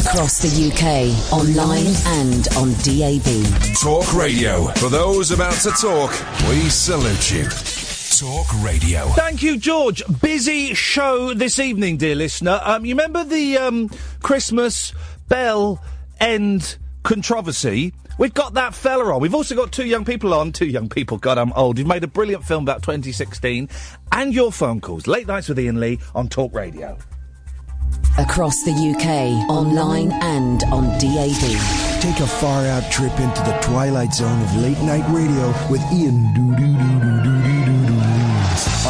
Across the UK, online and on DAB. Talk Radio. For those about to talk, we salute you. Talk Radio. Thank you, George. Busy show this evening, dear listener. Um, you remember the um, Christmas bell end controversy? We've got that fella on. We've also got two young people on. Two young people. God, I'm old. You've made a brilliant film about 2016. And your phone calls. Late nights with Iain Lee on Talk Radio. Across the UK, online and on DAB. Take a far out trip into the twilight zone of late night radio with Iain Doo Doo Doo Doo Doo Doo.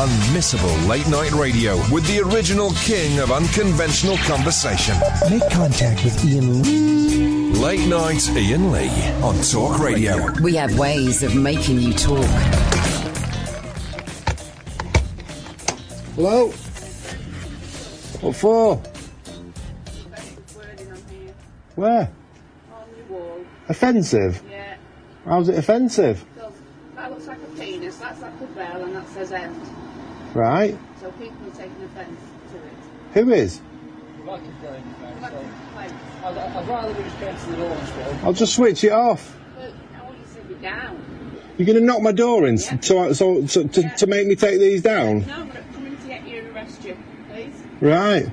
Unmissable late night radio with the original king of unconventional conversation. Make contact with Iain Lee. Late night Iain Lee on Talk Radio. We have ways of making you talk. Hello? What for? Where? Army wall. Offensive? Yeah. How's it offensive? So that looks like a penis, that's like a bell, and that says end. Right. So people are taking offence to it. Who is? Like, I'd, I'd rather we just go to the door and stuff. I'll just switch it off. but I want you to sit down. You're going to knock my door in so, so, so, so to, to make me take these down? No, I'm coming to get you and arrest you, please. Right.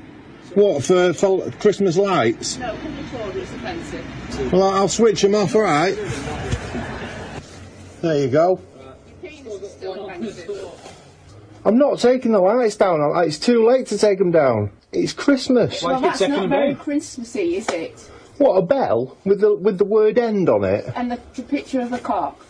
What, for, for Christmas lights? No, come before it's offensive. Well, I'll switch them off, alright? There you go. Your penis is still offensive. I'm not taking the lights down. It's too late to take them down. It's Christmas. Well, that's not very Christmassy, is it? What a bell with the with the word end on it. And the, the picture of a cock.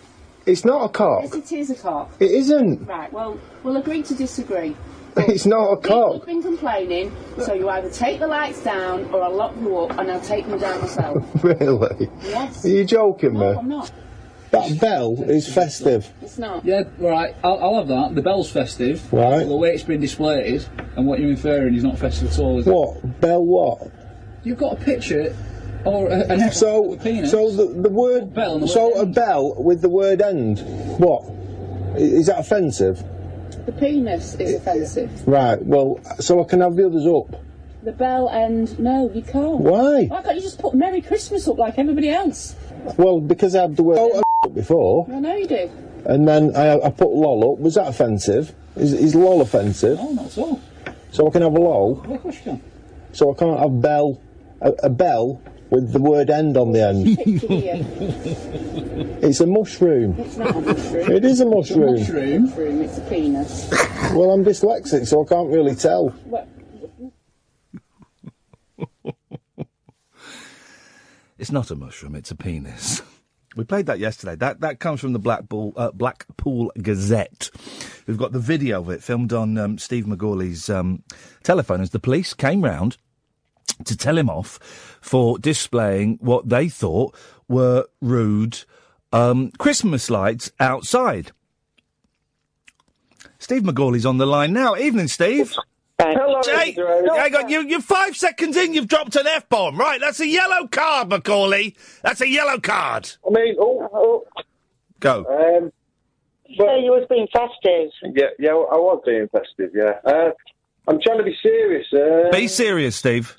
It's not a cock. Yes, cock. it is a cock. It isn't. Right, well, we'll agree to disagree. It's not a People cock. have been complaining, so you either take the lights down or I'll lock you up and I'll take them down myself. Really? Yes. Are you joking me? No, I'm not. That bell is festive. It's not. Yeah, right, I'll, I'll have that. The bell's festive. Right. The way it's been displayed and what you're inferring is not festive at all, is it? What? Bell what? You've got a picture or a, an So, a penis. so the, the word, Bell and the so word a bell with the word end. What? Is that offensive? The penis is offensive. Right, well, so I can have the others up. The bell end, no, you can't. Why? Why can't you just put Merry Christmas up like everybody else? Well, because I had the word end oh, up uh, before, I know you do. and then I, I put lol up. Was that offensive? Is, is lol offensive? No, not at all. So I can have a lol. Well, of course you can. So I can't have bell, a, a bell with the word end on the end. It's a mushroom. It's not a mushroom. It is a mushroom. Mushroom. mushroom, it's a penis. Well, I'm dyslexic, so I can't really tell. It's not a mushroom, it's a penis. We played that yesterday. That that comes from the Blackpool, uh, Blackpool Gazette. We've got the video of it filmed on um, Steve McGawley's um, telephone as the police came round to tell him off for displaying what they thought were rude um, Christmas lights outside. Steve McGawley's on the line now. Evening, Steve. Hello, Hey, Mr. hang on, you, you're five seconds in, you've dropped an F bomb. Right, that's a yellow card, Macaulay. That's a yellow card. I mean, oh, oh, Go. um, So you was being festive. yeah, yeah, I was being festive, yeah. Uh, I'm trying to be serious. Uh, Be serious, Steve.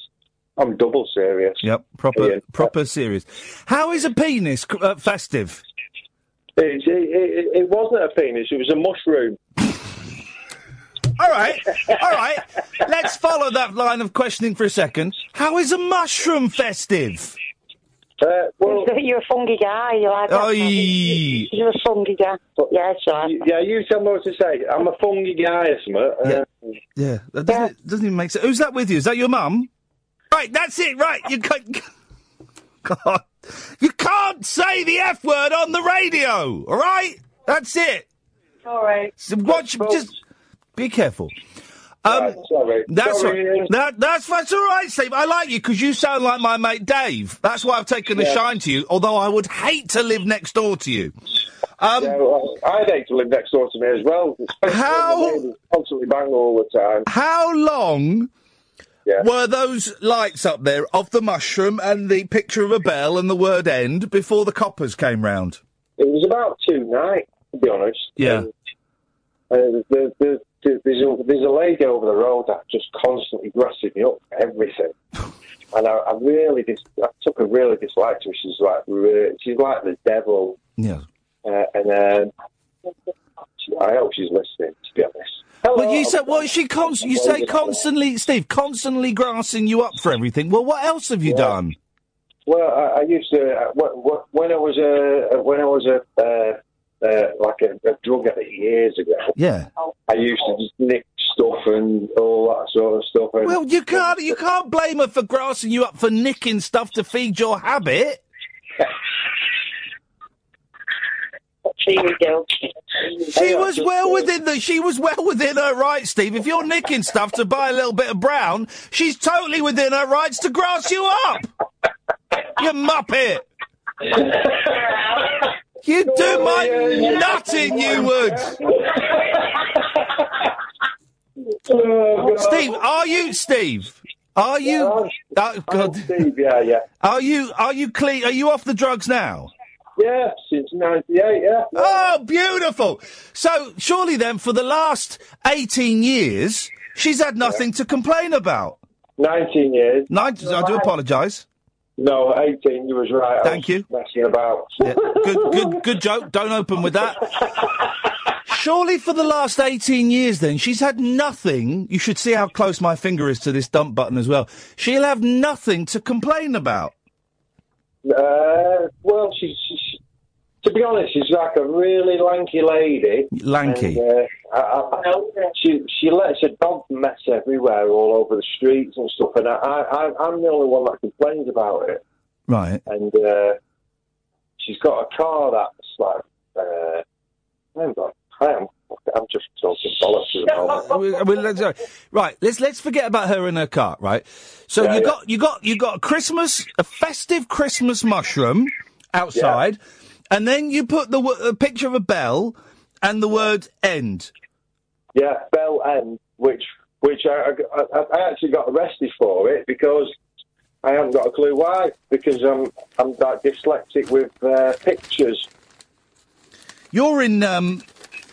I'm double serious. Yep, proper, Iain. proper serious. How is a penis uh, festive? It, it, it, it wasn't a penis, it was a mushroom. All right, all right. Let's follow that line of questioning for a second. How is a mushroom festive? Uh, well, You're a funky guy. You like that? Oi. You're a funky guy. Yeah, sorry. yeah, you tell me what to say. I'm a fungy guy, or something. Uh, Yeah, that doesn't, it doesn't even make sense. Who's that with you? Is that your mum? Right, that's it. Right, you can't. God, you can't say the F word on the radio. All right, that's it. All right. So watch, just be careful. Um, right, sorry. That's sorry, right. That, that's that's all right, Steve. I like you because you sound like my mate Dave. That's why I've taken a shine to you. Although I would hate to live next door to you. Um, Yeah, well, I'd hate to live next door to me as well. How- when the neighbours Constantly bang all the time. How long Yeah. were those lights up there of the mushroom and the picture of a bell and the word end before the coppers came round? It was about two nights, to be honest. Yeah. Uh, the, the, the, there's, a, there's a lady over the road that just constantly grassing me up for everything. and I, I really dis- I took a really dislike to her. She's like re- she's like the devil, Yeah. uh, and um, I hope she's listening. To be honest. Well, you said, well, she const- you say constantly, Steve, constantly grassing you up for everything. Well, what else have you done? Well, I, I used to uh, wh- wh- when I was a when I was a uh, uh, like a, a drug addict years ago. Yeah. I used to just nick stuff and all that sort of stuff. And Well, you can't, you can't blame her for grassing you up for nicking stuff to feed your habit. She was guilty. She was well within the. She was well within her rights, Steve. If you're nicking stuff to buy a little bit of brown, she's totally within her rights to grass you up. You muppet. You do my nutting, you would. Steve, are you Steve? Are you? Oh God, Steve, yeah, yeah, Are you? Are you clean? Are you off the drugs now? Yeah. Since '98, yeah. Oh, beautiful. So, surely then, for the last 18 years, she's had nothing to complain about. 19 years. 19, I do apologise. No, 18. You was right. I Thank was you. Messing about. Yeah, good, good, good joke. Don't open with that. Surely for the last 18 years then, she's had nothing. You should see how close my finger is to this dump button as well. She'll have nothing to complain about. Uh, well, she's, she's to be honest, she's like a really lanky lady. Lanky. And, uh, I, I, she she lets her dog mess everywhere, all over the streets and stuff. And I, I I'm the only one that complains about it. Right. And uh, she's got a car that's like. Uh, hang on, I am. I'm just talking bollocks at the. We- we- let's- uh, right, let's let's forget about her and her car. Right, so Yeah, you yeah. got you got you got a Christmas, a festive Christmas mushroom outside, and then you put the w- a picture of a bell and the word end. Yeah, Bell End, which which I, I, I actually got arrested for it because I haven't got a clue why. Because I'm I'm like dyslexic with uh, pictures. You're in um,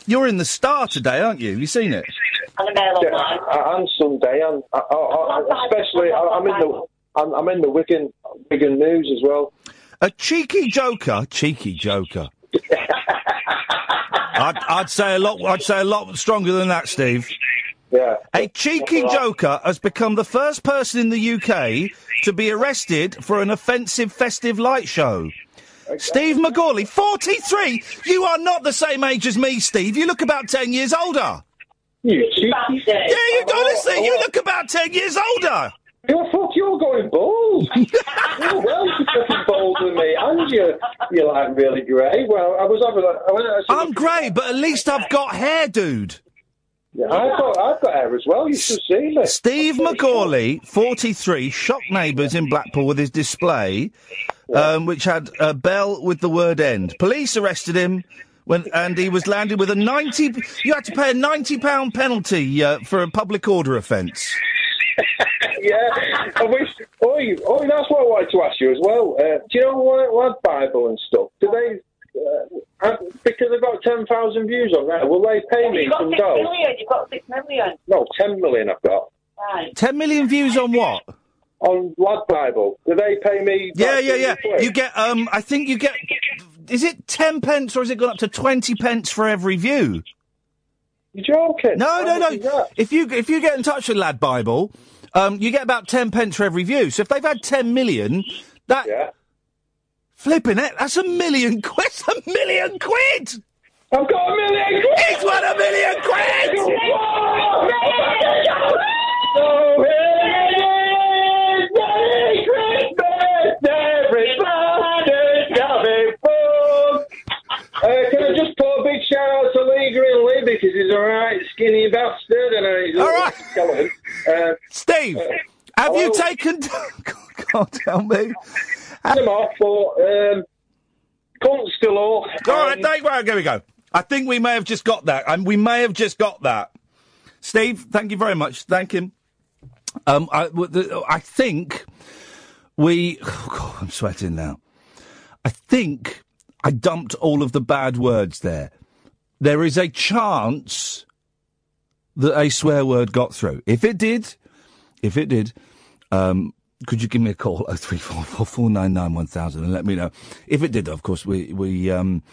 you're in the Star today, aren't you? Have you seen it? And a mail Yeah, online. I- and Sunday, and I, I, I, especially I, I'm in the I'm, I'm in the Wigan Wigan News as well. A cheeky joker, cheeky joker. I'd, I'd say a lot. I'd say a lot stronger than that, Steve. Yeah. A cheeky joker has become the first person in the UK to be arrested for an offensive festive light show. Steve McGawley, 43. You are not the same age as me, Steve. You look about 10 years older. You cheeky. Yeah, you honestly, you look about 10 years older. You're fuck, you're going bald. you're well fucking bald than me, and you're you're like really grey. Well, I was having a, I out I'm grey, but at least I've got hair, dude. Yeah, I've got I've got hair as well. You should see me. Steve McGawley, 43, shocked neighbours in Blackpool with his display, um, which had a bell with the word end. Police arrested him. When, and he was landed with a 90, you had to pay a 90 pound penalty, uh, for a public order offence. yeah, I wish. Oi, oi, that's what I wanted to ask you as well. Uh, do you know what, what Bible and stuff? Do they? Uh, because I've got ten thousand views on that. Will they pay me You've got some six dough? You've got six million. No, ten million. I've got Right. 10 million views on what? On Lad Bible. Do they pay me? Yeah, yeah, yeah. quid? You get, um, I think you get, is it 10 pence or has it gone up to 20 pence for every view? You're joking? No, no, no. If you if you get in touch with Lad Bible, um, you get about ten pence for every view. So if they've had ten million, that Yeah. flipping it, that's a million quid. A million quid. I've got a million quid. He's won a million quid. Uh, can I just put a big shout out to Lee Green Lee because he's a right skinny bastard and uh, he's All right. skeleton. Uh, Steve, have you taken? God, help me. them off for um, cunts galore. All right, and- thank well, there we go. I think we may have just got that, and we may have just got that. Steve, thank you very much. Thank him. Um, I, the- I think we. Oh God, I'm sweating now. I think I dumped all of the bad words there. There is a chance that a swear word got through. If it did, if it did, um, could you give me a call, 0344 499 1000, and let me know. If it did, of course, we, we, um,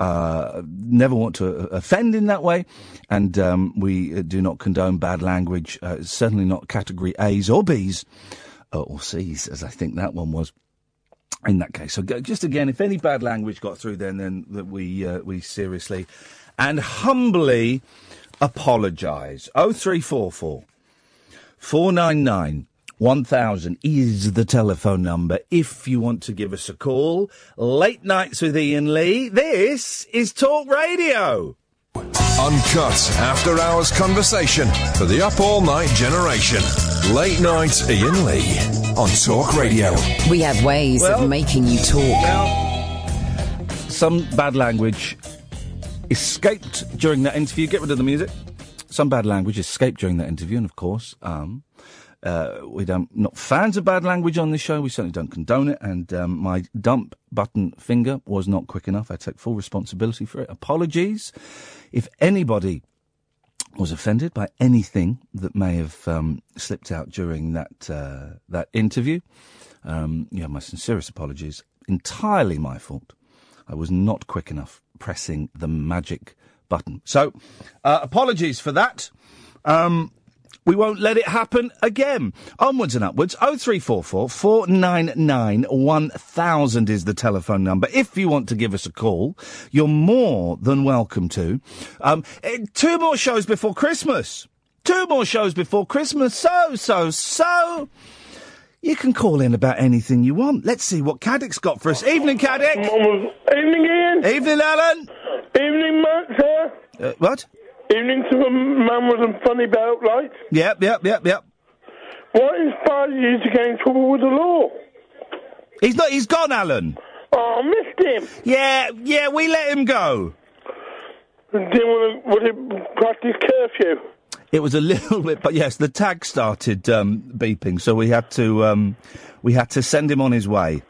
uh, never want to offend in that way, and um, we uh, do not condone bad language, uh, certainly not category A's or B's, uh, or C's, as I think that one was in that case. So just again, if any bad language got through, then then that we uh, we seriously and humbly apologise. Oh three four four four nine nine. 1000 is the telephone number if you want to give us a call. Late nights with Iain Lee. This is Talk Radio. Uncut after hours conversation for the up all night generation. Late night Iain Lee on Talk Radio. We have ways Well- of making you talk. Some bad language escaped during that interview. Get rid of the music. Some bad language escaped during that interview, and of course, um, uh, we don't not fans of bad language on this show. We certainly don't condone it. And um, my dump button finger was not quick enough. I take full responsibility for it. Apologies if anybody was offended by anything that may have um, slipped out during that uh, that interview. Um, yeah, my sincerest apologies. Entirely my fault. I was not quick enough pressing the magic button. So, uh, apologies for that. Um, we won't let it happen again. Onwards and upwards. 0344 499 1000 is the telephone number. If you want to give us a call, you're more than welcome to. Um, eh, two more shows before Christmas. Two more shows before Christmas. So, so, so. You can call in about anything you want. Let's see what Caddick's got for us. Evening, Caddick. Evening, Iain. Evening, Alan. Evening, Matt, sir. Uh, what? Evening to a man with a funny belt light. Yep, yep, yep, yep. What inspired you to get in trouble with the law? He's not. He's gone, Alan. Oh, I missed him. Yeah, yeah. We let him go. Didn't want to, was it practice curfew? It was a little bit, but yes, the tag started um, beeping, so we had to um, we had to send him on his way.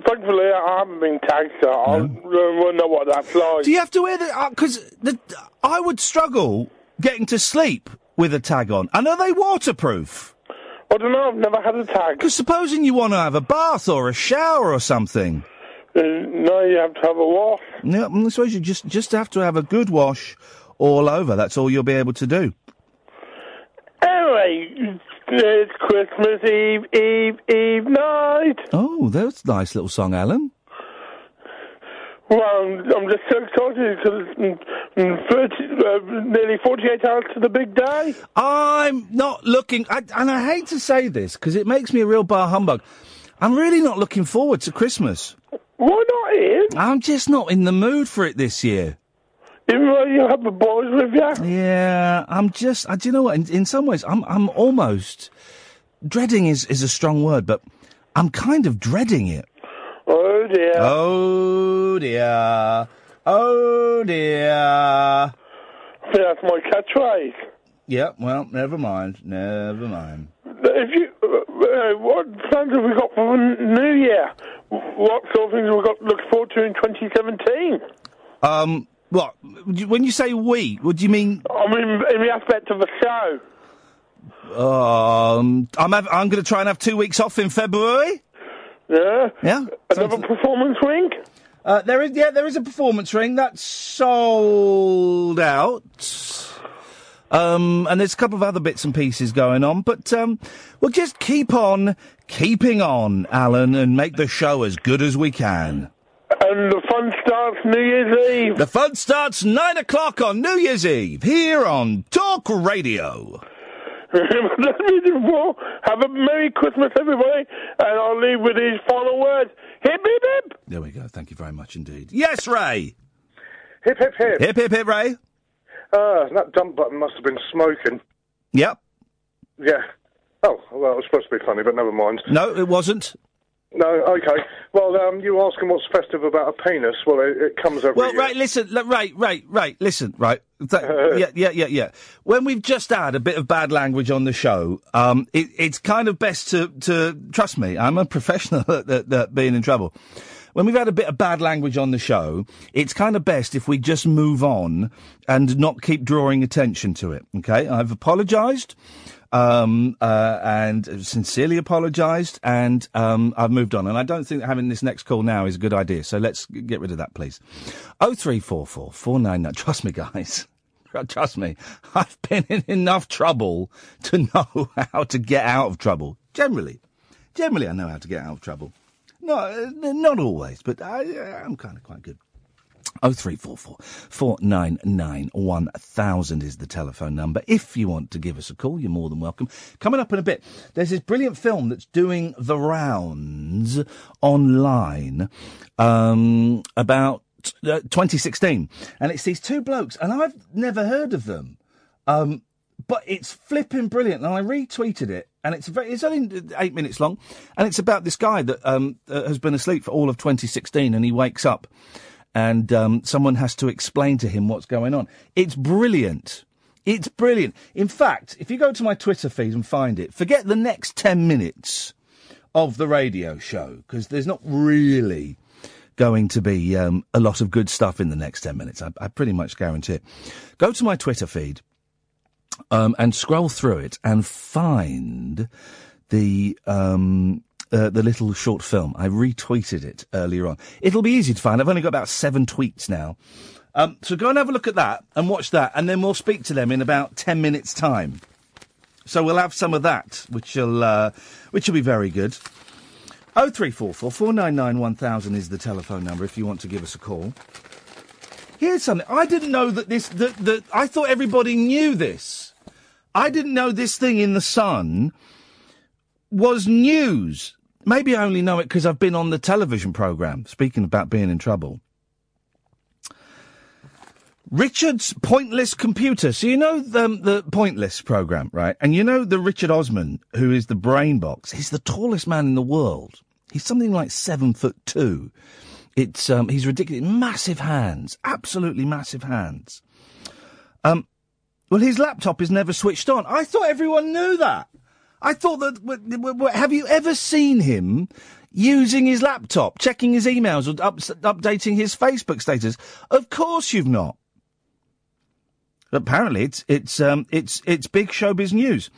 Uh, thankfully, I haven't been tagged, so I don't know what that's like. Do you have to wear the? Because the I would struggle getting to sleep with a tag on. And are they waterproof? I don't know. I've never had a tag. Because supposing you want to have a bath or a shower or something. Uh, no, you have to have a wash. No, I suppose you just just have to have a good wash all over. That's all you'll be able to do. Anyway, it's Christmas Eve, Eve, Eve night. Oh, that's a nice little song, Alan. Well, I'm, I'm just so excited because it's 30, uh, nearly 48 hours to the big day. I'm not looking, I, and I hate to say this because it makes me a real bar humbug. I'm really not looking forward to Christmas. Why not, Iain? I'm just not in the mood for it this year. You have the boys with you? Yeah, I'm just. I, do you know what? In, in some ways, I'm. I'm almost dreading is is a strong word, but I'm kind of dreading it. Oh dear. Oh dear. Oh dear. I think that's my catchphrase. Yeah. Well, never mind. Never mind. If you, uh, uh, what plans have we got for n- New Year? What sort of things have we got to look forward to in 2017? Um. What? When you say we, what do you mean? I mean, in the aspect of the show. Um. I'm. Have, I'm going to try and have two weeks off in February. Yeah. Yeah. Another performance ring. Uh, there is. Yeah, there is a performance ring that's sold out. Um, and there's a couple of other bits and pieces going on, but um, we'll just keep on keeping on, Alan, and make the show as good as we can. And the fun starts New Year's Eve. The fun starts nine o'clock on New Year's Eve here on Talk Radio. Let me before. Have a Merry Christmas, everybody. And I'll leave with these final words. Hip, hip, hip. There we go. Thank you very much indeed. Yes, Ray. Hip, hip, hip. Hip hip hip, Ray. Ah, that dump button must have been smoking. Yep. Yeah. Oh, well, it was supposed to be funny, but never mind. No, it wasn't. No, okay. Well, um, you asking what's festive about a penis? Well, it, it comes every Well, year. right, listen, li- right, right, right, listen, right. That- yeah, yeah, yeah, yeah. When we've just had a bit of bad language on the show, um, it, it's kind of best to, to trust me. I'm a professional at, at, at being in trouble. When we've had a bit of bad language on the show, it's kind of best if we just move on and not keep drawing attention to it. Okay, I've apologised. Um, uh, and sincerely apologised, and um, I've moved on. And I don't think having this next call now is a good idea. So let's get rid of that, please. Oh three four four four nine nine. Trust me, guys. Trust me, I've been in enough trouble to know how to get out of trouble. Generally, generally, I know how to get out of trouble. No, uh, not always, but I, I'm kind of quite good. Oh three four four four nine nine one thousand is the telephone number. If you want to give us a call, you're more than welcome. Coming up in a bit, there's this brilliant film that's doing the rounds online um, about uh, 2016, and it's these two blokes, and I've never heard of them. Um, but it's flipping brilliant, and I retweeted it, and it's very, it's only eight minutes long, and it's about this guy that um, uh, has been asleep for all of 2016, and he wakes up, and um, someone has to explain to him what's going on. It's brilliant. It's brilliant. In fact, if you go to my Twitter feed and find it, forget the next 10 minutes of the radio show, because there's not really going to be um, a lot of good stuff in the next 10 minutes. I, I pretty much guarantee it. Go to my Twitter feed um, and scroll through it and find the um, uh, the little short film. I retweeted it earlier on. It'll be easy to find. I've only got about seven tweets now. Um, so go and have a look at that and watch that, and then we'll speak to them in about ten minutes' time. So we'll have some of that, which will uh, which will be very good. Oh three four four four nine nine one thousand is the telephone number if you want to give us a call. Here's something I didn't know that this that that I thought everybody knew this. I didn't know this thing in the Sun was news. Maybe I only know it because I've been on the television program. Speaking about being in trouble. Richard's Pointless Computer. So you know the, the Pointless program, right? And you know the Richard Osman, who is the brain box. He's the tallest man in the world. He's something like seven foot two. It's um, he's ridiculous. Massive hands, absolutely massive hands. Um, well, his laptop is never switched on. I thought everyone knew that. I thought that. Have you ever seen him using his laptop, checking his emails, or up, updating his Facebook status? Of course you've not. Apparently, it's it's um, it's it's big showbiz news.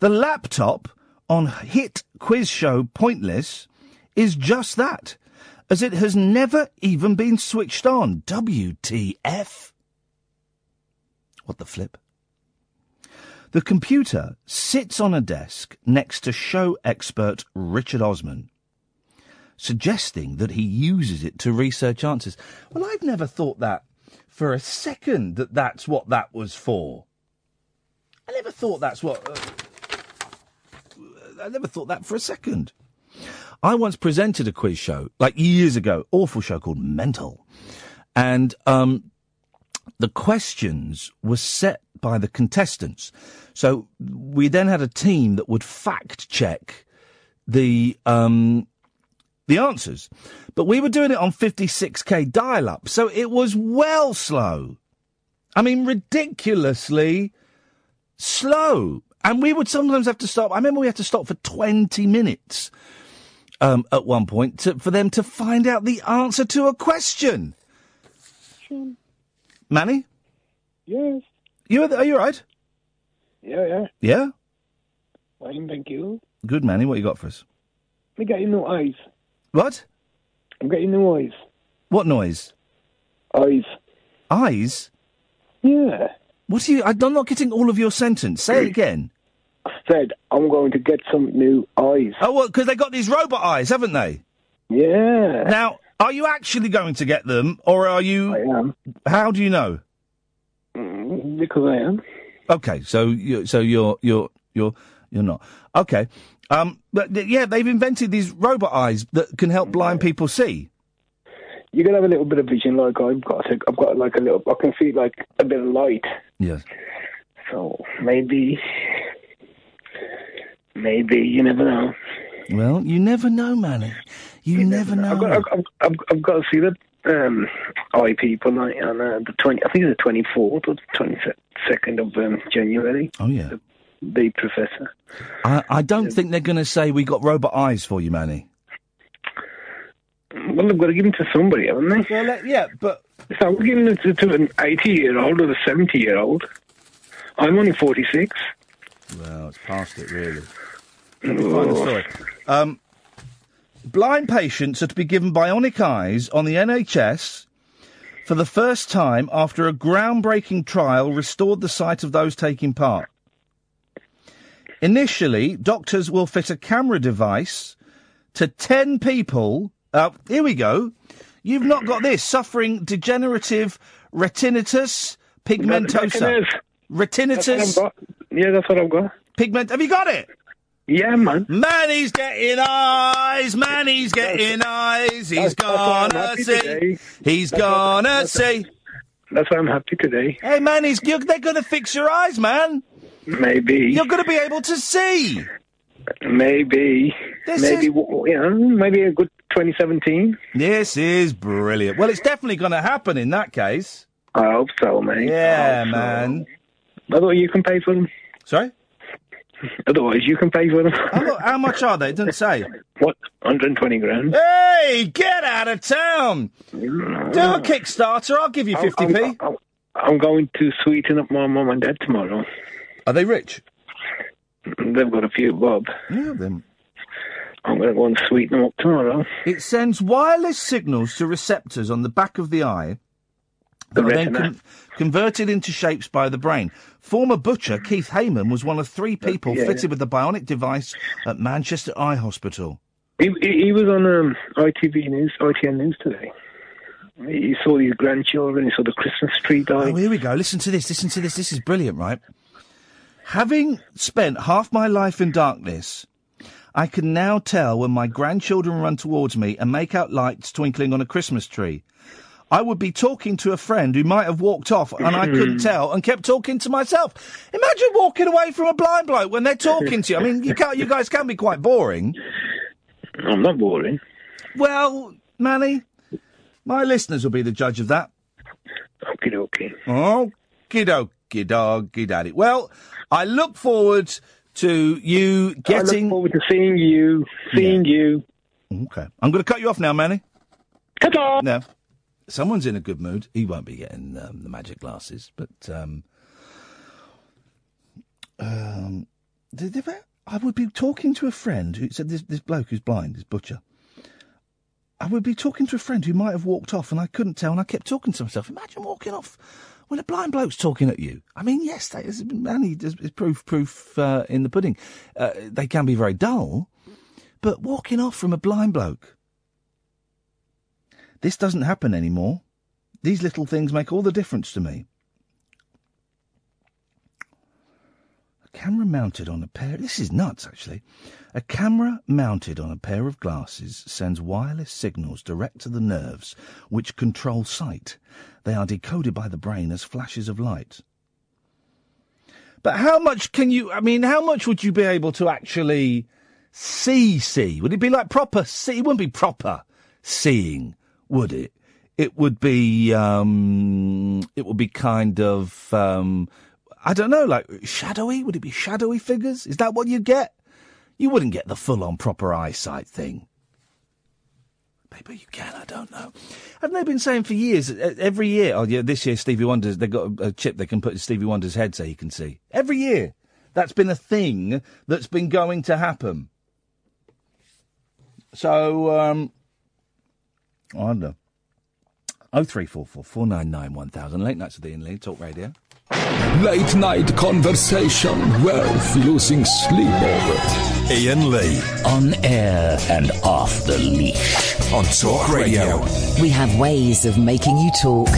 The laptop on hit quiz show Pointless is just that, as it has never even been switched on. WTF? What the flip? The computer sits on a desk next to show expert Richard Osman, suggesting that he uses it to research answers. Well, I've never thought that for a second that that's what that was for. I never thought that's what. Uh, I never thought that for a second. I once presented a quiz show, like years ago, awful show called Mental. And um, the questions were set by the contestants. So we then had a team that would fact check the um, the answers. But we were doing it on 56k dial up, so it was well slow. I mean, ridiculously slow. And we would sometimes have to stop. I remember we had to stop for 20 minutes um, at one point to, for them to find out the answer to a question. Manny? Yes. You, are you right? Yeah, yeah. Yeah? Fine, thank you. Good, Manny. What you got for us? I got new eyes. What? I'm getting new eyes. What noise? Eyes. Eyes? Yeah. What are you? I'm not getting all of your sentence. Say it again. I said I'm going to get some new eyes. Oh, well, because they got these robot eyes, haven't they? Yeah. Now, are you actually going to get them, or are you? I am. How do you know? Mm, Because I am. Okay, so you, so you're you're you're you're not okay. Um, but th- yeah, they've invented these robot eyes that can help blind people see. You can have a little bit of vision, like I've got. I've got like a little. I can see like a bit of light. Yes. So maybe, maybe you never know. Well, you never know, Manny. You, never know. I've got, I've, I've, I've got to see the um, eye people on uh, the twenty. I think it's the twenty fourth or twenty second of um, January. Oh yeah. The, the professor. I, I don't think they're going to say we got robot eyes for you, Manny. Well, they've got to give them to somebody, haven't they? Well, yeah, but so we're giving them to, to an eighty year old or a seventy year old. I'm only forty six. Well, it's past it, really. Let me find the story. Um, blind patients are to be given bionic eyes on the NHS for the first time after a groundbreaking trial restored the sight of those taking part. Initially, doctors will fit a camera device to 10 people. Uh, here we go. You've not got this. Suffering degenerative retinitis pigmentosa. Retinitis. Yeah, that's what I've got. Pigment. Have you got it? Yeah, man. Man, he's getting eyes. Man, he's getting eyes. He's That's- that's why I'm gonna see. today. He's That's gonna that's- see. That's why I'm happy today. Hey, man, he's, they're gonna fix your eyes, man. Maybe. You're gonna be able to see. Maybe. This maybe, is- you know, maybe a good 2017. This is brilliant. Well, it's definitely gonna happen in that case. I hope so, mate. Yeah, man. I so. man. Otherwise, you can pay for them. Sorry? Otherwise, you can pay for them. How, how much are they? It doesn't say. What? 120 grand. Hey, get out of town! Mm-hmm. Do a Kickstarter. I'll give you I'm- 50p. I'm, I'm going to sweeten up my mum and dad tomorrow. Are they rich? They've got a few bob. Yeah, then. I'm going to go and sweeten them up tomorrow. It sends wireless signals to receptors on the back of the eye The are then converted into shapes by the brain. Former butcher Keith Hayman was one of three people yeah. fitted with the bionic device at Manchester Eye Hospital. He, he, he was on um, ITV News, ITN News today. He saw his grandchildren, he saw the Christmas tree die. Oh, here we go. Listen to this. Listen to this. This is brilliant, right? Having spent half my life in darkness, I can now tell when my grandchildren run towards me and make out lights twinkling on a Christmas tree. I would be talking to a friend who might have walked off and I couldn't mm. tell and kept talking to myself. Imagine walking away from a blind bloke when they're talking to you. I mean, you can't, you guys can be quite boring. I'm not boring. Well, Manny, my listeners will be the judge of that. Okie dokie. Okie dokie doggy daddy. Well, I look forward to you getting. I look forward to seeing you, seeing you. Okay. I'm going to cut you off now, Manny. Ta-da! No. Someone's in a good mood. He won't be getting um, the magic glasses, but um, um, did they- I would be talking to a friend who said this, this bloke who's blind, this butcher. I would be talking to a friend who might have walked off, and I couldn't tell, and I kept talking to myself. Imagine walking off when a blind bloke's talking at you. I mean, yes, that is, Manny is, is proof proof uh, in the pudding. Uh, they can be very dull, but walking off from a blind bloke. This doesn't happen anymore. These little things make all the difference to me. A camera mounted on a pair. This is nuts, actually. A camera mounted on a pair of glasses sends wireless signals direct to the nerves, which control sight. They are decoded by the brain as flashes of light. But how much can you? I mean, how much would you be able to actually see? See? Would it be like proper see? It wouldn't be proper seeing, would it? It would be. Um, it would be kind of. Um, I don't know, like shadowy. Would it be shadowy figures? Is that what you get? You wouldn't get the full-on proper eyesight thing. Maybe you can. I don't know. Haven't they been saying for years? Every year. Oh yeah, this year Stevie Wonder's. they've got a chip they can put in Stevie Wonder's head so he can see. Every year. That's been a thing that's been going to happen. So um, I don't know. Oh three four four four nine nine one thousand. Late nights with Iain Lee. Talk Radio. Late night conversation worth losing sleep over. Iain Lee. On air and off the leash. On Talk Radio. We have ways of making you talk.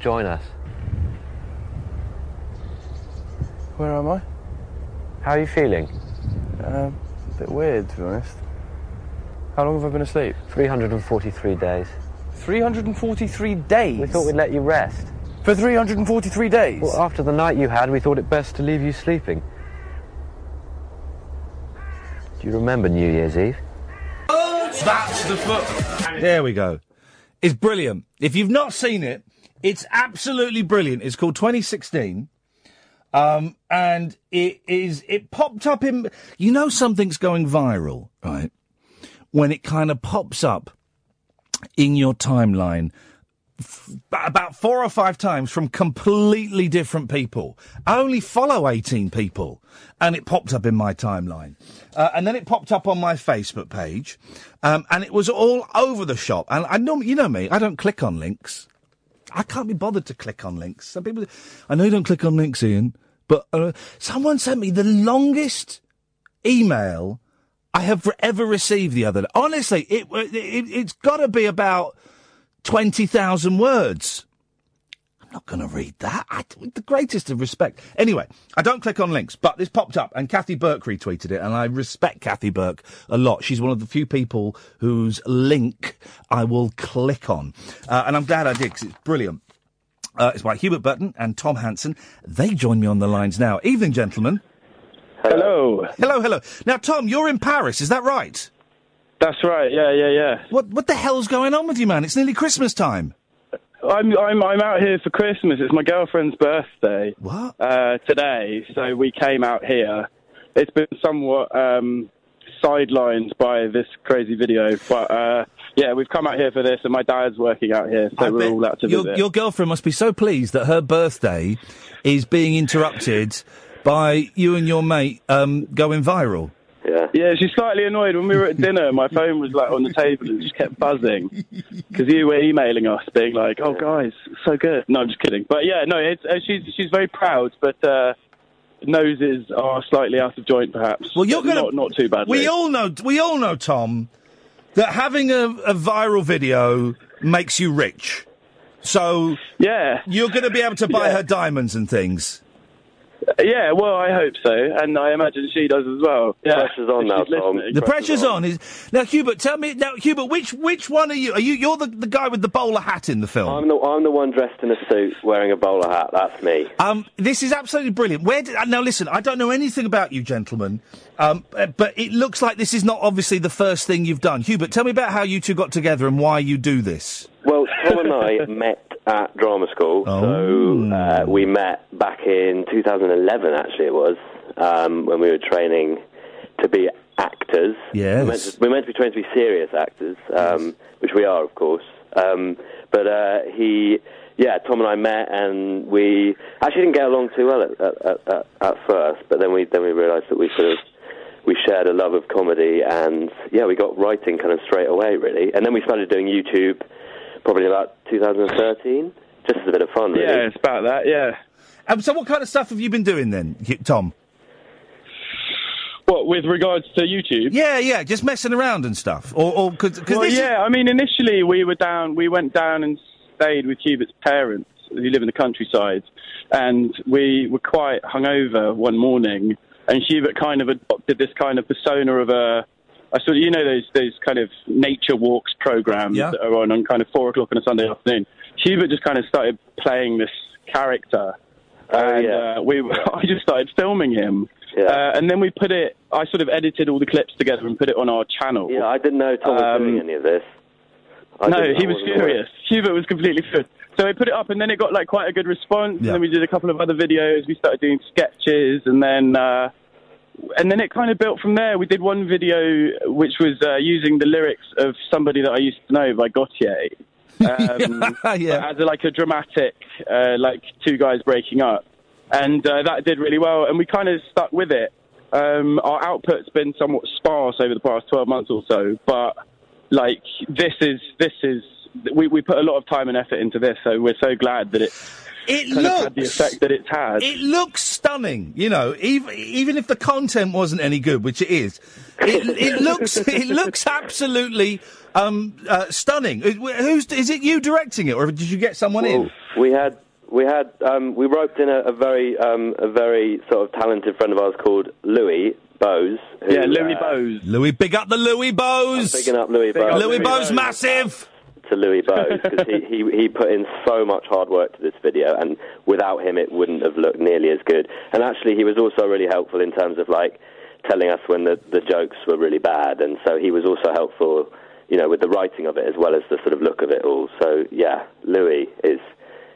Join us. Where am I? How are you feeling? Uh, a bit weird, to be honest. How long have I been asleep? 343 days. 343 days? We thought we'd let you rest. For 343 days? Well, after the night you had, we thought it best to leave you sleeping. Do you remember New Year's Eve? That's the foot. There we go. It's brilliant. If you've not seen it, it's absolutely brilliant. It's called 2016. Um, and it is, it popped up in, you know, something's going viral, right? When it kind of pops up in your timeline f- about four or five times from completely different people. I only follow 18 people and it popped up in my timeline. Uh, and then it popped up on my Facebook page. Um, and it was all over the shop. And I know, you know me, I don't click on links. I can't be bothered to click on links. Some people, I know you don't click on links, Iain, but uh, someone sent me the longest email I have ever received the other day. Honestly, it, it it's got to be about twenty thousand words. I'm not going to read that. I, with the greatest of respect. Anyway, I don't click on links, but this popped up, and Kathy Burke retweeted it, and I respect Kathy Burke a lot. She's one of the few people whose link I will click on, uh, and I'm glad I did because it's brilliant. Uh, it's by Hubert Button and Tom Hanson. They join me on the lines now. Evening, gentlemen. Hello. Hello, hello. Now, Tom, you're in Paris, is that right? That's right. Yeah, yeah, yeah. What What the hell's going on with you, man? It's nearly Christmas time. I'm I'm I'm out here for Christmas. It's my girlfriend's birthday. What? Uh, today, so we came out here. It's been somewhat um, sidelined by this crazy video, but uh, yeah, we've come out here for this, and my dad's working out here, so I we're all out to your, visit. your girlfriend must be so pleased that her birthday is being interrupted by you and your mate um, going viral. Yeah. Yeah, she's slightly annoyed. When we were at dinner, my phone was like on the table and just kept buzzing because you were emailing us, being like, "Oh, guys, so good." No, I'm just kidding. But yeah, no, it's uh, she's she's very proud, but uh, noses are slightly out of joint, perhaps. Well, you're gonna not not too badly. We all know. We all know, Tom, that having a, a viral video makes you rich. So yeah, you're going to be able to buy Yeah. her diamonds and things. Yeah, well, I hope so, and I imagine she does as well. Yeah. Pressure's on now, Tom. The pressure's on. Is now, Hubert. Tell me now, Hubert. Which which one are you? Are you you're the, the guy with the bowler hat in the film? I'm the I'm the one dressed in a suit wearing a bowler hat. That's me. Um, this is absolutely brilliant. Where did, uh, now? Listen, I don't know anything about you, gentlemen, um, but it looks like this is not obviously the first thing you've done. Hubert, tell me about how you two got together and why you do this. Well, Tom and I met at drama school. Oh. So uh, we met back in 2011. Actually, it was um, when we were training to be actors. Yes. We're meant to, we're meant to be trained to be serious actors, um, which we are, of course. Um, but uh, he, yeah, Tom and I met, and we actually didn't get along too well at, at, at, at, at first. But then we then we realised that we sort of we shared a love of comedy, and yeah, we got writing kind of straight away, really. And then we started doing YouTube, probably about 2013, just as a bit of fun, really. Yeah, it's about that. Yeah. Um, so, what kind of stuff have you been doing then, Tom? What with regards to YouTube? Yeah, yeah, just messing around and stuff, or or because well, yeah, I mean, initially we were down, we went down and stayed with Hubert's parents, who live in the countryside, and we were quite hungover one morning, and Hubert kind of adopted this kind of persona of a, I sort of, you know, those those kind of nature walks programs Yeah. that are on on kind of four o'clock on a Sunday afternoon. Hubert just kind of started playing this character, and uh, we I just started filming him. Uh, and then we put it. I sort of edited all the clips together and put it on our channel. Yeah, I didn't know Tom was Um, doing any of this. I no, he was wasn't furious. Hubert was completely furious. So we put it up, and then it got like quite a good response. And then we did a couple of other videos. We started doing sketches, and then uh, and then it kind of built from there. We did one video which was uh, using the lyrics of somebody that I used to know by Gotye. Um, As a, like a dramatic, uh, like two guys breaking up, and uh, that did really well. And we kind of stuck with it. Um, our output's been somewhat sparse over the past twelve months or so, but like this is this is we we put a lot of time and effort into this, so we're so glad that it. It kind of had the looks- effect that it's had. It looks stunning, you know. Even even if the content wasn't any good, which it is, it, it looks it looks absolutely um, uh, stunning. Who's is it? You directing it, or did you get someone in? We had we had um, we roped in a, a very um, a very sort of talented friend of ours called Louis Bose. Who, Yeah, Louis uh, Bose. Louis, big up the Louis Bose. Bigging up Louis Big up Bose. Louis Bose, massive. To Louis Bose because he, he he put in so much hard work to this video, and without him, it wouldn't have looked nearly as good. And actually, he was also really helpful in terms of like telling us when the the jokes were really bad, and so he was also helpful, you know, with the writing of it as well as the sort of look of it all. So yeah, Louis is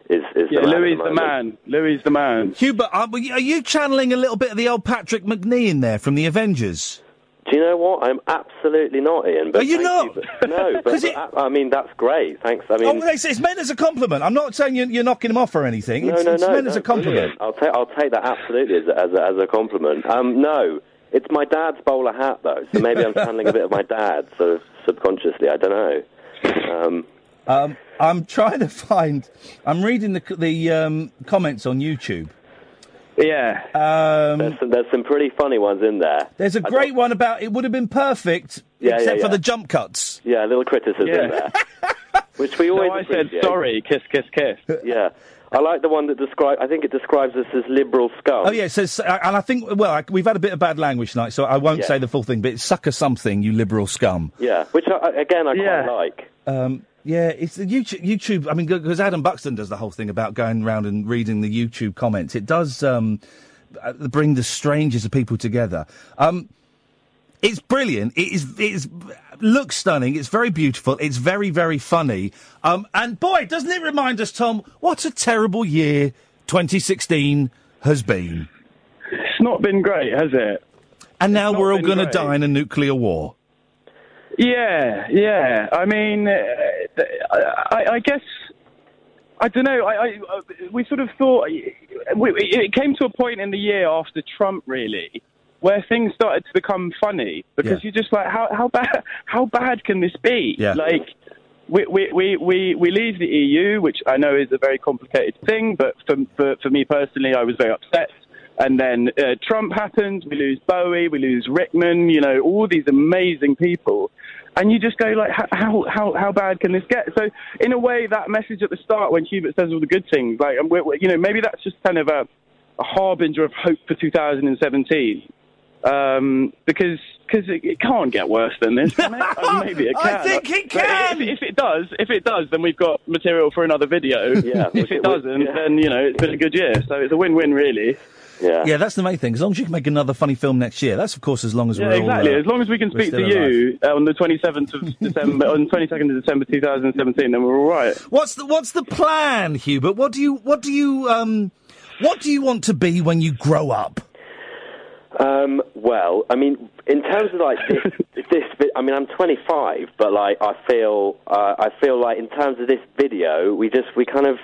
is is Yeah, the man Louis the moment. man. Louis the man. Hubert, are, are you channeling a little bit of the old Patrick Macnee in there from the Avengers? Do you know what? I'm absolutely not, Iain. But Are you not? but- no, but, it- but I, mean that's great. Thanks. I mean, oh, it's, it's meant as a compliment. I'm not saying you're, you're knocking him off or anything. No, it's no, it's no. meant no, as a compliment. brilliant. I'll take I'll take that absolutely as a, as a, as a compliment. Um, no, it's my dad's bowler hat though, so maybe I'm channeling a bit of my dad, sort of subconsciously. I don't know. Um, Um, I'm trying to find. I'm reading the the um, comments on YouTube. Yeah. Um, there's some there's some pretty funny ones in there. There's a I great one about it would have been perfect Yeah, yeah, except for the jump cuts. Yeah, a little criticism Yeah. there, which we always. No, I said sorry. Kiss, kiss, kiss. Yeah. I like the one that describe. I think it describes us as liberal scum. Oh yeah, it says, and I think well, I, we've had a bit of bad language tonight, so I won't Yeah. say the full thing. But it's sucker something, you liberal scum. Yeah, which I, again I quite like. Um, yeah, it's the YouTube. YouTube I mean, because Adam Buxton does the whole thing about going around and reading the YouTube comments. It does um, uh, bring the strangest of people together. Um, it's brilliant. It is. It is looks stunning. It's very beautiful. It's very very funny. Um, and boy, doesn't it remind us, Tom, what a terrible year 2016 has been. It's not been great, has it? And now we're all going to die in a nuclear war. Yeah, yeah. I mean, uh, I, I guess I don't know. I, I uh, we sort of thought we, it came to a point in the year after Trump, really, where things started to become funny because Yeah. you're just like, how how bad how bad can this be? Yeah. Like. We, we, we, we, we leave the EU, which I know is a very complicated thing, but for, for, for me personally, I was very upset. And then uh, Trump happens, we lose Bowie, we lose Rickman, you know, all these amazing people. And you just go like, how, how, how bad can this get? So in a way, that message at the start when Hubert says all the good things, like, and we're, we're- you know, maybe that's just kind of a, a harbinger of hope for 2017. Um, because cause it, it can't get worse than this. Can it? Uh, maybe it I can. think it can. If, if it does, if it does, then we've got material for another video. Yeah, if it doesn't, then you know it's been a good year. So it's a win-win, really. Yeah. Yeah, that's the main thing. As long as you can make another funny film next year, that's of course as long as Yeah, we're exactly. all. uh, as long as we can speak to alive. you uh, on the 27th of December, on 22nd of December 2017, then we're all right. What's the What's the plan, Hubert? What do you What do you um What do you want to be when you grow up? Um, well, I mean, in terms of like this, this, vi- I mean, I'm 25, but like, I feel, uh, I feel like in terms of this video, we just, we kind of,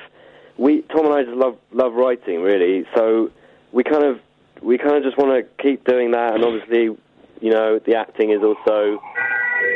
we, Tom and I just love, love writing, really. So we kind of, we kind of just want to keep doing that, and obviously, you know, the acting is also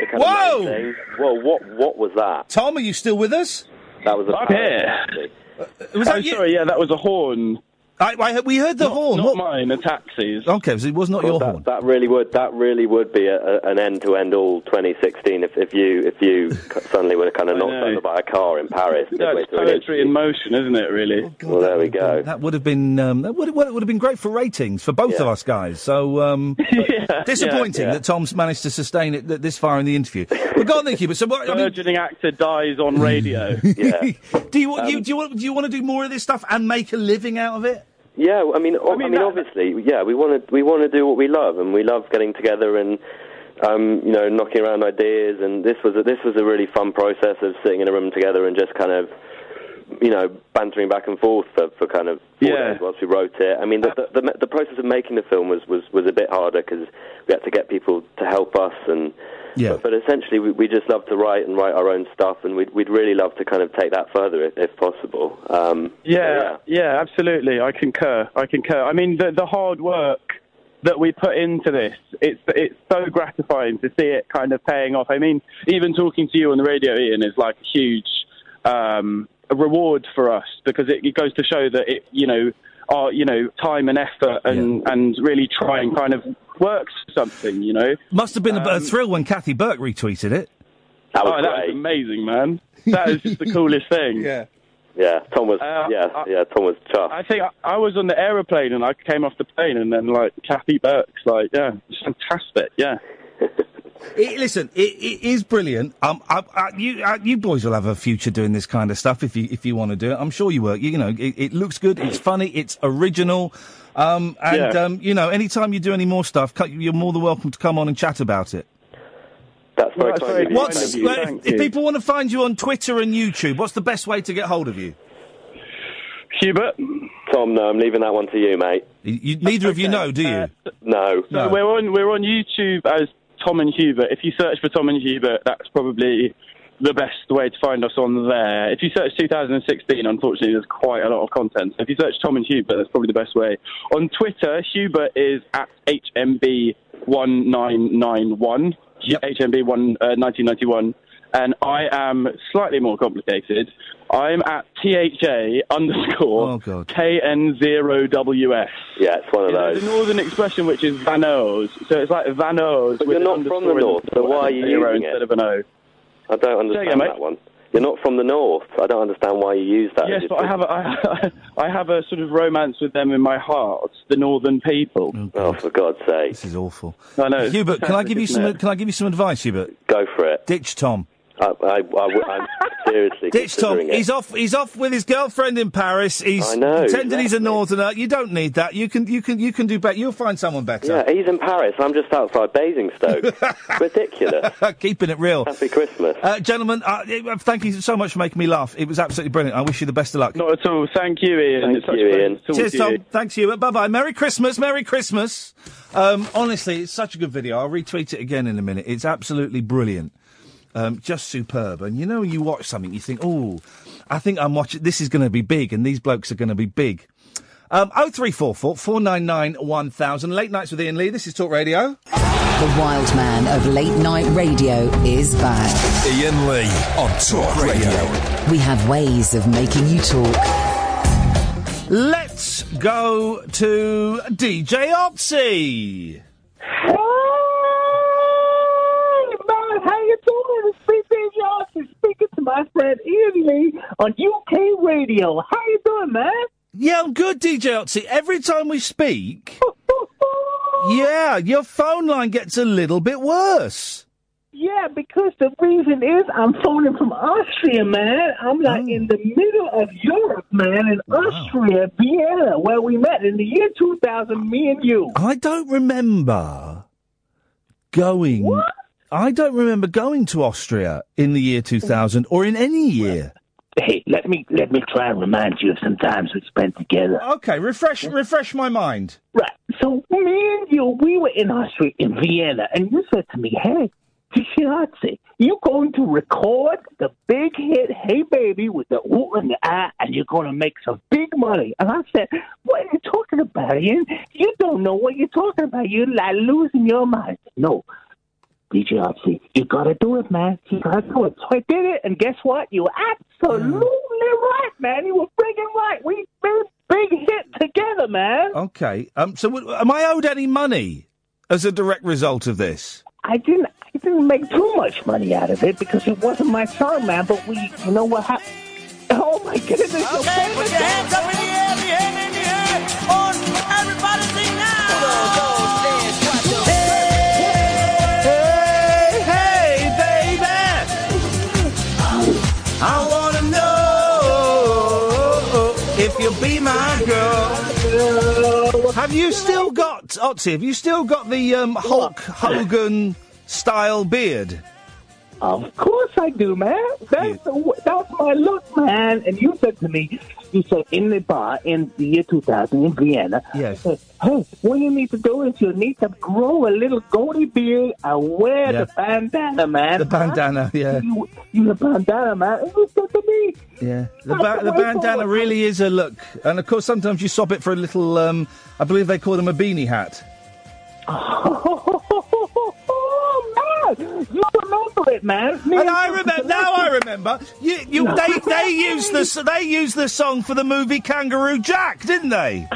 the kind Whoa! of main thing. Whoa! What, what was that? Tom, are you still with us? That was a I'm parrot, here. actually. Uh, uh, was oh, you? sorry, yeah, that was a horn. I, I, we heard the not, horn. Not What- mine, a taxi's. Okay, so it was not Well, your that, horn. that really would that really would be a, a, an end to end all 2016 if, if you if you suddenly were kind of knocked over by a car in Paris. midway That's through an poetry in motion, isn't it, really? Oh, well, there we go. That would have been um, that would would have been great for ratings for both of us guys. So um, disappointing yeah. that Tom's managed to sustain it this far in the interview. But go on, then, Hubert. So what? I mean, actor dies on radio. yeah. do you want you, do you want do you want to do more of this stuff and make a living out of it? Yeah, I mean, I mean, that- obviously, yeah, we want to we want to do what we love, and we love getting together and um, you know knocking around ideas. And this was a, this was a really fun process of sitting in a room together and just kind of you know bantering back and forth for, for kind of four Yeah. days whilst we wrote it. I mean, the the, the, the process of making the film was was, was a bit harder because we had to get people to help us and. Yeah. But, but essentially, we, we just love to write and write our own stuff, and we'd, we'd really love to kind of take that further if, if possible. Um, so, Yeah, yeah, absolutely. I concur. I concur. I mean, the the hard work that we put into this. It's it's so gratifying to see it kind of paying off. I mean, even talking to you on the radio, Iain, is like a huge um, a reward for us because it, it goes to show that it, you know, our you know time and effort and and really trying kind of works something. You know, Must have been a, a Um, thrill when Kathy Burke retweeted it. That was oh, that was amazing, man. That is just the coolest thing. Yeah. Yeah, Tom was. Uh, yeah, yeah, Tom was chuffed. I think I, I was on the aeroplane and I came off the plane and then like Kathy Burke's like, yeah, it's fantastic, yeah. It, listen, it, it is brilliant. Um, I, I, you, uh, you boys will have a future doing this kind of stuff if you if you want to do it. I'm sure you will. You, you know, it, it looks good. It's funny. It's original. Um, and Yeah. um, you know, anytime you do any more stuff, you're more than welcome to come on and chat about it. That's very Well, very. What's, kind of you, well, if, thank if you. people want to find you on Twitter and YouTube, what's the best way to get hold of you? Hubert? Tom, no, I'm leaving that one to you, mate. You, you- neither of you know, do you? No. So we're on we're on YouTube as Tom and Hubert. If you search for Tom and Hubert, that's probably the best way to find us on there. If you search 2016, unfortunately, there's quite a lot of content. So if you search Tom and Hubert, that's probably the best way. On Twitter, Hubert is at HMB1991, Yep. HMB one, uh, 1991, and I am slightly more complicated. I'm at THA underscore Oh, God. KN0WS. Yeah, it's one of You know, those. the northern expression, which is Vanos. So it's like Vanos. But with you're not from the north, so why are you a zero using instead it? of an O? I don't understand again, mate. that one. You're not from the north. I don't understand why you use that. Yes, but I have a, I, I have a sort of romance with them in my heart, the northern people. Oh, oh for God's sake! This is awful. I know. Hubert, can I give you some? it? Can I give you some advice, Hubert? Go for it. Ditch Tom. I, I, I, am seriously Ditch Tom. it. He's off. He's off with his girlfriend in Paris. He's I know, pretending he's a northerner. You don't need that. You can. You can. You can do better. You'll find someone better. Yeah, he's in Paris. I'm just outside Basingstoke. Ridiculous. Keeping it real. Happy Christmas. Uh, gentlemen, uh, uh, thank you so much for making me laugh. It was absolutely brilliant. I wish you the best of luck. Not at all. Thank you, Iain. Thank it's you, Iain. to Cheers, to Tom. you. Thanks, Hubert. Bye bye. Merry Christmas. Merry Christmas. Um, honestly, it's such a good video. I'll retweet it again in a minute. It's absolutely brilliant. Um, just superb. And you know, when you watch something, you think, oh, I think I'm watching, this is going to be big, and these blokes are going to be big. Um, 0344 499 1000. Late nights with Iain Lee. This is Talk Radio. The wild man of late night radio is back. Iain Lee on Talk Radio. We have ways of making you talk. Let's go to DJ Ötzi. BB Johnson speaking to my friend Iain Lee on UK Radio. How you doing, man? Yeah, I'm good, DJ Ötzi. Every time we speak, yeah, your phone line gets a little bit worse. Yeah, because the reason is I'm phoning from Austria, man. I'm like Oh. in the middle of Europe, man, in Austria, Vienna, where we met in the year 2000, me and you. I don't remember going. I don't remember going to Austria in the year 2000 or in any year. Hey, let me let me try and remind you of some times we spent together. Okay, refresh refresh my mind. Right. So me and you, we were in Austria, in Vienna, and you said to me, "Hey, Fiancé, you going to record the big hit Hey Baby with the ooh and the ah, and you're going to make some big money." And I said, "What are you talking about, Iain? You don't know what you're talking about. You're like losing your mind." No. DJ Ötzi, you gotta do it, man. You gotta do it. So I did it, and guess what? You were absolutely right, man. You were friggin' right. We made big hit together, man. Okay. Um. So, w- am I owed any money as a direct result of this? I didn't I didn't make too much money out of it because it wasn't my song, man. But we, you know what happened? Oh my goodness! Okay, put your hands up in the air, be my girl. Have you still got Ötzi? Have you still got the um, Hulk Hogan style beard? Of course I do, man. That's the, that's my look, man. And you said to me, you said in the bar in the year 2000 in Vienna. Yes. Hey, what you need to do is you need to grow a little goatee beard and wear Yeah. the bandana, man. The bandana, yeah. You, you the bandana, man. You said to me, Yeah, the, ba- the bandana really is a look, and of course sometimes you swap it for a little. Um, I believe they call them a beanie hat. You remember it, man. Me And I remember now. I remember. You, you, they, they used the they used the song for the movie Kangaroo Jack, didn't they?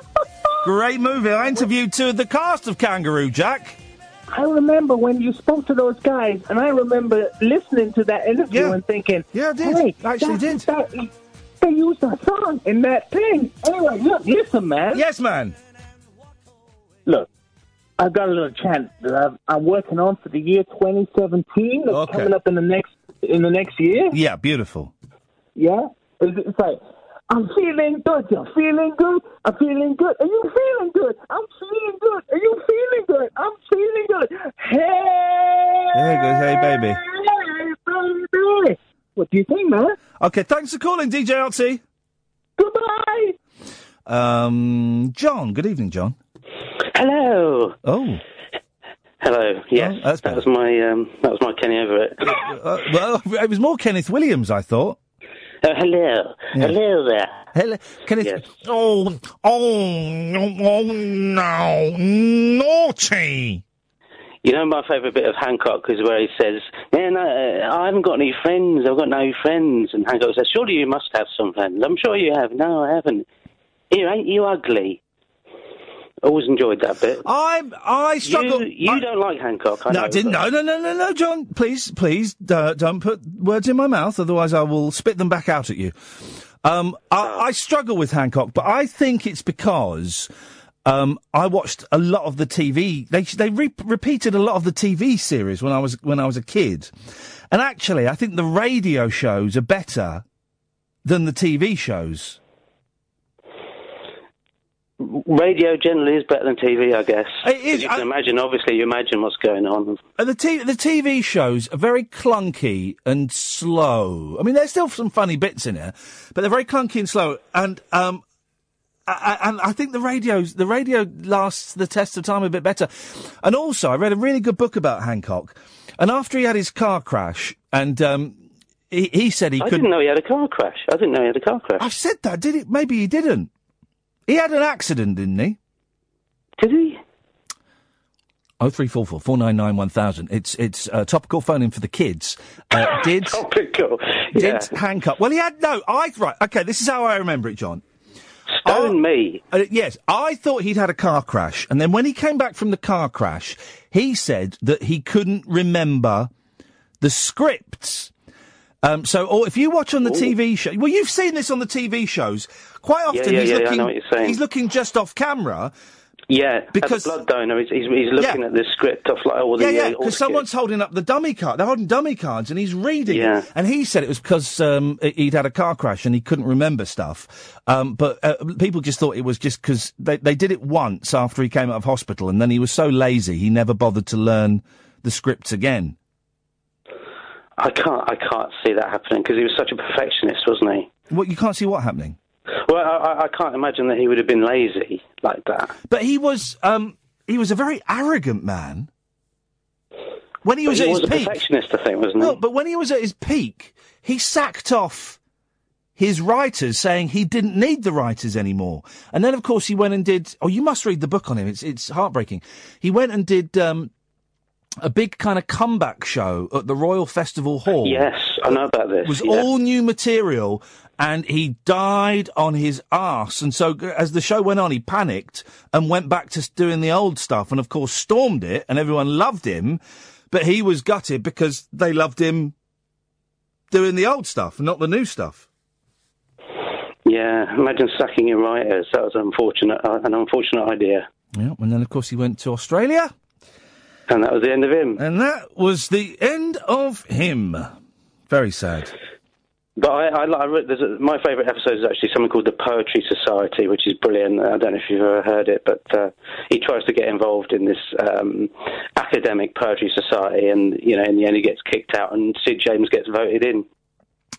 Great movie. I interviewed two of the cast of Kangaroo Jack. I remember when you spoke to those guys, and I remember listening to that interview and thinking, "Yeah, I did. Hey, Actually that- that- they used that song in that thing." Anyway, look, listen, man. Yes, man. Look, I've got a little chant that I'm, I'm working on for the year 2017. That's Okay. coming up in the next in the next year. Yeah, beautiful. Yeah, it's, like. I'm feeling good. You're feeling good. I'm feeling good. Are you feeling good? I'm feeling good. Are you feeling good? I'm feeling good. Hey, There goes, hey baby. baby. What do you think, man? Okay, thanks for calling, DJ RT. Goodbye. Um, John. Good evening, John. Hello. Oh. Hello. Yes, that's that was my um, that was my Kenny Everett. Uh, well, it was more Kenneth Williams, I thought. Oh, hello. Hello there. Hello, Kenneth. Oh, oh, oh, no, naughty. You know, my favourite bit of Hancock is where he says, "Man, I, I haven't got any friends. I've got no friends." And Hancock says, "Surely you must have some friends." I'm sure you have. No, I haven't. Here, ain't you ugly? Always enjoyed that bit. I I struggle. You, you don't like Hancock. I no, know, I didn't. No, no, no, no, no, John. Please, please, uh, don't put words in my mouth. Otherwise, I will spit them back out at you. Um, I, I struggle with Hancock, but I think it's because um, I watched a lot of the TV. They they re- repeated a lot of the TV series when I was when I was a kid, and actually, I think the radio shows are better than the TV shows. Radio generally is better than TV, I guess. It is. You can imagine, obviously, you imagine what's going on. Uh, the t- the TV shows are very clunky and slow. I mean, there's still some funny bits in it, but they're very clunky and slow. And um, I, I- and I think the radios the radio lasts the test of time a bit better. And also, I read a really good book about Hancock. And after he had his car crash, and um, he, he said he I couldn't. I didn't know he had a car crash. I didn't know he had a car crash. I said that, did it? Maybe he didn't. He had an accident, didn't he? Did he? Oh three four four four nine nine one thousand. It's it's uh, topical phone in for the kids. Uh, did topical? Did Hancock? Well, he had no. I right. Okay, this is how I remember it, John. Stone me. Uh, yes, I thought he'd had a car crash, and then when he came back from the car crash, he said that he couldn't remember the scripts. Um, so, or if you watch on the TV show, well, you've seen this on the TV shows. Quite often, yeah, he's yeah, I looking. know what you're saying. He's looking just off camera. Yeah, Because- blood donor, he's, he's, he's looking Yeah. at the script off like all the yeah, yeah, uh, because someone's holding up the dummy card. They're holding dummy cards, and he's reading. Yeah. it. And he said it was because um, he'd had a car crash and he couldn't remember stuff. Um, but uh, people just thought it was just because they they did it once after he came out of hospital, and then he was so lazy he never bothered to learn the scripts again. I can't, I can't see that happening because he was such a perfectionist, wasn't he? What you can't see what happening. Well, I, I- can't imagine that he would have been lazy like that. But he was um, he was a very arrogant man. When he But was he at was his a peak, perfectionist, I think, wasn't he? No, but when he was at his peak, he sacked off his writers, saying he didn't need the writers anymore. And then, of course, he went and did. Oh, you must read the book on him. It's it's heartbreaking. He went and did um, a big kind of comeback show at the Royal Festival Hall. Yes, I know about this. It was yeah. all new material, and he died on his arse. And so, as the show went on, he panicked and went back to doing the old stuff, and of course, stormed it, and everyone loved him. But he was gutted because they loved him doing the old stuff, not the new stuff. Yeah, imagine sacking your writers. That was unfortunate, uh, an unfortunate idea. Yeah, and then of course he went to Australia. And that was the end of him. And that was the end of him. Very sad. But I, I, I re- there's a, my favourite episode is actually something called the Poetry Society, which is brilliant. I don't know if you've ever heard it, but uh, he tries to get involved in this um, academic poetry society, and you know, in the end, he gets kicked out, and Sid James gets voted in.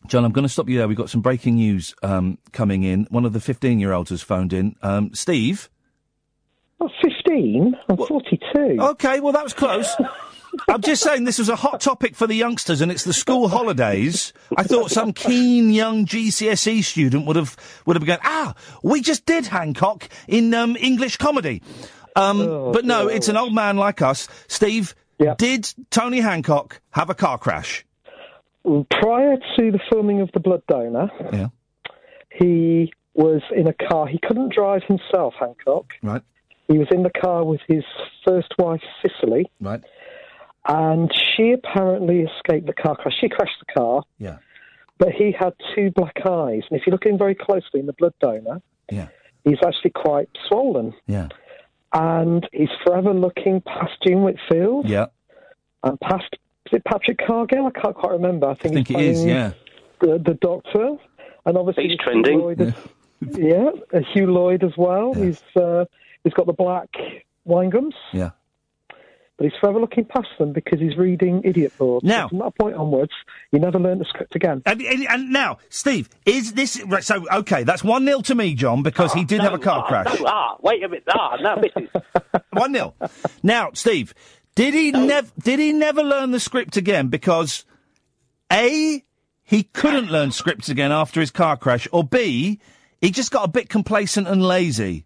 John, I'm going to stop you there. We've got some breaking news um, coming in. One of the 15 year olds has phoned in. Um, Steve? I'm 15. I'm 42. Okay, well, that was close. I'm just saying this was a hot topic for the youngsters, and it's the school holidays. I thought some keen young GCSE student would have would have been going, ah, we just did Hancock in um, English comedy. Um, Oh, but no, it's an old man like us. Steve, did Tony Hancock have a car crash? Prior to the filming of The Blood Donor, Yeah. he was in a car. He couldn't drive himself, Hancock. Right. He was in the car with his first wife, Cicely. Right. And she apparently escaped the car crash. She crashed the car. Yeah. But he had two black eyes. And if you look in very closely in The Blood Donor, Yeah. he's actually quite swollen. Yeah. And he's forever looking past June Whitfield Yeah. and past, is it Patrick Cargill? I can't quite remember. I think, I think he's it is, playing yeah. The, the Doctor. And obviously He's Hugh trending. Lloyd as- yeah, uh, Hugh Lloyd as well. He's uh, he's got the black wine gums. Yeah. But he's forever looking past them because he's reading idiot boards. Now- So from that point onwards, he never learned the script again. And, and, and now, Steve, is this right? So, okay, that's one 0 to me, John, because he did have a car Ah, crash. no, ah, wait a minute. Ah, no, missus. One 0 Now, Steve, did he never did he never learn the script again? Because a he couldn't learn scripts again after his car crash, or b he just got a bit complacent and lazy.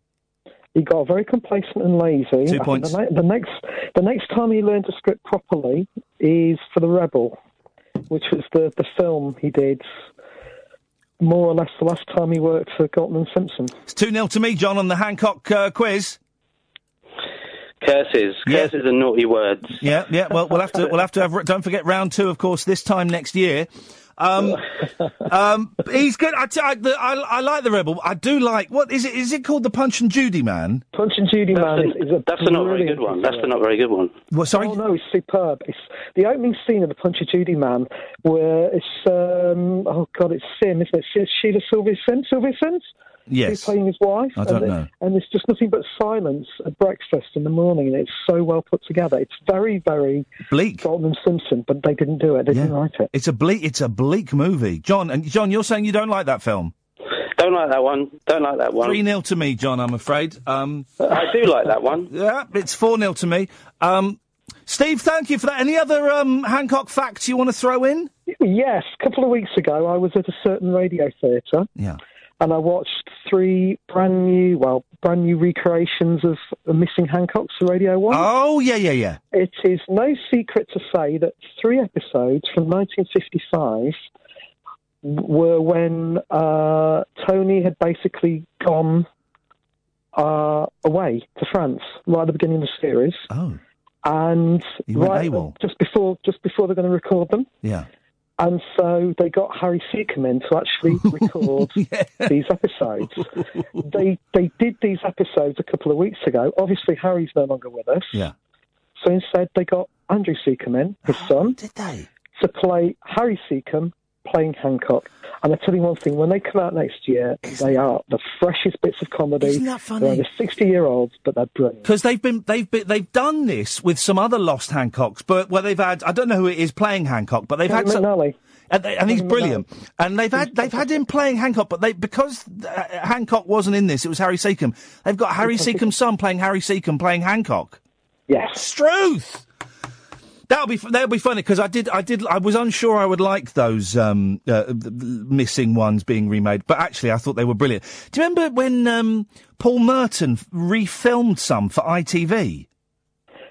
He got very complacent and lazy. Think points. The, the next, the next time he learned to script properly is for the Rebel, which was the the film he did. More or less the last time he worked for and Simpson. It's two 0 to me, John, on the Hancock uh, quiz. Curses, curses are naughty words. Yeah, yeah. Well, we'll have to we'll have to have. Don't forget round two, of course, this time next year. Um, um, he's good. I, t- I, the, I, I like the rebel. I do like what is it? Is it called the Punch and Judy Man? Punch and Judy Man is, is a That's a not very good one. That's of the not very good one. Well, sorry. Oh no, it's superb. It's the opening scene of the Punch and Judy Man, where it's um, oh god, it's Sim, isn't it? Sheila Sylvia Sim, Sylvia Syms. Yes. Who's playing his wife? I don't and, know. And there's just nothing but silence at breakfast in the morning, and it's so well put together. It's very, very bleak. Galton and Simpson, but they didn't do it. They didn't write it. It's a bleak. It's a bleak movie, John. And John, you're saying you don't like that film. Don't like that one. Don't like that one. Three 0 to me, John. I'm afraid. Um, I do like that one. Yeah, it's four 0 to me. Um, Steve, thank you for that. Any other um, Hancock facts you want to throw in? Yes, a couple of weeks ago, I was at a certain radio theatre. Yeah. And I watched three brand new, well, brand new recreations of the Missing Hancocks for Radio 1. Oh, yeah, yeah, yeah. It is no secret to say that three episodes from 1955 were when uh, Tony had basically gone uh, away to France right at the beginning of the series. Oh. And right AWOL. just before just before they're going to record them. Yeah. And so they got Harry Secombe in to actually record these episodes. They they did these episodes a couple of weeks ago. Obviously, Harry's no longer with us. Yeah. So instead, they got Andrew Secombe in, his oh, son, did they? to play Harry Secombe playing Hancock. And I tell you one thing: when they come out next year, they are the freshest bits of comedy. Isn't that funny? They're sixty-year-olds, but they're brilliant. Because they've been they've been they've done this with some other lost Hancocks, but where they've had I don't know who it is playing Hancock, but they've had Kevin some. McNally. And, they- and he's brilliant. And they've had they've had him playing Hancock, but they because uh, Hancock wasn't in this, it was Harry Secombe. They've got Harry Secombe's son playing Harry Secombe playing Hancock. Yes, Struth. That'll be that'll be funny because I did I did I was unsure I would like those um, uh, th- th- missing ones being remade, but actually I thought they were brilliant. Do you remember when um, Paul Merton f- refilmed some for ITV?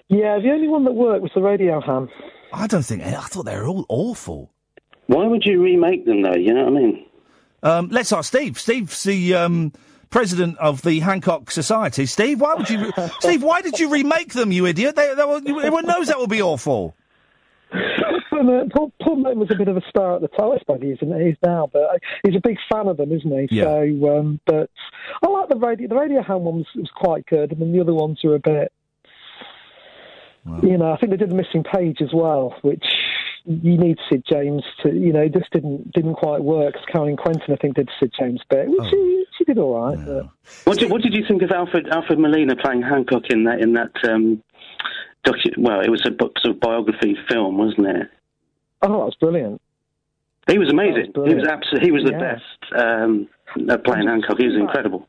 Yeah, the only one that worked was the Radio Ham. I don't think I thought they were all awful. Why would you remake them though? You know what I mean? Um, let's ask Steve. Steve's the um, president of the Hancock Society. Steve, why would you? Steve, why did you remake them? You idiot! They, they were, everyone knows that will be awful. Paul, Mer- Paul, Paul Merton was a bit of a star at the time. I suppose he's, he's now, but uh, he's a big fan of them, isn't he? Yeah. So, um, but I like the radio. The Radio Ham one was, was quite good, and then the other ones were a bit. You know, I think they did the missing page as well, which you need Sid James to. You know, just didn't didn't quite work. Caroline Quentin, I think, did Sid James bit, which Oh. she, she did all right. What did, what did you think of Alfred Alfred Molina playing Hancock in that in that um, docu- Well, it was a book, sort of biography film, wasn't it? oh, that was brilliant. He was amazing. he was absolutely. He was the Yeah. best um, at playing Hancock. He was incredible.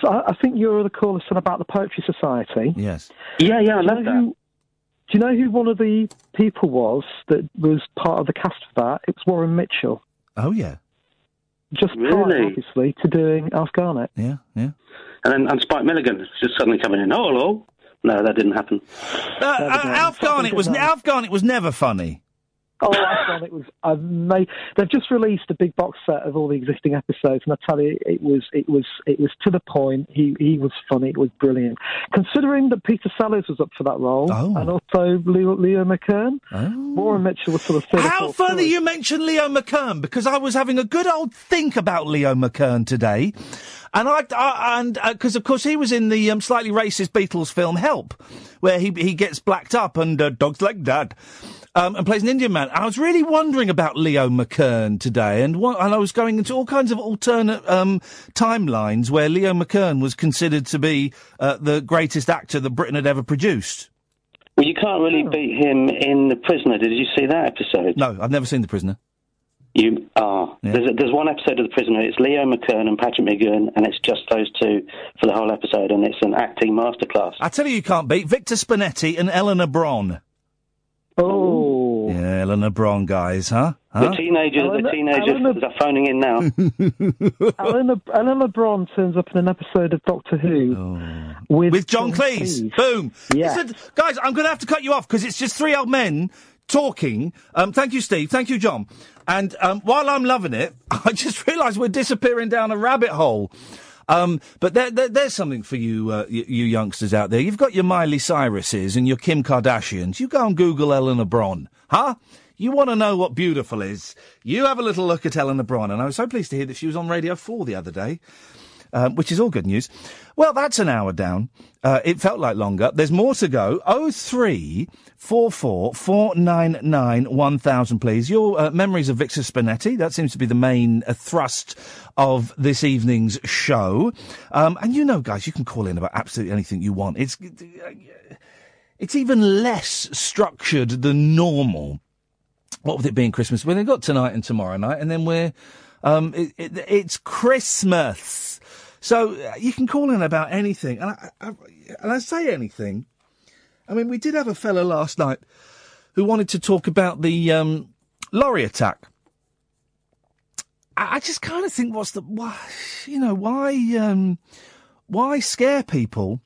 So I, think you're the caller said about the Poetry Society. Yes. Yeah, yeah, I love that. who- do you know who one of the people was that was part of the cast for that? It was Warren Mitchell. Oh yeah. Just prior, obviously, to doing Alf Garnett. Yeah, yeah. and then and Spike Milligan just suddenly coming in. Oh, hello. No, that didn't happen. Uh, uh, Alf Garnett was Alf Garnett was never funny. Oh, I thought it was amazing. They've just released a big box set of all the existing episodes, and I tell you, it was it was it was to the point. He he was funny. It was brilliant. Considering that Peter Sellers was up for that role, and also Leo, Leo McKern, Warren Mitchell was sort of How funny you mentioned Leo McKern because I was having a good old think about Leo McKern today, and I, I and because of course he was in the um, slightly racist Beatles film Help, where he he gets blacked up and uh, dogs like that. Um, and plays an Indian man. I was really wondering about Leo McKern today, and what, and I was going into all kinds of alternate um, timelines where Leo McKern was considered to be uh, the greatest actor that Britain had ever produced. Well, you can't really beat him in The Prisoner. Did you see that episode? No, I've never seen The Prisoner. You are. There's, a, there's one episode of The Prisoner. It's Leo McKern and Patrick McGoohan, and it's just those two for the whole episode, and it's an acting masterclass. I tell you, you can't beat Victor Spinetti and Eleanor Bron. Oh, yeah, Eleanor Bron, guys, huh? huh? The teenagers, Eleanor- the teenagers Eleanor- are phoning in now. Eleanor, Eleanor Bron turns up in an episode of Doctor Who with, With John Cleese. Boom. Yeah. Listen, guys, I'm going to have to cut you off because it's just three old men talking. Um, thank you, Steve. Thank you, John. And um, while I'm loving it, I just realised we're disappearing down a rabbit hole. Um, but there, there, there's something for you, uh, you, you youngsters out there. You've got your Miley Cyruses and your Kim Kardashians. You go and Google Eleanor Bron, huh? You want to know what beautiful is? You have a little look at Eleanor Bron, and I was so pleased to hear that she was on Radio 4 the other day um, which is all good news. Well, that's an hour down. Uh, it felt like longer. There's more to go. Oh three four four four nine nine one thousand, please. Your uh, memories of Victor Spinetti. That seems to be the main uh, thrust of this evening's show. Um, and you know, guys, you can call in about absolutely anything you want. It's it's even less structured than normal. What with it being Christmas? Well, they've got tonight and tomorrow night, and then we're um, it, it, it's Christmas. So uh, you can call in about anything, and I, I, and I say anything. I mean, we did have a fella last night who wanted to talk about the um, lorry attack. I, I just kind of think, what's the why? You know, why um, why scare people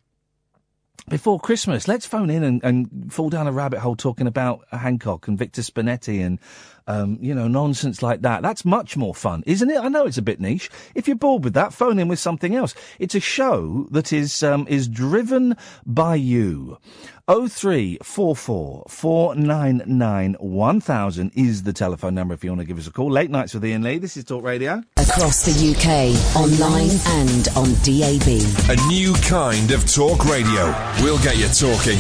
before Christmas? Let's phone in and, and fall down a rabbit hole talking about Hancock and Victor Spinetti and um, you know, nonsense like that. That's much more fun, isn't it? I know it's a bit niche. If you're bored with that, phone in with something else. It's a show that is um, is driven by you. Oh three four four four nine nine one thousand is the telephone number if you want to give us a call. Late nights with Iain Lee. This is Talk Radio. Across the UK, online and on DAB. A new kind of talk radio. We'll get you talking.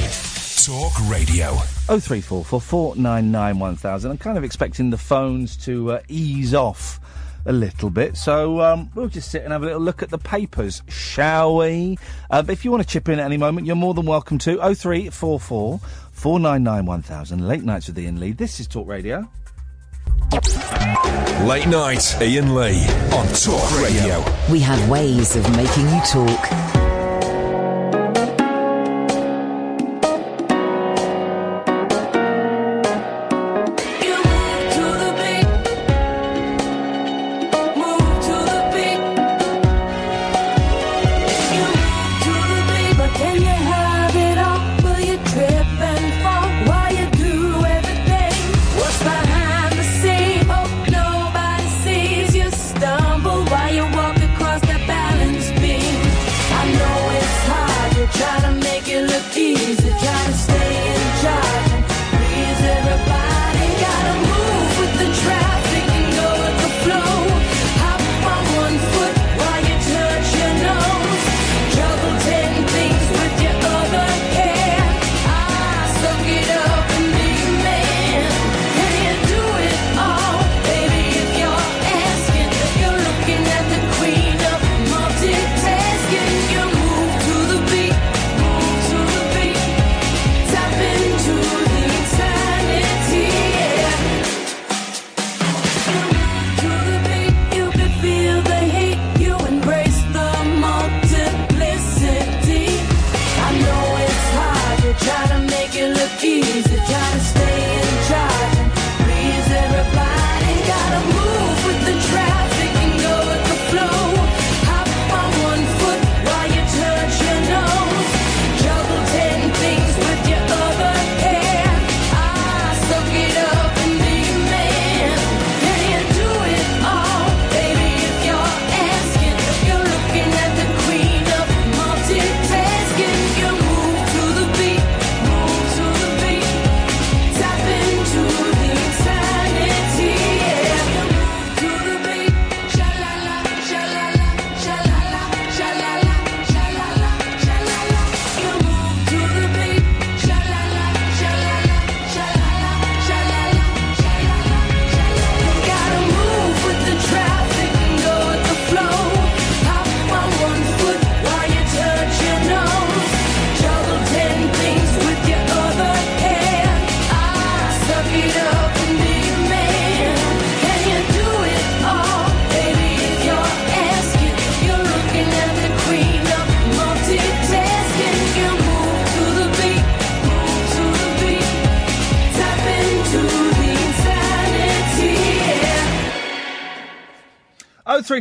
Talk radio. Oh three four four four nine nine one thousand. I'm kind of expecting the phones to uh, ease off a little bit, so um, we'll just sit and have a little look at the papers, shall we? Uh, but if you want to chip in at any moment, you're more than welcome to. Oh three four four four nine nine one thousand. Late nights with Iain Lee. This is Talk Radio. Late night, Iain Lee on Talk Radio. We have ways of making you talk.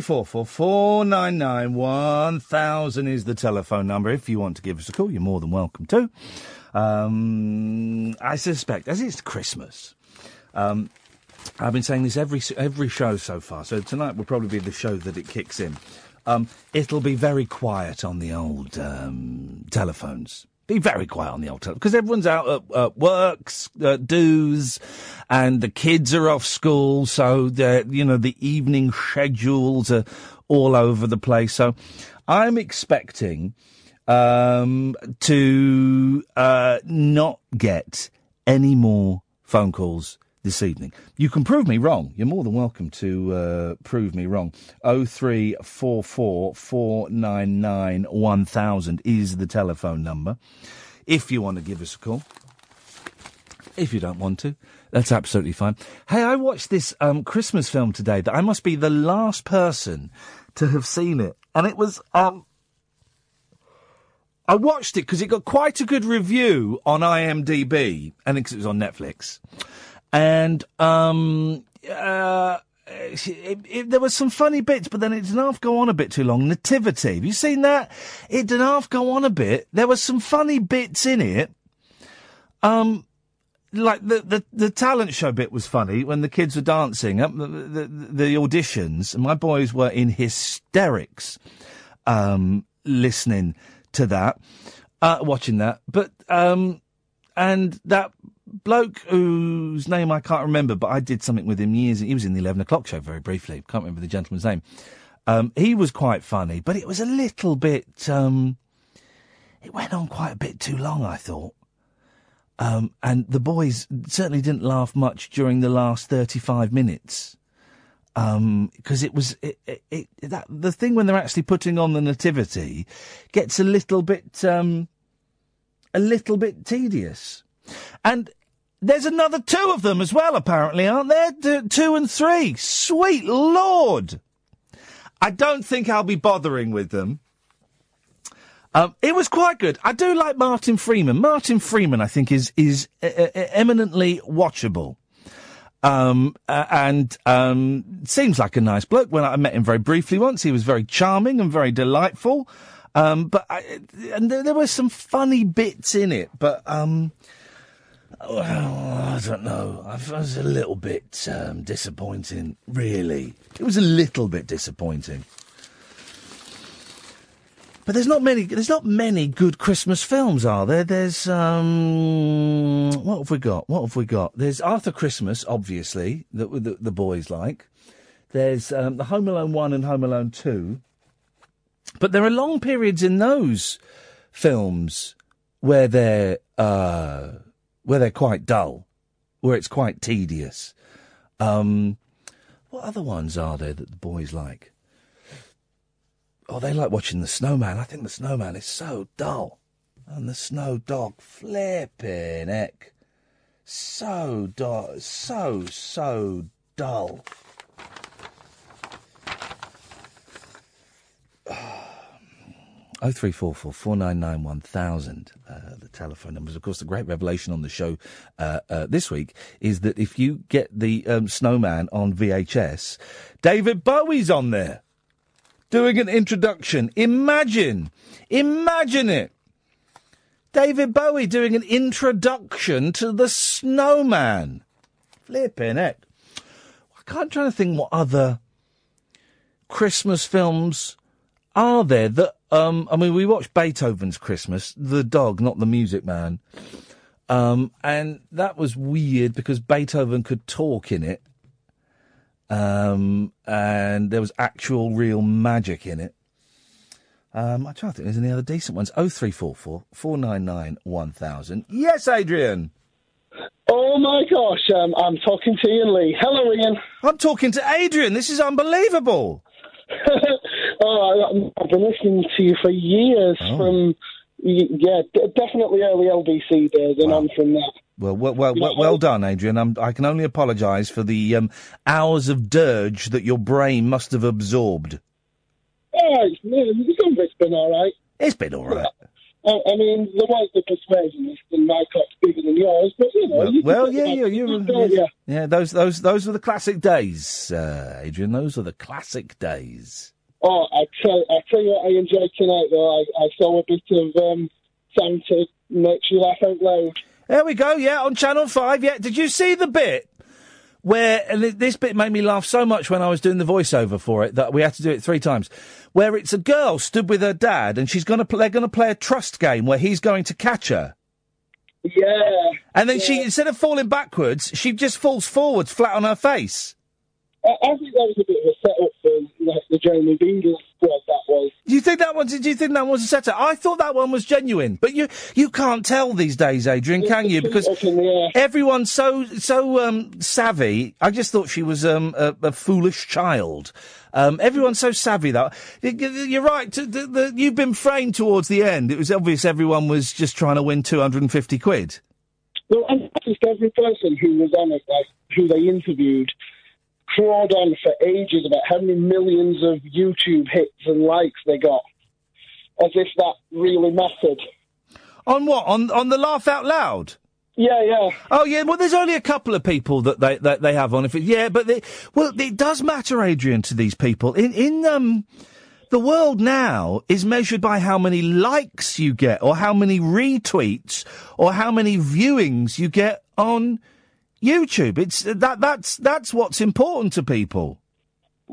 0344 1000 is the telephone number. If you want to give us a call, you're more than welcome to. Um, I suspect, as it's Christmas, um, I've been saying this every every show so far. So tonight will probably be the show that it kicks in. Um, it'll be very quiet on the old um, telephones. Be very quiet on the telephones because everyone's out at, at works, uh, dues, and the kids are off school. So you know the evening schedules are all over the place. So I'm expecting um, to uh, not get any more phone calls this evening. You can prove me wrong. You're more than welcome to uh, prove me wrong. Oh three four four four nine nine one thousand is the telephone number. If you want to give us a call. If you don't want to, that's absolutely fine. Hey, I watched this um, Christmas film today that I must be the last person to have seen it, and it was um, I watched it because it got quite a good review on IMDb, and it was on Netflix. And um, uh, it, it, there were some funny bits, but then it didn't half go on a bit too long. Nativity, have you seen that? It didn't half go on a bit. There were some funny bits in it. Um, like the, the, the talent show bit was funny when the kids were dancing up the, the, the auditions and my boys were in hysterics um, listening to that uh, watching that but um, and that bloke whose name I can't remember but I did something with him years he was in the 11 o'clock show very briefly can't remember the gentleman's name um, he was quite funny but it was a little bit um, it went on quite a bit too long I thought um, and the boys certainly didn't laugh much during the last 35 minutes. Um, cause it was, it, it, it, that, the thing when they're actually putting on the nativity gets a little bit, um, a little bit tedious. And there's another two of them as well, apparently, aren't there? Two and three. Sweet Lord. I don't think I'll be bothering with them. Um, it was quite good. I do like Martin Freeman. Martin Freeman, I think, is is uh, eminently watchable. Um, uh, and um, seems like a nice bloke. When I met him very briefly once, he was very charming and very delightful. Um, but I, and there, there were some funny bits in it, but um, well, I don't know. I was a little bit um, disappointing. Really, it was a little bit disappointing. But there's not many. There's not many good Christmas films, are there? There's um, what have we got? What have we got? There's Arthur Christmas, obviously, that the, the boys like. There's um, the Home Alone one and Home Alone two. But there are long periods in those films where they're uh, where they're quite dull, where it's quite tedious. Um, what other ones are there that the boys like? Oh, they like watching the snowman. I think the snowman is so dull. And the snow dog, flipping heck. So dull. So, so dull. Oh three four four four nine nine one thousand. Uh, the telephone numbers. Of course, the great revelation on the show uh, uh, this week is that if you get the um, snowman on VHS, David Bowie's on there doing an introduction. Imagine, imagine it. David Bowie doing an introduction to the Snowman. Flipping it. I can't try to think what other Christmas films are there that. Um, I mean, we watched Beethoven's Christmas, The Dog, not the Music Man, um, and that was weird because Beethoven could talk in it, um, and there was actual real magic in it. Um, I try to think there's any other decent ones. Oh three four four four nine nine one thousand. Yes, Adrian. Oh my gosh, um, I'm talking to Iain Lee. Hello, Iain. I'm talking to Adrian. This is unbelievable. oh, I, I've been listening to you for years from, yeah, definitely early LBC days, and I'm from that. Well, well, well, well, well done, Adrian. I'm, I can only apologise for the um, hours of dirge that your brain must have absorbed. Yeah, it's, it's been all right. It's been all right. I, I mean, there was the persuasion that my cock's bigger than yours, but you know, Well, you well talk yeah, you, you, don't yeah, those, those, those were the classic days, uh, Adrian. Those are the classic days. Oh, I tell, I tell you what I enjoyed tonight, though. I, I saw a bit of um, Santa makes you laugh out loud. There we go. Yeah, on Channel Five. Yeah, did you see the bit where and this bit made me laugh so much when I was doing the voiceover for it that we had to do it three times. Where it's a girl stood with her dad and she's going to they're going to play a trust game where he's going to catch her. Yeah. And then she instead of falling backwards, she just falls forwards flat on her face. I, I think that was a bit of a setup for like, the Jeremy Beadle squad. That was. Do you think that one? Did you think that was a setup? I thought that one was genuine, but you you can't tell these days, Adrian, can you? Because everyone's so so um, savvy. I just thought she was um, a, a foolish child. Um, everyone's so savvy that you're right. The, the, you've been framed towards the end. It was obvious everyone was just trying to win 250 quid. Well, I noticed every person who was on it, like who they interviewed, crowed on for ages about how many millions of YouTube hits and likes they got, as if that really mattered. On what? On on the laugh out loud. Yeah, yeah. Oh, yeah. Well, there's only a couple of people that they that they have on. If it, yeah, but they, well, it does matter, Adrian, to these people. In in um, the world now is measured by how many likes you get, or how many retweets, or how many viewings you get on YouTube. It's that that's that's what's important to people.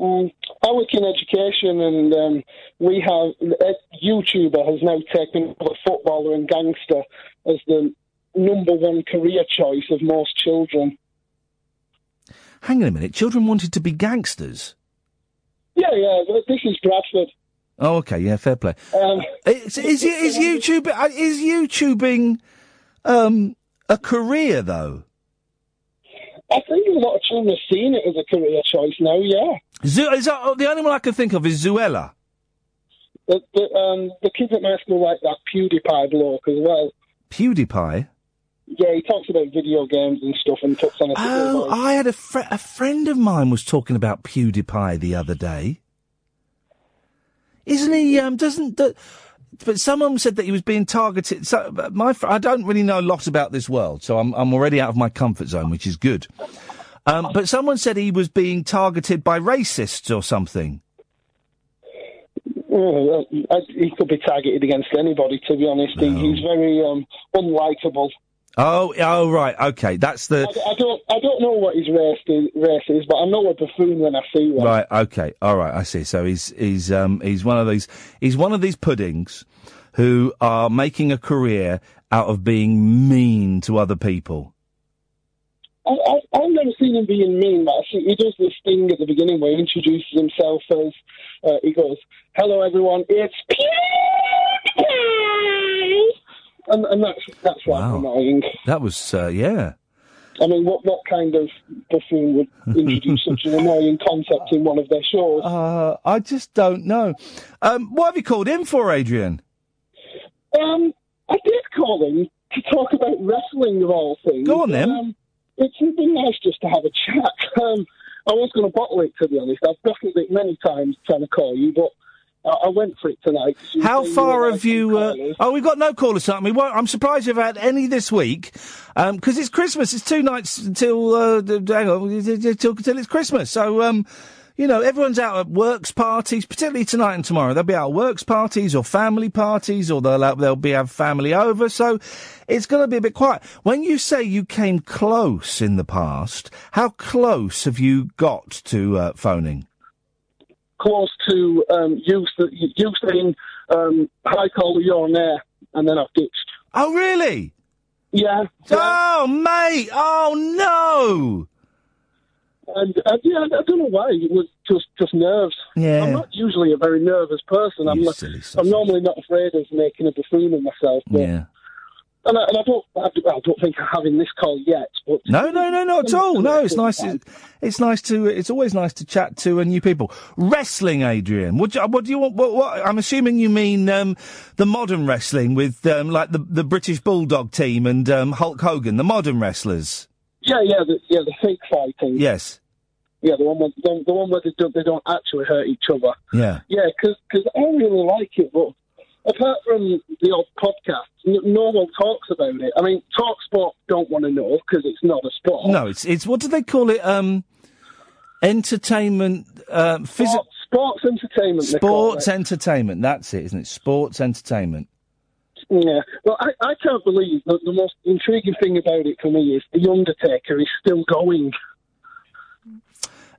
Um, I work in education, and um, we have a YouTuber has now taken over footballer and gangster as the number one career choice of most children. Hang on a minute. Children wanted to be gangsters. Yeah, yeah. This is Bradford. Oh, okay. Yeah, fair play. Um, Is, is, is YouTube uh, is YouTubing um, a career though? I think a lot of children have seen it as a career choice now. Yeah. Zu- is that, the only one I can think of is Zoella. The, the, um, the kids at my school like that PewDiePie bloke as well. PewDiePie. Yeah, he talks about video games and stuff and talks on a Oh, I had a fr- a friend of mine was talking about PewDiePie the other day. Isn't he? Um, doesn't the, but someone said that he was being targeted. So my fr- I don't really know a lot about this world, so I'm I'm already out of my comfort zone, which is good. Um, but someone said he was being targeted by racists or something. Uh, he could be targeted against anybody, to be honest. He, he's very um, unlikable. Oh, oh, right, okay, that's the I, I don't, I don't know what his race is, race is, but I know a buffoon when I see one. Right. Okay. All right. I see. So he's he's um he's one of these he's one of these puddings who are making a career out of being mean to other people. I, I, I've never seen him being mean, but he does this thing at the beginning where he introduces himself as uh, he goes, "Hello, everyone, it's PewDiePie," and, and that's that's rather annoying. That was uh, yeah. I mean, what what kind of buffoon would introduce such an annoying concept in one of their shows? Uh, I just don't know. Um, what have you called in for, Adrian? Um, I did call him to talk about wrestling of all things. Go on, then. Um, it's been nice just to have a chat. Um, I was going to bottle it, to be honest. I've bottled it many times trying to call you, but I, went for it tonight. How far have you? Uh, oh, we've got no callers. Well, I'm surprised you've had any this week because it's Christmas. It's two nights until uh, hang on, till, till it's Christmas. So, um, you know, everyone's out at works parties, particularly tonight and tomorrow. They'll be out at works parties or family parties, or they'll have, they'll be have family over. So, it's going to be a bit quiet. When you say you came close in the past, how close have you got to uh, phoning? Close to um, you, you saying, um, "Hi, caller, you're on air," and then I've ditched. Oh, really? Yeah. Oh, mate! Oh no! And uh, yeah, I, don't know why. It was just just nerves. Yeah. I'm not usually a very nervous person. I'm not, I'm normally not afraid of making a buffoon of myself. But, Yeah. And I, and I don't I, don't- I don't think I'm having this call yet. But No, no, no, not at all. No, it's nice. To, it's nice to. It's always nice to chat to uh, new people. Wrestling, Adrian. What do, you- what do you want? What, what, I'm assuming you mean um, the modern wrestling with um, like the the British Bulldog team and um, Hulk Hogan, the modern wrestlers. yeah, yeah, the, yeah, the fake fighting. Yes. Yeah, the one where, the, the one where they don't, they don't actually hurt each other. Yeah. Yeah, because I really like it, but apart from the odd podcast, n- no one talks about it. I mean, Talk Sport don't want to know because it's not a sport. No, it's it's what do they call it? Um, entertainment. Um, phys- Sports, sports entertainment. sports entertainment. That's it, isn't it? Sports entertainment. Yeah. Well, I, I can't believe that the most intriguing thing about it for me is The Undertaker is still going.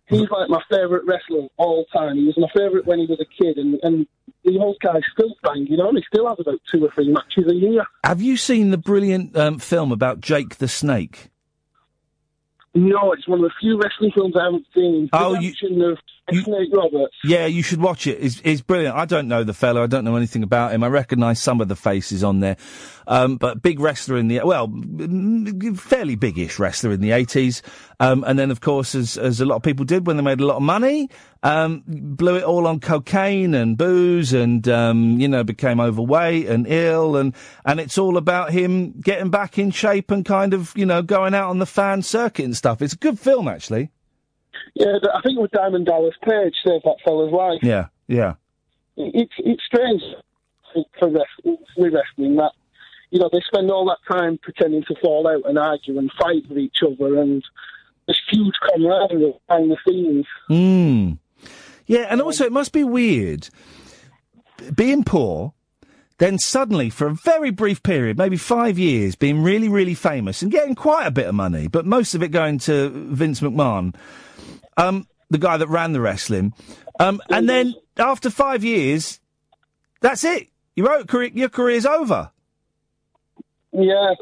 He's like my favourite wrestler of all time. He was my favourite when he was a kid, and, and the old guy's still banging on. He still has about two or three matches a year. Have you seen the brilliant um, film about Jake the Snake? No, it's one of the few wrestling films I haven't seen. Oh, you- of Roberts. Yeah, you should watch it. It's, it's brilliant. I don't know the fellow. I don't know anything about him. I recognise some of the faces on there. Um, but big wrestler in the, well, mm, fairly biggish wrestler in the 80s. Um, and then, of course, as, as a lot of people did when they made a lot of money, um, blew it all on cocaine and booze and, um, you know, became overweight and ill. And, and it's all about him getting back in shape and kind of, you know, going out on the fan circuit and stuff. It's a good film, actually. Yeah, I think it was Diamond Dallas Page saved that fella's life. Yeah, yeah. it's it's strange for wrestling, with wrestling that you know they spend all that time pretending to fall out and argue and fight with each other and there's huge camaraderie behind the scenes. Mm. Yeah, and also it must be weird being poor, then suddenly for a very brief period, maybe five years, being really, really famous and getting quite a bit of money, but most of it going to Vince McMahon, um, the guy that ran the wrestling. Um, and then after five years, that's it. Your, career, your career's over. Yeah,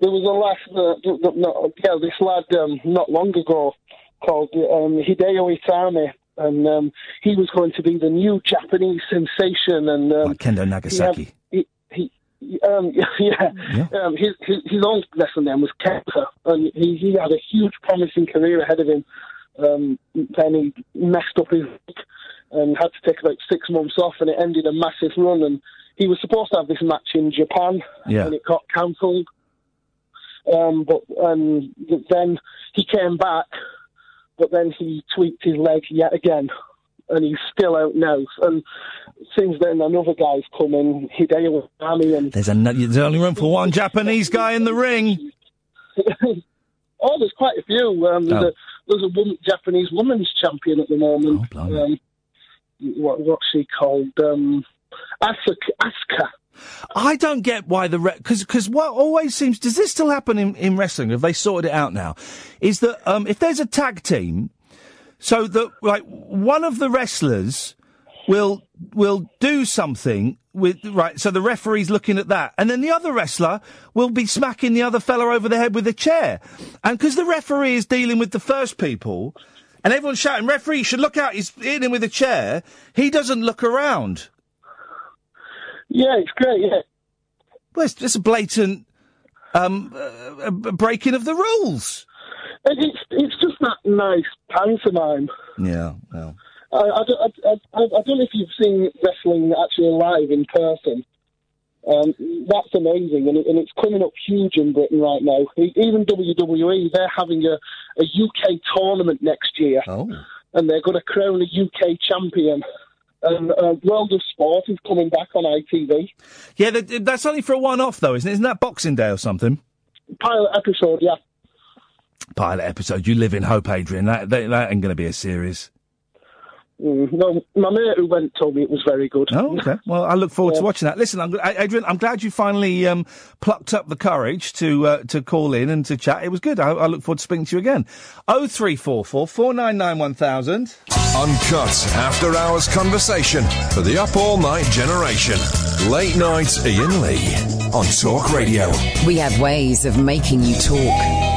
there was a last uh, th- th- no, yeah this lad um, not long ago called um, Hideo Itami. And um, he was going to be the new Japanese sensation, and um, Like Kendo Nagasaki. He, he, he um, yeah, Um, his, his his own wrestling name was Kenta, and he he had a huge promising career ahead of him. Um, then he messed up his leg and had to take about six months off, and it ended a massive run. And he was supposed to have this match in Japan, Yeah. and it got cancelled. Um, but um, then he came back, but then he tweaked his leg yet again, and he's still out now. And since then, another guy's come in, Hideo Itami, and There's, an- there's only room for one Japanese guy in the ring. oh, there's quite a few. Um, Oh. There's a woman, Japanese women's champion at the moment. Oh, um, what, what's she called? Um, Asuka. Asuka. I don't get why the because because what always seems does this still happen in, in wrestling? Have they sorted it out now? Is that um, if there's a tag team, so that like one of the wrestlers will will do something with right, so the referee's looking at that, and then the other wrestler will be smacking the other fella over the head with a chair, and because the referee is dealing with the first people. And everyone's shouting, referee, you should look out, he's hitting him with a chair. He doesn't look around. Yeah, it's great, yeah. Well, it's just a blatant um, uh, breaking of the rules. And It's, it's just that nice pantomime. Yeah, well. I, I, don't- I, I, I don't know if you've seen wrestling actually live in person. Um, that's amazing, and, it, and it's coming up huge in Britain right now. Even WWE, they're having a, a UK tournament next year, oh. and they're going to crown a UK champion. And uh, World of Sport is coming back on ITV. Yeah, that, that's only for a one-off, though, isn't it? Isn't that Boxing Day or something? Pilot episode, yeah. Pilot episode. You live in hope, Adrian. That that, that ain't going to be a series. Mm, no, my mate who went told me it was very good. Oh, okay. Well, I look forward to watching that. Listen, I'm, Adrian, I'm glad you finally um, plucked up the courage to uh, to call in and to chat. It was good. I, I look forward to speaking to you again. Oh three four four four nine nine one thousand. Uncut after hours conversation for the up all night generation. Late night Iain Lee on Talk Radio. We have ways of making you talk.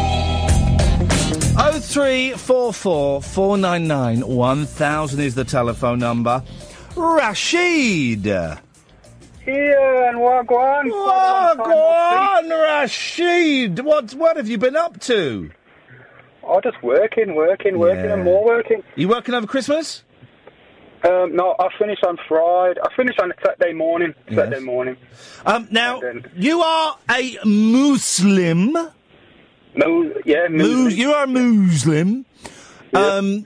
Oh three four four four nine nine one thousand is the telephone number. Rashid. Iain, Wagwan. Wagwan, Rashid. What what have you been up to? Oh, just working, working, working, Yeah. and more working. You working over Christmas? Um, no, I finish on Friday. I finish on Saturday morning. Saturday morning. Um, now you are a Muslim. Mu- yeah, Mus- you are a Muslim. Um,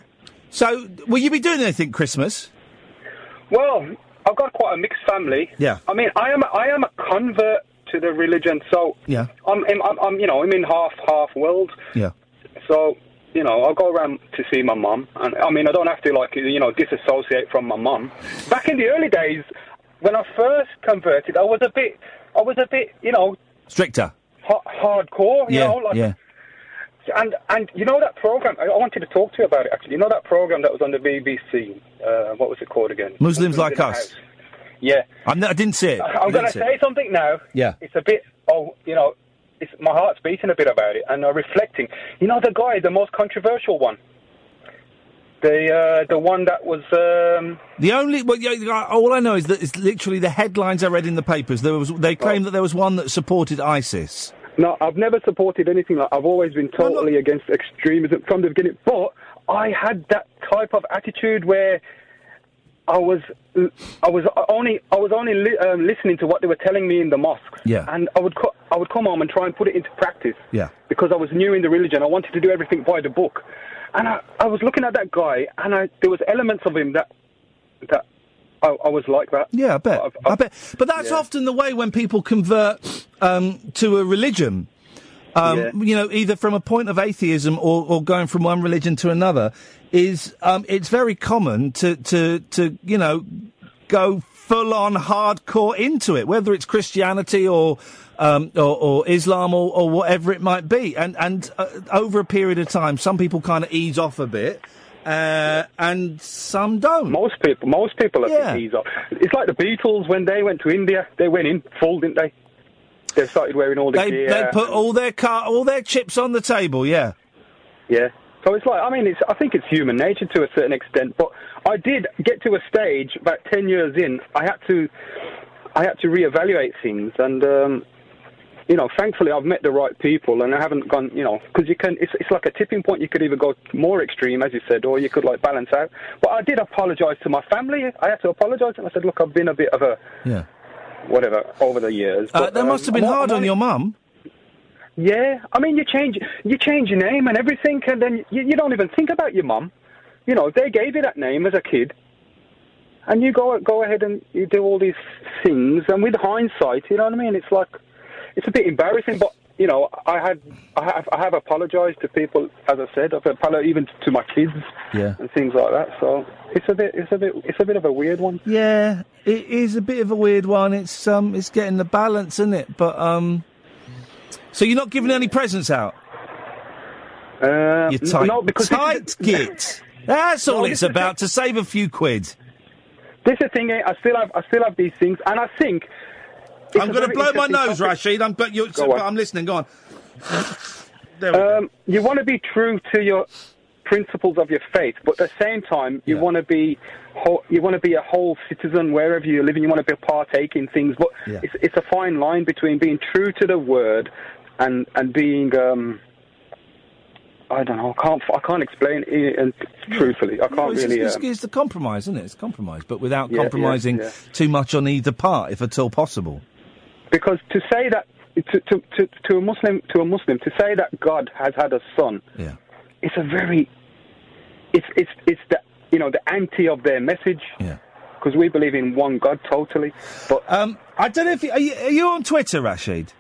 so will you be doing anything Christmas? Well, I've got quite a mixed family. Yeah. I mean, I am I am a convert to the religion, so Yeah. I'm, I'm, I'm you know I'm in half half world. Yeah. So you know I'll go around to see my mum, and I mean I don't have to like you know disassociate from my mum. Back in the early days, when I first converted, I was a bit I was a bit you know Stricter. Ha- hardcore. You yeah. know, like yeah. and and you know that program. I, wanted to talk to you about it actually. You know that program that was on the BBC. Uh, what was it called again? Muslims like us. House. Yeah. I'm not, I didn't see it. I I'm going to see it. say something now. Yeah. It's a bit. Oh, you know, it's my heart's beating a bit about it, and I'm reflecting. You know, the guy, the most controversial one. The uh, the one that was. Um, The only well, yeah, all I know is that it's literally the headlines I read in the papers. There was they claimed that there was one that supported ISIS. No, I've never supported anything like. I've always been totally against extremism from the beginning. But I had that type of attitude where I was, I was only, I was only li- um, listening to what they were telling me in the mosques. Yeah. And I would, co- I would come home and try and put it into practice Yeah. because I was new in the religion. I wanted to do everything by the book, and I, I was looking at that guy, and I, there was elements of him that, that I, I was like that. Yeah, I bet. I bet. But that's often the way when people convert um, to a religion. Um, You know, either from a point of atheism or, or going from one religion to another, is um, it's very common to, to, to you know go full on hardcore into it, whether it's Christianity or um, or, or Islam or, or whatever it might be. And and uh, over a period of time, some people kind of ease off a bit, uh, and some don't. Most people, most people Yeah. eased off. It's like the Beatles when they went to India. They went in full, didn't they? They started wearing all the They gear. they put all their car all their chips on the table. Yeah. Yeah. So it's like, I mean, it's, I think it's human nature to a certain extent, but I did get to a stage about 10 years in, I had to, I had to reevaluate things and, um, you know, thankfully I've met the right people and I haven't gone, you know, because you can, it's, it's like a tipping point. You could either go more extreme, as you said, or you could like balance out. But I did apologise to my family. I had to apologise and I said, look, I've been a bit of a, Yeah. whatever, over the years. Uh, But, that must have um, been hard on your mum. yeah, I mean, you change you change your name and everything, and then you, you don't even think about your mum. You know, they gave you that name as a kid, and you go go ahead and you do all these things. And with hindsight, you know what I mean? It's like it's a bit embarrassing, but you know, I had I have I have apologised to people, as I said, I've apologized even to my kids Yeah. and things like that. So it's a bit it's a bit it's a bit of a weird one. Yeah, it is a bit of a weird one. It's um, it's getting the balance, isn't it? But um, so you're not giving any presents out. Uh, you tight, no, because tight git. That's all it's about to save a few quid. This is the thing. eh, I still have I still have these things, and I think I'm going to blow my nose, topic. Rashid. I'm but you. Go on. I'm listening. Go on. Um, you want to be true to your principles of your faith, but at the same time, you want to be whole, you want to be a whole citizen wherever you're living. You want to be partake in things, but Yeah. it's it's a fine line between being true to the word and and being. Um, I don't know. I can't. I can't explain it. And truthfully, I can't No, it's, really. it's, um, it's the compromise, isn't it? It's compromise, but without Yeah, yeah, compromising yeah. too much on either part, if at all possible. because to say that to, to, to, to a Muslim to a Muslim to say that God has had a son, Yeah. it's a very it's it's it's the you know the anti of their message. Yeah. Because we believe in one God totally, but um, I don't know if you, are, you, are you on Twitter, Rashid?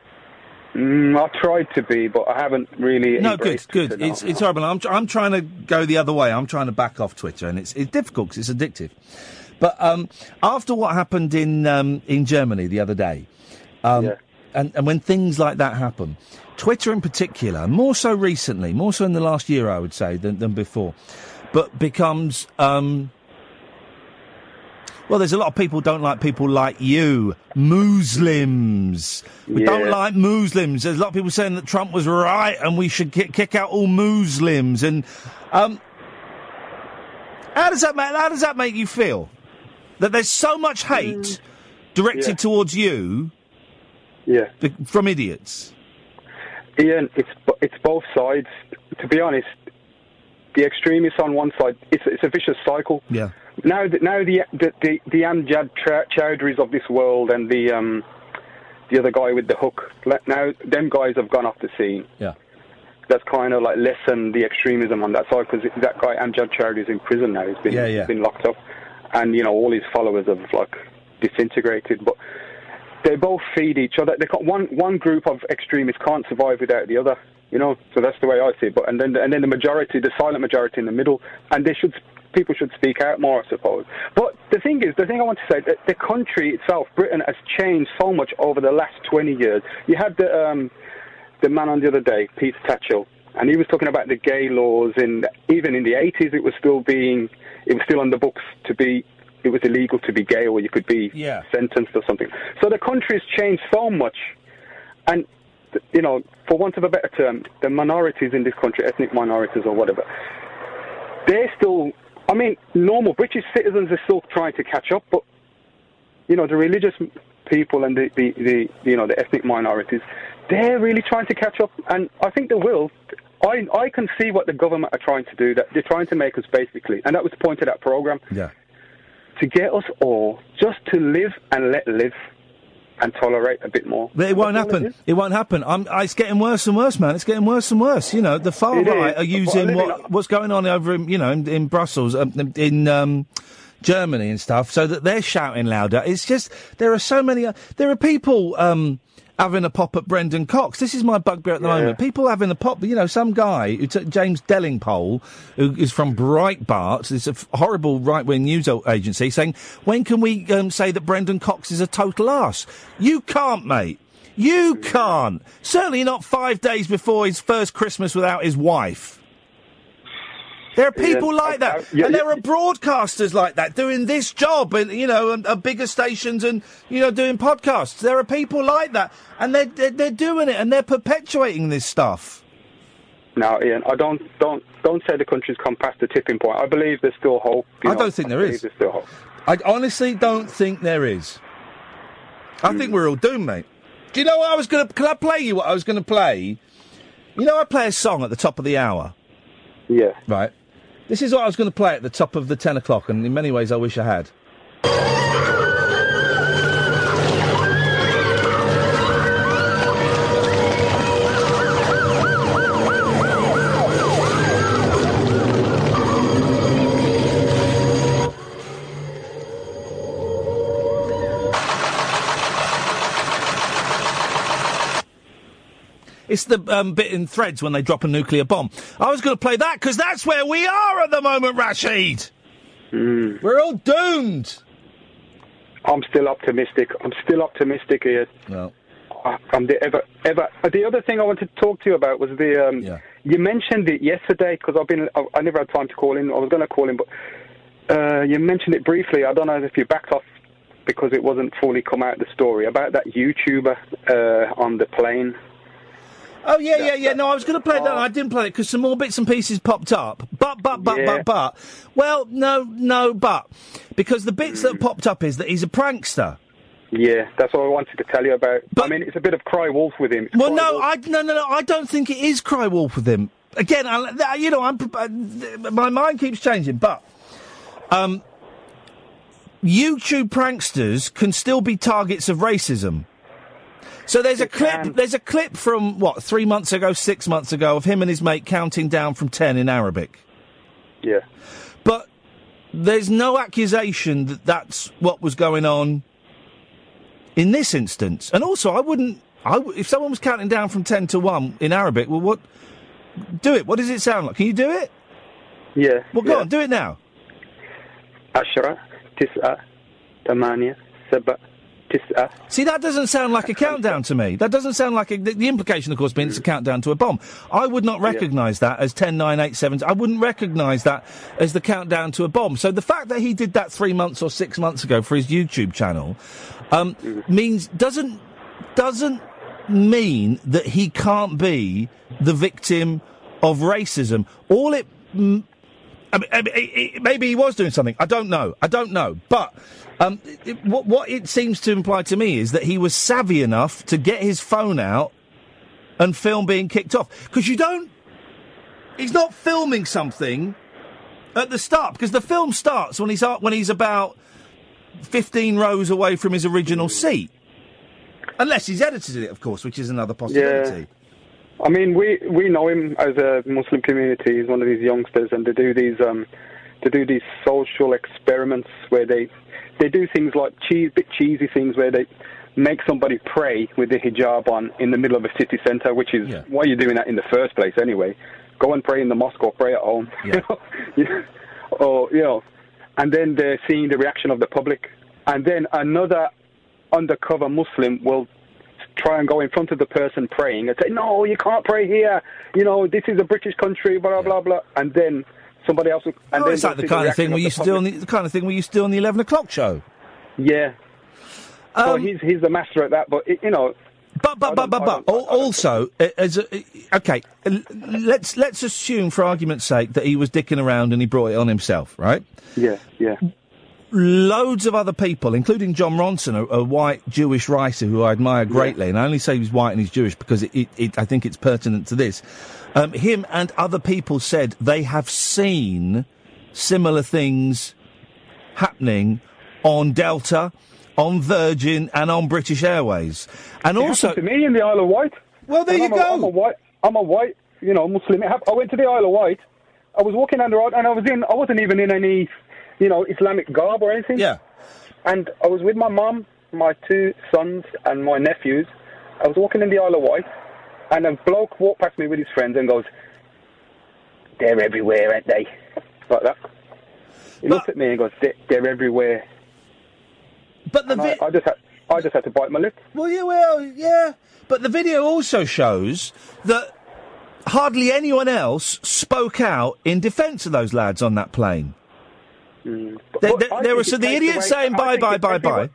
Mm, I tried to be, but I haven't really. No, good, good. it. It's it's horrible. I'm tr- I'm trying to go the other way. I'm trying to back off Twitter, and it's it's difficult because it's addictive. But um, after what happened in um, in Germany the other day, um, and and when things like that happen, Twitter in particular, more so recently, more so in the last year, I would say than than before, but becomes. Um, well, there's a lot of people don't like people like you, Muslims. We don't like Muslims. There's a lot of people saying that Trump was right and we should kick, kick out all Muslims. And um, how does that make, how does that make you feel? That there's so much hate directed Yeah. towards you, yeah. from idiots. Iain, it's it's both sides. To be honest, the extremists on one side, it's it's a vicious cycle. Yeah. Now, the, now the the the, the Anjem Choudarys of this world and the um the other guy with the hook. Now them guys have gone off the scene. Yeah. That's kind of like lessened the extremism on that side because that guy Anjem Choudary is in prison now. He's been Yeah, yeah. been locked up, and you know all his followers have like disintegrated. But they both feed each other. They got one one group of extremists can't survive without the other. You know, so that's the way I see it. But and then and then the majority, the silent majority in the middle, and they should people should speak out more, I suppose. But the thing is, the thing I want to say, that the country itself, Britain, has changed so much over the last 20 years. You had the um, the man on the other day, Peter Tatchell, and he was talking about the gay laws. In even in the 80s, it was still being, it was still on the books to be. It was illegal to be gay, or you could be Yeah. sentenced or something. So the country's changed so much, and you know, for want of a better term, the minorities in this country, ethnic minorities or whatever, they're still. I mean, normal British citizens are still trying to catch up, but you know, the religious people and the, the, the you know the ethnic minorities, they're really trying to catch up, and I think they will. I I can see what the government are trying to do. That they're trying to make us basically, and that was the point of that program. Yeah. To get us all just to live and let live, and tolerate a bit more. But it won't happen. It, won't happen. I'm, it's getting worse and worse, man. It's getting worse and worse. You know, the far It is, right are using what, what's going on over, in, you know, in, in Brussels, um, in um, Germany and stuff, so that they're shouting louder. It's just there are so many. Uh, there are people um, having a pop at Brendan Cox. This is my bugbear at the Yeah. moment. People having a pop. You know, some guy who took James Delingpole, who is from Breitbart, it's a f- horrible right-wing news o- agency, saying when can we um, say that Brendan Cox is a total ass? You can't, mate. You can't. Certainly not five days before his first Christmas without his wife. There are people Yeah, like that, and there are broadcasters like that doing this job, and you know, and, uh, bigger stations, and you know, doing podcasts. There are people like that, and they're, they're they're doing it, and they're perpetuating this stuff. Now, Iain, I don't don't don't say the country's come past the tipping point. I believe there's still hope. I know. don't think there believe. There's still hope. I honestly don't think there is. I think we're all doomed, mate. Do you know what I was going to? Can I play you what I was going to play? You know, I play a song at the top of the hour. Yeah. Right. This is what I was going to play at the top of the ten o'clock, and in many ways, I wish I had. It's the um, bit in threads when they drop a nuclear bomb. I was going to play that because that's where we are at the moment, Rashid. We're all doomed. I'm still optimistic. I'm still optimistic, Iain. No. I- I'm the ever ever. uh, The other thing I wanted to talk to you about was the. Um, You mentioned it yesterday because I've been. I, I never had time to call in. I was going to call in, but uh, you mentioned it briefly. I don't know if you backed off because it wasn't fully come out the story about that YouTuber uh, on the plane. Oh yeah, yeah, yeah. No, I was going to play that. I didn't play it because some more bits and pieces popped up. But, but, but, Yeah. but, but. Well, no, no, but because the bits that popped up is that he's a prankster. Yeah, that's what I wanted to tell you about. I mean, it's a bit of cry wolf with him. Well, no, I no, no, no. I don't think it is Cry Wolf with him. Again, I, th- you know, I'm uh, th- my mind keeps changing, but um, YouTube pranksters can still be targets of racism. So there's a clip. There's a clip from what three months ago, six months ago, of him and his mate counting down from ten in Arabic. Yeah. But there's no accusation that that's what was going on in this instance. And also, I wouldn't. I w if someone was counting down from ten to one in Arabic, well, what? Do it. What does it sound like? Can you do it? Yeah. Well, go yeah. on, do it now. عشرة تسعة ثمانية سبعة Manchester. Uh, See, that doesn't sound like a countdown to me. That doesn't sound like a, the, the, implication, of course, being it's a countdown to a bomb. I would not recognise yeah. that as 10, 9, 8, 7. I wouldn't recognise that as the countdown to a bomb. So the fact that he did that three months or six months ago for his YouTube channel um, mm. means doesn't doesn't mean that he can't be the victim of racism. All it Maybe he was doing something. I don't know. I don't know. But um, it, what, what it seems to imply to me is that he was savvy enough to get his phone out and film being kicked off. Because you don't. He's not filming something at the start because the film starts when he's when he's about fifteen rows away from his original seat. Unless he's edited it, of course, which is another possibility. I mean, we we know him as a Muslim community. He's one of these youngsters, and they do these um, to do these social experiments where they they do things like cheese, bit cheesy things where they make somebody pray with the hijab on in the middle of a city centre, which is why you're doing that in the first place anyway. Go and pray in the mosque or pray at home. Know? or you know, and then they're seeing the reaction of the public, and then another undercover Muslim will try and go in front of the person praying and say, "No, you can't pray here. You know, this is a British country." Blah blah blah. And then somebody else. Will, and oh, then it's like the kind of thing reaction we the used to do on the, the kind of thing we used to do on the eleven o'clock show. Yeah. so um, he's he's the master at that, but it, you know. But but but but but also as a, okay, let's let's assume for argument's sake that he was dicking around and he brought it on himself, right? Yeah, yeah. Loads of other people, including Jon Ronson, a, a white Jewish writer who I admire greatly, and I only say he's white and he's Jewish because it, it, it, I think it's pertinent to this. Um, him and other people said they have seen similar things happening on Delta, on Virgin, and on British Airways. And It also, to me in the Isle of Wight. Well, there you I'm go. I'm a white, I'm a white, you know, Muslim. I went to the Isle of Wight. I was walking down the road, and I was in. I wasn't even in any, you know, Islamic garb or anything. Yeah. And I was with my mum, my two sons, and my nephews. I was walking in the Isle of Wight, and a bloke walked past me with his friends and goes, "They're everywhere, aren't they?" Like that. He looked at me and goes, "They're, they're everywhere." But the And I, I just had, I just had to bite my lip. Well, yeah, well, yeah. But the video also shows that hardly anyone else spoke out in defence of those lads on that plane. Mm. There, there, there were so the idiots saying bye, bye, bye, bye.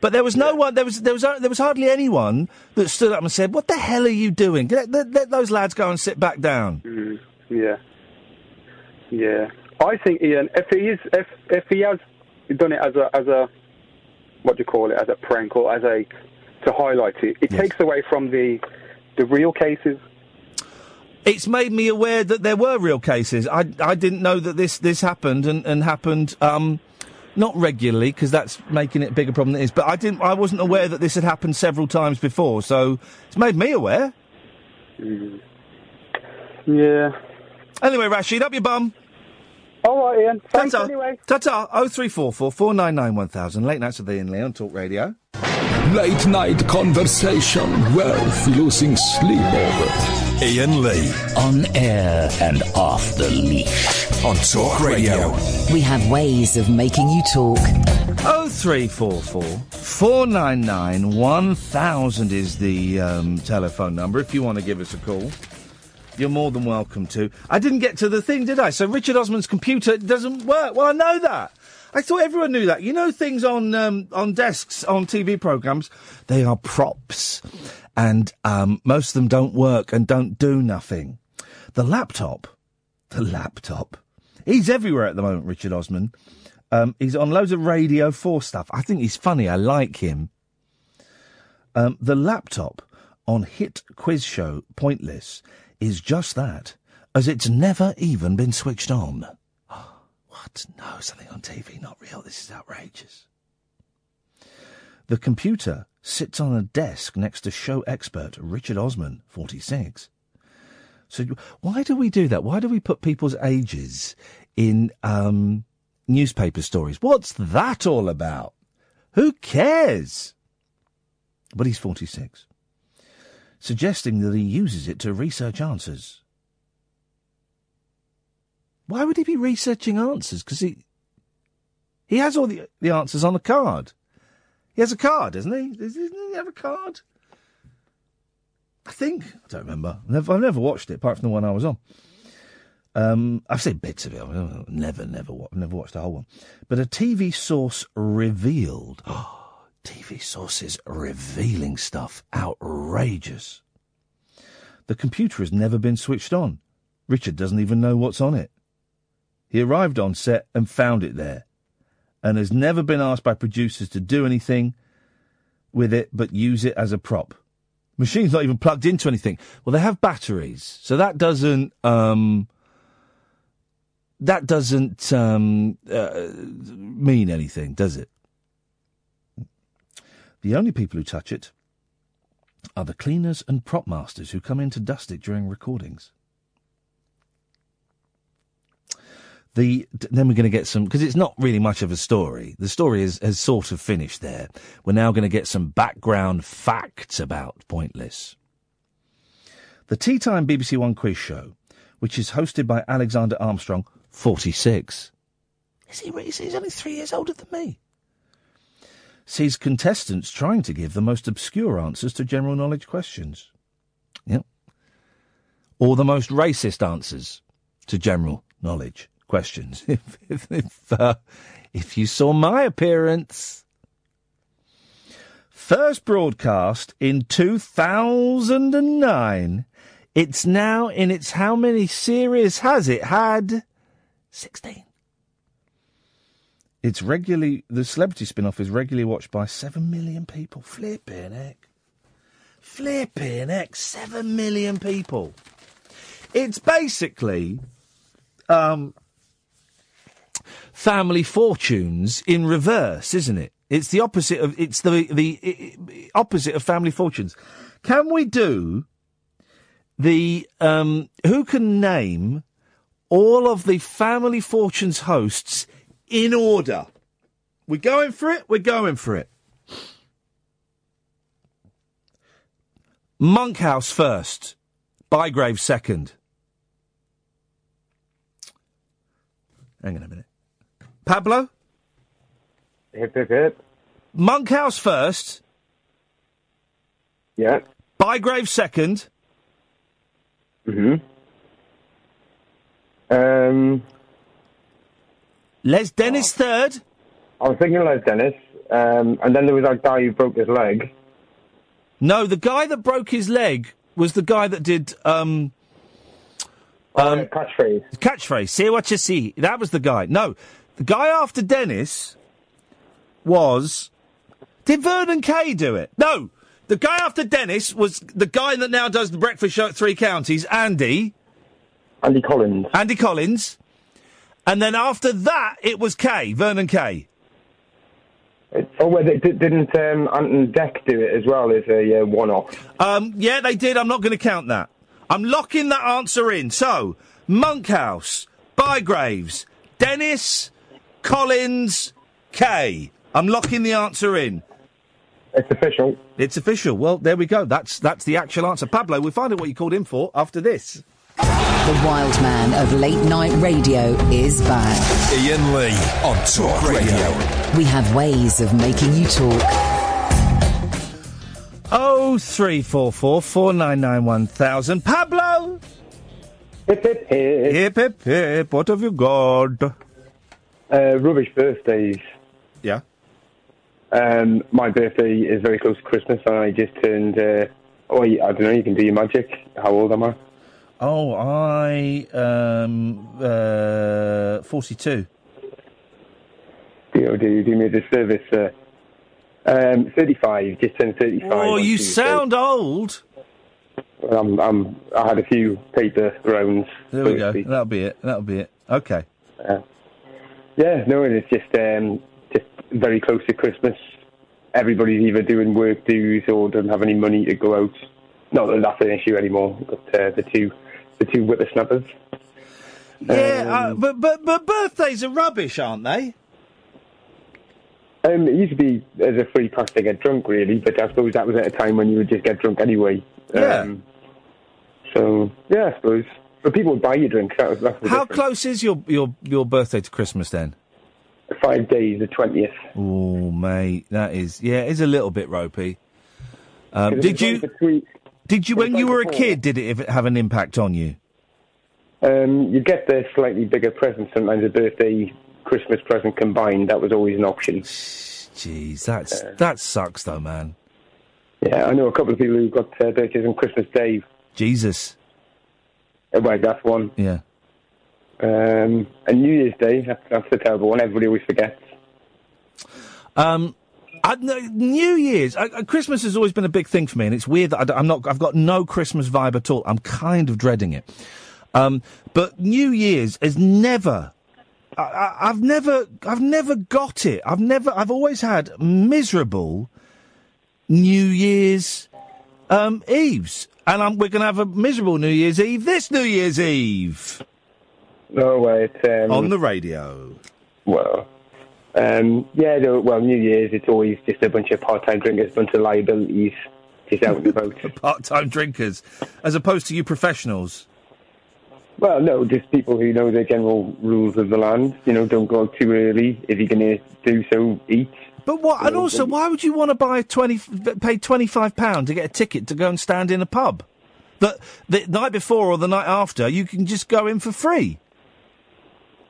But there was no one. There was there was there was hardly anyone that stood up and said, "What the hell are you doing? Let, let, let those lads go and sit back down." Mm, yeah. Yeah. I think Iain, if he is, if if he has done it as a as a what do you call it, as a prank or as a to highlight it, it takes away from the the real cases. It's made me aware that there were real cases. I I didn't know that this this happened and and happened um not regularly because that's making it a bigger problem than it is. But I didn't. I wasn't aware that this had happened several times before. So it's made me aware. Yeah. Anyway, Rashid, up your bum. All right, Iain. Thanks Ta-ta. anyway. Ta-ta. Oh three four four four nine nine one thousand. Late nights with Iain Lee on Talk Radio. Late night conversation worth losing sleep over. Iain Lee. On air and off the leash. On Talk Radio. We have ways of making you talk. Oh three four four four nine nine one thousand is the um, telephone number. If you want to give us a call, you're more than welcome to. I didn't get to the thing, did I? So Richard Osman's computer doesn't work. Well, I know that. I thought everyone knew that. You know, things on um, on desks on TV programs, they are props, and um, most of them don't work and don't do nothing. The laptop, the laptop, he's everywhere at the moment. Richard Osman. Um, he's on loads of Radio 4 stuff. I think he's funny. I like him. Um, the laptop on hit quiz show Pointless is just that, as it's never even been switched on. What? No, something on TV, not real. This is outrageous. The computer sits on a desk next to show expert Richard Osman, 46. So why do we do that? Why do we put people's ages in um, newspaper stories? What's that all about? Who cares? But he's 46, suggesting that he uses it to research answers. Why would he be researching answers? Because he he has all the the answers on a card. He has a card, doesn't he? Doesn't he have a card? I think I don't remember. I've never, I've watched it apart from the one I was on. Um, I've seen bits of it. I've never, never, wa- never watched the whole one. But a TV source revealed. Oh, TV sources revealing stuff outrageous. The computer has never been switched on. Richard doesn't even know what's on it. He arrived on set and found it there, and has never been asked by producers to do anything with it but use it as a prop. Machine's not even plugged into anything. Well, they have batteries, so that doesn't um, that doesn't um, uh, mean anything, does it? The only people who touch it are the cleaners and prop masters who come in to dust it during recordings. The then we're going to get some because it's not really much of a story. The story is, has sort of finished there. We're now going to get some background facts about Pointless. The Tea Time BBC One quiz show, which is hosted by Alexander Armstrong, 46. Is he, he's only three years older than me. Sees contestants trying to give the most obscure answers to general knowledge questions. Yep. Or the most racist answers to general knowledge questions. if, if, if, uh, if you saw my appearance. First broadcast in 2009. It's now in its how many series has it had? 16. It's regularly, the celebrity spin off is regularly watched by 7 million people. Flipping heck. Flipping heck. 7 million people. It's basically, um, family fortunes in reverse, isn't it? It's the opposite of, it's the, the i- i- opposite of family fortunes. Can we do the, um, who can name all of the family fortunes hosts in order? We're going for it. We're going for it. Monkhouse first. Bygraves second. Hang on a minute. Pablo? Hip, hip, hip. Monkhouse first. Yeah. Bygraves second. hmm Um, Les Dennis third. I was thinking Les Dennis, um, and then there was that guy who broke his leg. No, the guy that broke his leg was the guy that did um um catchphrase. Catchphrase. See what you see. That was the guy. No, the guy after Dennis was did Vernon Kay do it? No, the guy after Dennis was the guy that now does the breakfast show at Three Counties, Andy. Andy Collins. Andy Collins. And then after that, it was Kay, Vernon Kay. Oh, well, they, did- didn't um, Ant and Dec do it as well as a uh, one-off? Um, yeah, they did. I'm not going to count that. I'm locking that answer in. So, Monkhouse, Bygraves, Dennis, Collins, Kay. I'm locking the answer in. It's official. It's official. Well, there we go. That's that's the actual answer. Pablo, we'll find out what you called in for after this. The wild man of late night radio is back. Ian Lee on Talk Radio. We have ways of making you talk. Oh three four four four nine nine one thousand. Pablo. Hip hip hip. Hip hip hip. What have you got? Uh, rubbish birthdays. Yeah. Um, my birthday is very close to Christmas, and I just turned. Uh, oh, I don't know. You can do your magic. How old am I? Oh, I um uh forty two. Do you, do you do me a disservice? Uh, um, thirty-five. Just turned thirty-five. Oh, on you Tuesday. sound old. I'm, I'm, I had a few paper rounds. There we go. That'll be it. That'll be it. Okay. Uh, yeah, no, and it's just um, just very close to Christmas. Everybody's either doing work dues or doesn't have any money to go out. Not that that's an issue anymore. But uh, the two, the two whippersnappers. Yeah, uh, but but but birthdays are rubbish, aren't they? Um, it used to be as a free pass to get drunk, really, but I suppose that was at a time when you would just get drunk anyway. Yeah. Um, so yeah, I suppose. But people would buy you drinks. That was that's the How difference. close is your your your birthday to Christmas then? Five days, the twentieth. Oh, mate, that is yeah, it's a little bit ropey. Um, did you between- did you when you were a before. kid? Did it have an impact on you? Um, you get the slightly bigger present, sometimes a birthday, Christmas present combined. That was always an option. Jeez, that's that sucks though, man. Yeah, I know a couple of people who got uh, birthdays on Christmas Day. Jesus. Well, that's one. Yeah. Um, and New Year's Day, that's, that's the terrible one. Everybody always forgets. Um, I, no, New Year's, I, I- Christmas has always been a big thing for me, and it's weird that I, am not. I've got no Christmas vibe at all. I'm kind of dreading it. Um, but New Year's has never. I, I, I've never. I've never got it. I've never. I've always had miserable New Year's um, Eves, and I'm, we're going to have a miserable New Year's Eve this New Year's Eve. No way. It's um, On the radio. Well, um, yeah. No, well, New Year's it's always just a bunch of part-time drinkers, bunch of liabilities, just out and about. Part-time drinkers, as opposed to you professionals. Well, no, just people who know the general rules of the land. You know, don't go out too early. If you're going to do so, eat. But what? And also, why would you want to buy twenty, pay twenty five pound to get a ticket to go and stand in a pub? That the night before or the night after, you can just go in for free.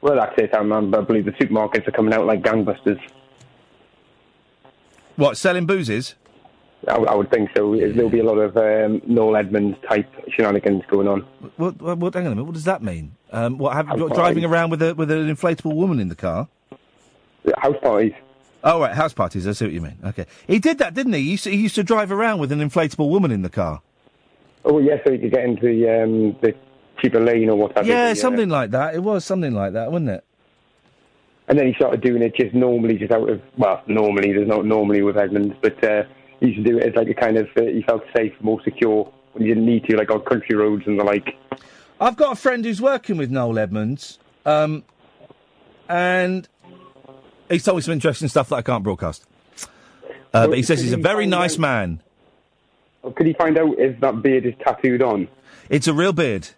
Well, that's it. I'm, I'm, I believe the supermarkets are coming out like gangbusters. What selling boozes? I, I would think so. There'll be a lot of um, Noel Edmonds type shenanigans going on. What? What? what hang on a minute. What does that mean? Um, what? Have, what, driving around with a with an inflatable woman in the car? House parties. Oh right, house parties. I see what you mean. Okay, he did that, didn't he? He used to, he used to drive around with an inflatable woman in the car. Oh, yes, so you could get into the, um, the cheaper lane or what have you. Yeah, uh, something like that. It was something like that, wasn't it? And then he started doing it just normally, just out of, well, normally, there's not normally with Edmonds, but uh, he used to do it as like a kind of, uh, he felt safe, more secure when he didn't need to, like on country roads and the like. I've got a friend who's working with Noel Edmonds, um, and he's told me some interesting stuff that I can't broadcast. Uh, but he says he's a very nice man. Could he find out if that beard is tattooed on? It's a real beard.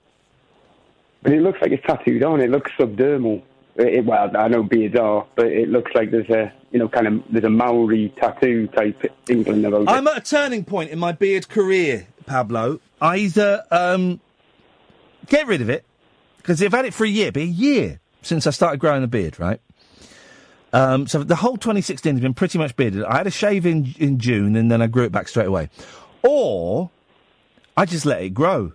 But it looks like it's tattooed on. It looks subdermal. It, it- well, I know beards are, but it looks like there's a, you know, kind of, there's a Maori tattoo type inkling about it. I'm at a turning point in my beard career, Pablo. Either um, get rid of it because I've had it for a year, but a year since I started growing a beard, right? Um, so the whole 2016 has been pretty much bearded. I had a shave in in June, and then I grew it back straight away. Or I just let it grow.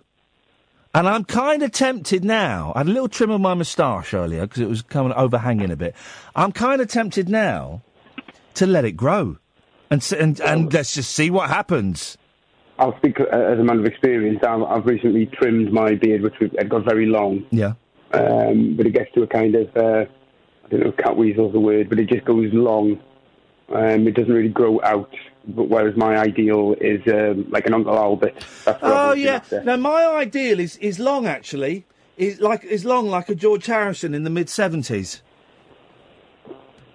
And I'm kind of tempted now. I had a little trim of my moustache earlier because it was kind of overhanging a bit. I'm kind of tempted now to let it grow, and and and let's just see what happens. I'll speak uh, as a man of experience. I've, I've recently trimmed my beard, which had got very long. Yeah. Um, but it gets to a kind of, uh, I don't know if Catweazle's the word, but it just goes long. Um, it doesn't really grow out. But whereas my ideal is um, like an Uncle Albert. That's what Oh yeah. after. Now my ideal is is long actually. Is like is long like a George Harrison in the mid seventies.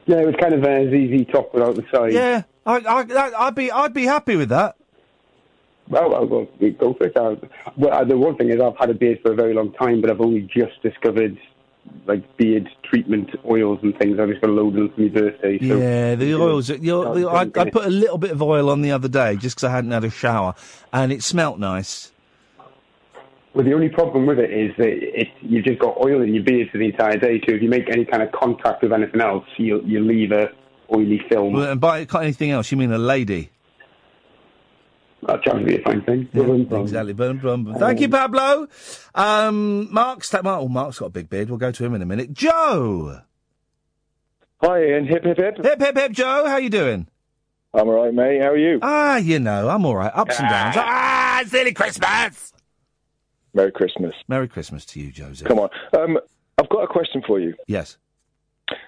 Yeah, it was kind of a ZZ top without the side. Yeah, I, I, I'd be, I'd be happy with that. Well, well we go for it. Uh, well, the one thing is I've had a beard for a very long time, but I've only just discovered like beard treatment oils and things. I just got a load of them for my birthday. So yeah, the oils. The, oil- the, I, I put a little bit of oil on the other day just because I hadn't had a shower, and it smelt nice. Well, the only problem with it is that it, you've just got oil in your beard for the entire day. So if you make any kind of contact with anything else, you you leave a oily film. Well, and by anything else, you mean a lady? That tries to be a fine thing. exactly. Boom, boom, boom. Thank you, Pablo. Um, Mark's, Mark, oh, Mark's got a big beard. We'll go to him in a minute. Joe. Hi, Iain. Hip, hip, hip. Hip, hip, hip, Joe. How you doing? I'm all right, mate. How are you? Ah, you know, I'm all right. Ups and downs. Ah, it's nearly Christmas. Merry Christmas. Merry Christmas to you, Joseph. Come on. Um, I've got a question for you. Yes.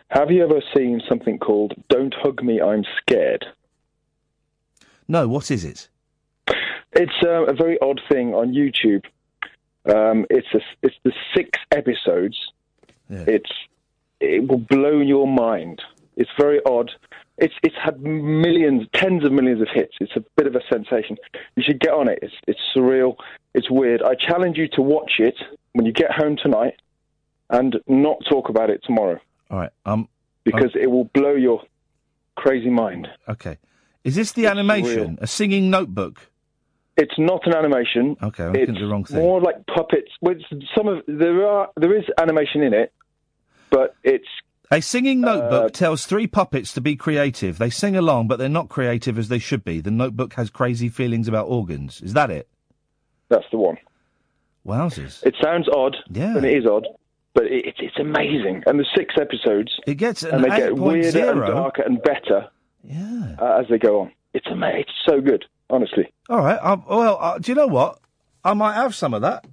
Have you ever seen something called "Don't Hug Me, I'm Scared"? No. What is it? It's uh, a very odd thing on YouTube. Um, it's a, it's the six episodes. It's it will blow your mind. It's very odd. It's it's had millions, tens of millions of hits. It's a bit of a sensation. You should get on it. It's it's surreal. It's weird. I challenge you to watch it when you get home tonight, and not talk about it tomorrow All right. Um. because it will blow your crazy mind. Okay. Is this the animation? A singing notebook? It's not an animation. Okay, I'm it's the wrong thing. more like puppets. With some of there are there is animation in it, but it's A singing notebook Uh, tells three puppets to be creative. They sing along, but they're not creative as they should be. The notebook has crazy feelings about organs. Is that it? that's the one. Wowzers. It sounds odd, Yeah. and it is odd, but it, it's it's amazing. And the six episodes, it gets and an they get weirder and darker and better. Yeah. Uh, as they go on, it's ama- It's so good, honestly. All right. Um, well, uh, do you know what? I might have some of that.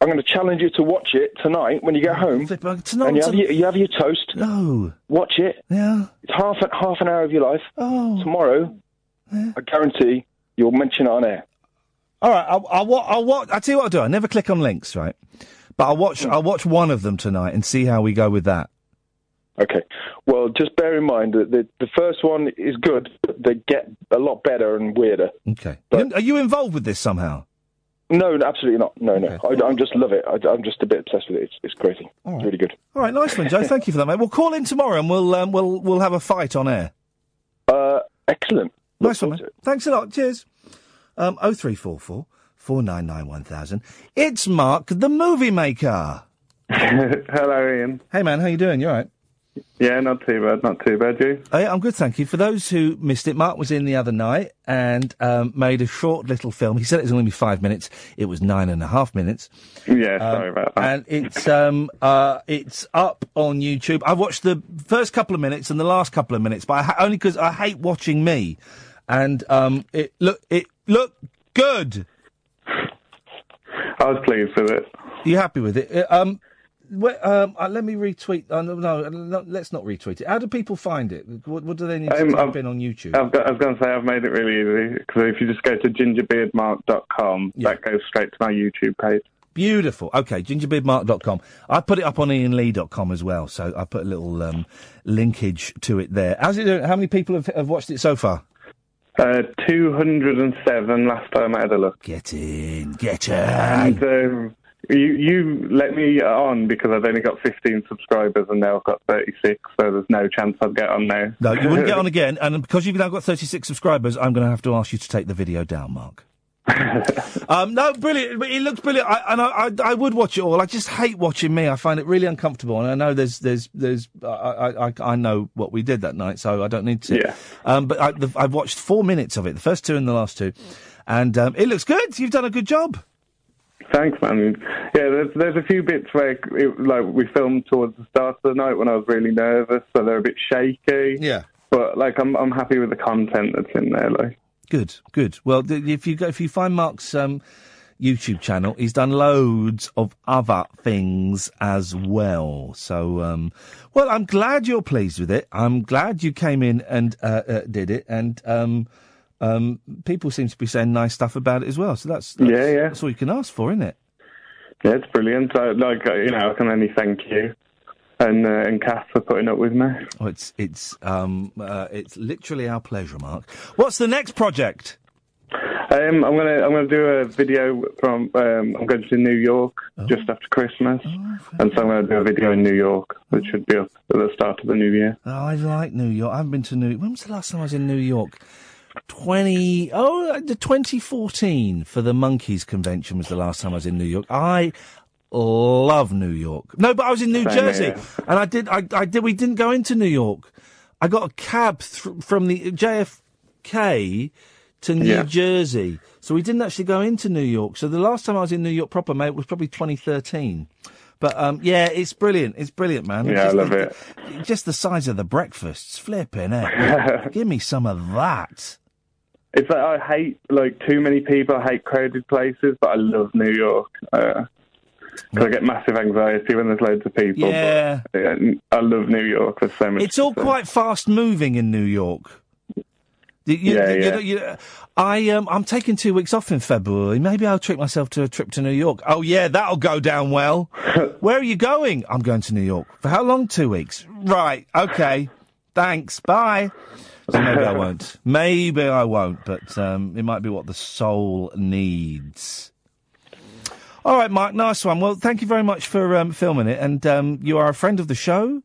I'm going to challenge you to watch it tonight when you get home. tonight, and you have, your, you have your toast. No. Watch it. Yeah. It's half an, half an hour of your life. Oh. Tomorrow, I guarantee you'll mention it on air. All right. I'll, I'll, I'll, I'll tell you what I'll do. I never click on links, right? But I'll watch. I'll watch one of them tonight and see how we go with that. Okay. Well, just bear in mind that the, the first one is good, but they get a lot better and weirder. Okay. You- Are you involved with this somehow? No, no, absolutely not. No, no. I, I just love it. I, I'm just a bit obsessed with it. It's, it's crazy. It's really good. All right, nice one, Joe. Thank you for that, mate. We'll call in tomorrow and we'll um, we'll we'll have a fight on air. Uh, excellent. Nice one, mate. Thanks a lot. Cheers. Um, oh three four four four nine nine one thousand. It's Mark, the movie maker. Hello, Iain. Hey, man. How you doing? You all right? Yeah, not too bad, not too bad, you? Hey, I'm good, thank you. For those who missed it, Mark was in the other night and um, made a short little film. He said it was only be five minutes. It was nine and a half minutes. Yeah, sorry about that. And it's um uh it's up on YouTube. I watched the first couple of minutes and the last couple of minutes, but I ha- only because I hate watching me. And um it look it looked good. I was pleased with it. You happy with it? Uh, Um, um, uh, let me retweet. Uh, no, no, no, let's not retweet it. How do people find it? What, what do they need to Um, type I've- in on YouTube? I've got, I was going to say I've made it really easy because if you just go to gingerbeardmark.com, that goes straight to my YouTube page. Beautiful. Okay, gingerbeardmark.com. I put it up on iainlee.com as well, so I put a little um, linkage to it there. How's it doing? How many people have, have watched it so far? Uh, 207 last time I had a look. Get in, get in. And um, you, you let me on because I've only got 15 subscribers and now I've got 36, so there's no chance I'd get on now. No, you wouldn't get on again, and because you've now got 36 subscribers, I'm going to have to ask you to take the video down, Mark. um, no, brilliant. It looks brilliant, I, and I, I, I would watch it all. I just hate watching me. I find it really uncomfortable, and I know there's, there's, there's. I, I, I- know what we did that night, so I don't need to. Yeah. Um, but I, the, I've watched four minutes of it, the first two and the last two, and um, it looks good. You've done a good job. Thanks, man. Yeah, there's there's a few bits where it, like we filmed towards the start of the night when I was really nervous, so they're a bit shaky. Yeah. But like I'm I'm happy with the content that's in there. Like Good, good. Well, th- if you go, if you find Mark's um, YouTube channel, he's done loads of other things as well. So, um, well, I'm glad you're pleased with it. I'm glad you came in and uh, uh, did it, and um, um, people seem to be saying nice stuff about it as well. So that's, that's Yeah, yeah. that's all you can ask for, isn't it? yeah, it's brilliant. I, like uh, you know, I can only thank you and uh, and Kath for putting up with me. Oh, it's it's um, uh, it's literally our pleasure, Mark. What's the next project? Um, I'm gonna I'm gonna do a video from um, I'm going to New York just after Christmas, and so I'm gonna do a video in New York, which should be up at the start of the new year. Oh, I like New York. I haven't been to New. When was the last time I was in New York? Twenty oh, the 2014 for the Monkees convention was the last time I was in New York. I love New York. No, but I was in New Same Jersey, here. and I did. I, I did. We didn't go into New York. I got a cab th- from the JFK to New Yeah. Jersey, so we didn't actually go into New York. So the last time I was in New York proper, mate, was probably 2013. But um, yeah, it's brilliant. It's brilliant, man. Yeah, I love it. Just the size of the breakfasts, flipping it. Give me some of that. It's like I hate like too many people. I hate crowded places, but I love New York. Uh 'cause I get massive anxiety when there's loads of people. but, Yeah. yeah, I love New York. There's so much. It's all quite fast moving in New York. You- you- Yeah, you yeah. know, you- I um, I'm taking two weeks off in February. Maybe I'll treat myself to a trip to New York. Oh yeah, that'll go down well. Where are you going? I'm going to New York. For how long? Two weeks. Right. Okay. Thanks. Bye. So maybe I won't. Maybe I won't. But um, it might be what the soul needs. All right, Mark. Nice one. Well, thank you very much for um, filming it, and um, you are a friend of the show.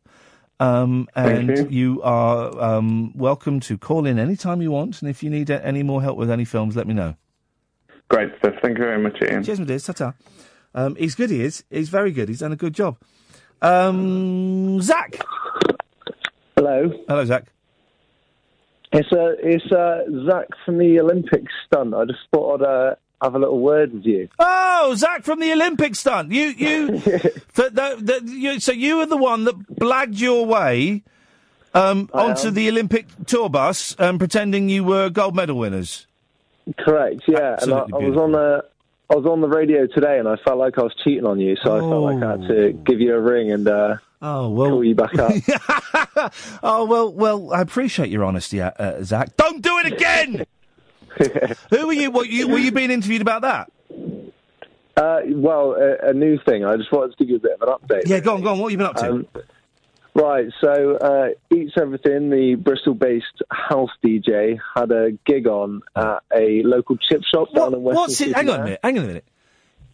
Um, Thank and you. are um, welcome to call in anytime you want. And if you need uh, any more help with any films, let me know. Great stuff. Thank you very much, Iain. Cheers, my dears. Ta-ta. Um, he's good, he is. He's very good. He's done a good job. Um, Zach. Hello. Hello, Zach. It's uh, it's uh, Zach from the Olympic stunt. I just thought I'd uh, have a little word with you. Oh, Zach from the Olympic stunt. You, you, the, the, the, you so you were the one that blagged your way um, onto am. the Olympic tour bus, um, pretending you were gold medal winners. Correct. Yeah, and I, I was on the I was on the radio today, and I felt like I was cheating on you, so I felt like I had to give you a ring and uh, oh well call you back up. oh well, well, I appreciate your honesty, uh, uh, Zach. Don't do it again. Who were you? Were you were you being interviewed about that? Uh, well, a, a new thing. I just wanted to give you a bit of an update. Yeah, go on, go on. What have you been up to? Um, right, so uh, Eats Everything, the Bristol-based house DJ, had a gig on at a local chip shop down in Weston What's it? Hang on a minute. Hang on a minute.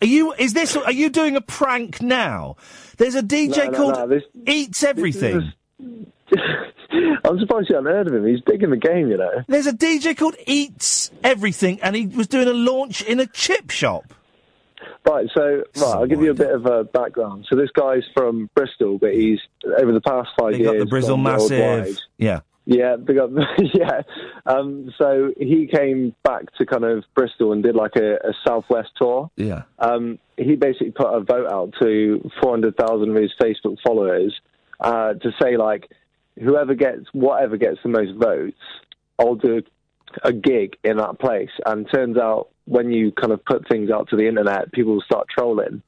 Are you? Is this? Are you doing a prank now? There's a DJ No, no, called no, this- Eats Everything. I'm surprised you haven't heard of him. He's big in the game, you know. There's a DJ called Eats Everything, and he was doing a launch in a chip shop. Right, so right, I'll give you a bit of a background. So this guy's from Bristol, but he's over the past five They years got the Bristol Massive. worldwide. Yeah. Yeah, they got yeah. Um, so he came back to kind of Bristol and did like a, a Southwest tour. Yeah. Um, he basically put a vote out to 400,000 of his Facebook followers uh, to say like, whoever gets whatever gets the most votes, I'll do a gig in that place. And turns out when you kind of put things out to the internet, people start trolling.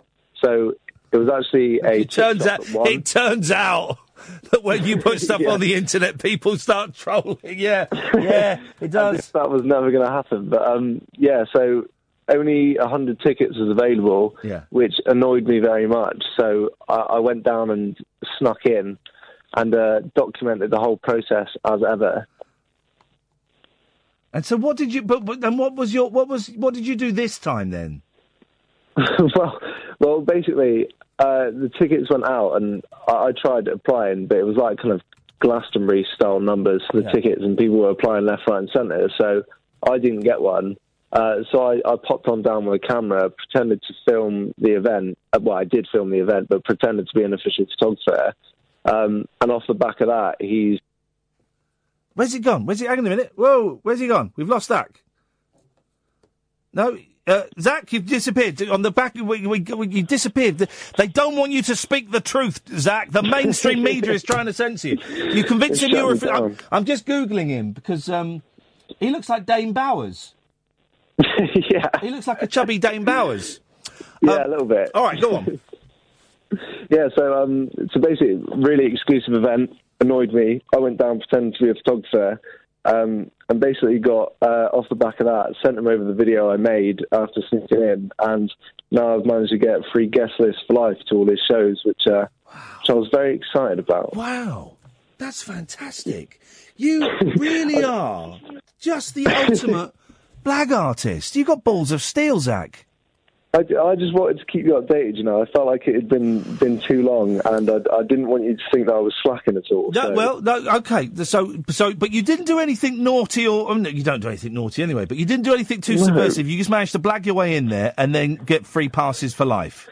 So it was actually a. It turns out. It turns out that when you put stuff Yeah. on the internet, people start trolling. Yeah. Yeah. It does. that was never going to happen. But um, yeah, so only 100 tickets was available, Yeah. which annoyed me very much. So I, I went down and snuck in and uh, documented the whole process as ever. And so, what did you? But, but and what was your? What was? What did you do this time then? well, well, basically, uh, the tickets went out, and I, I tried applying, but it was like kind of Glastonbury style numbers for the Yeah. tickets, and people were applying left, right, and centre. So I didn't get one. Uh, so I, I popped on down with a camera, pretended to film the event. Uh, well, I did film the event, but pretended to be an official photographer. Um, and off the back of that, he's Where's he gone? Where's he? Hang on a minute. Whoa, where's he gone? We've lost Zach. No, uh, Zach, you've disappeared. On the back, we, we, we, you disappeared. They don't want you to speak the truth, Zach. The mainstream media is trying to censor you. You convince him you're. A, me I'm. I'm just googling him because um, he looks like Dane Bowers. yeah, he looks like a chubby Dane Bowers. yeah, a little bit. All right, go on. Yeah, so um, it's so basically, really exclusive event annoyed me. I went down pretending to be a photographer, um, and basically got uh, off the back of that, sent him over the video I made after sneaking in, and now I've managed to get a free guest list for life to all his shows, which uh, which I was very excited about. Wow, that's fantastic. You really are just the ultimate blag artist. You've got balls of steel, Zach. I, I just wanted to keep you updated. You know, I felt like it had been been too long, and I, I didn't want you to think that I was slacking at all. No, so- well, no, okay. So, so, but you didn't do anything naughty, or oh, I mean, you don't do anything naughty anyway. But you didn't do anything too No. subversive. You just managed to blag your way in there and then get free passes for life.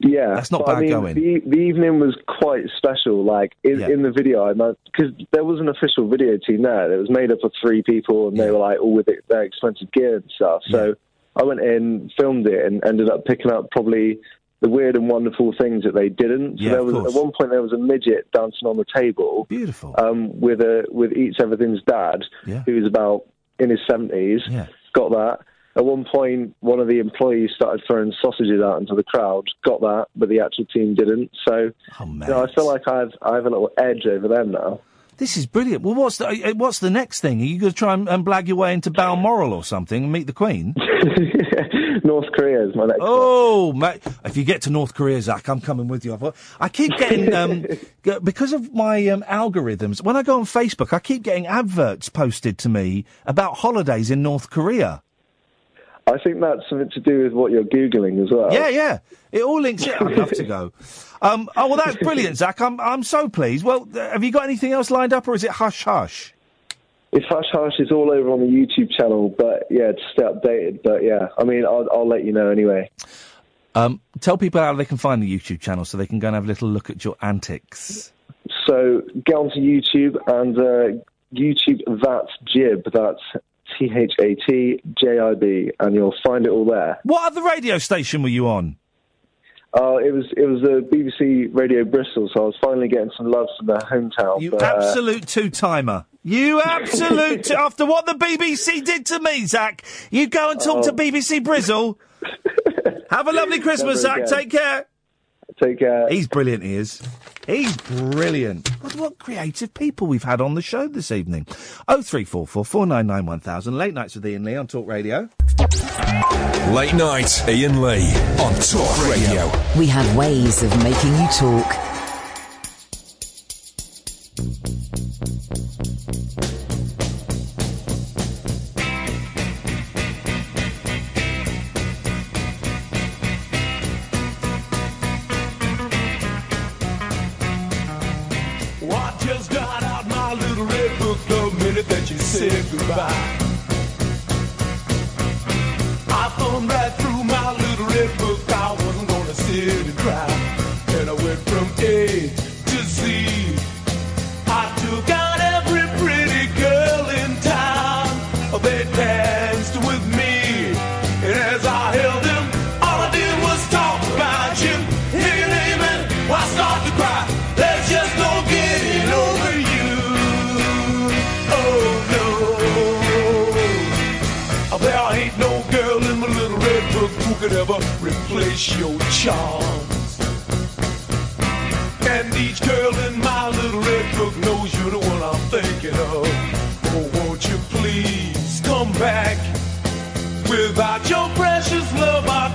Yeah, That's not bad I mean, going. The, the evening was quite special. Like in, in the video, I because there was an official video team there. It was made up of three people, and they were like all with their expensive gear and stuff. So I went in, filmed it, and ended up picking up probably the weird and wonderful things that they didn't. So Yeah, there was at one point there was a midget dancing on the table. Beautiful. Um, with a with Eats Everything's dad, Yeah. who was about in his seventies. Yeah. Got that. At one point, one of the employees started throwing sausages out into the crowd. Got that, but the actual team didn't. So, Oh, you know, I feel like I have I have a little edge over them now. This is brilliant. Well, what's the uh, what's the next thing? Are you going to try and, and blag your way into Balmoral or something and meet the Queen? North Korea is my next. Oh, mate! If you get to North Korea, Zach, I'm coming with you. I've- I keep getting um, because of my um, algorithms. When I go on Facebook, I keep getting adverts posted to me about holidays in North Korea. I think that's something to do with what you're googling as well. Yeah, yeah. It all links in. I'd love to go. Um, oh well, that's brilliant, Zach. I'm I'm so pleased. Well, uh, have you got anything else lined up, or is it hush hush? It's Hush Hush. It's all over on the YouTube channel, but yeah, to stay updated. But yeah, I mean, I'll, I'll let you know anyway. Um, tell people how they can find the YouTube channel so they can go and have a little look at your antics. So get onto YouTube and uh, YouTube that's Jib. That's T H A T J I B, and you'll find it all there. What other radio station were you on? Uh, it was it was the BBC Radio Bristol, so I was finally getting some love from their hometown. You but, uh, absolute two timer. You absolute. two- after what the BBC did to me, Zach, you go and talk to Oh. BBC Bristol. Have a lovely Christmas, Never Zach. again. Take care. Take care. He's brilliant, he is. He's brilliant. What, what creative people we've had on the show this evening. Oh three four four four nine nine one thousand. Late nights with Iain Lee on Talk Radio. Late night, Iain Lee on Talk Radio. We have ways of making you talk. Said goodbye. I thumbed right through my little red book. I wasn't gonna sit and cry. Replace your charms. And each girl in my little red book knows you're the one I'm thinking of. Oh, won't you please come back? Without your precious love, I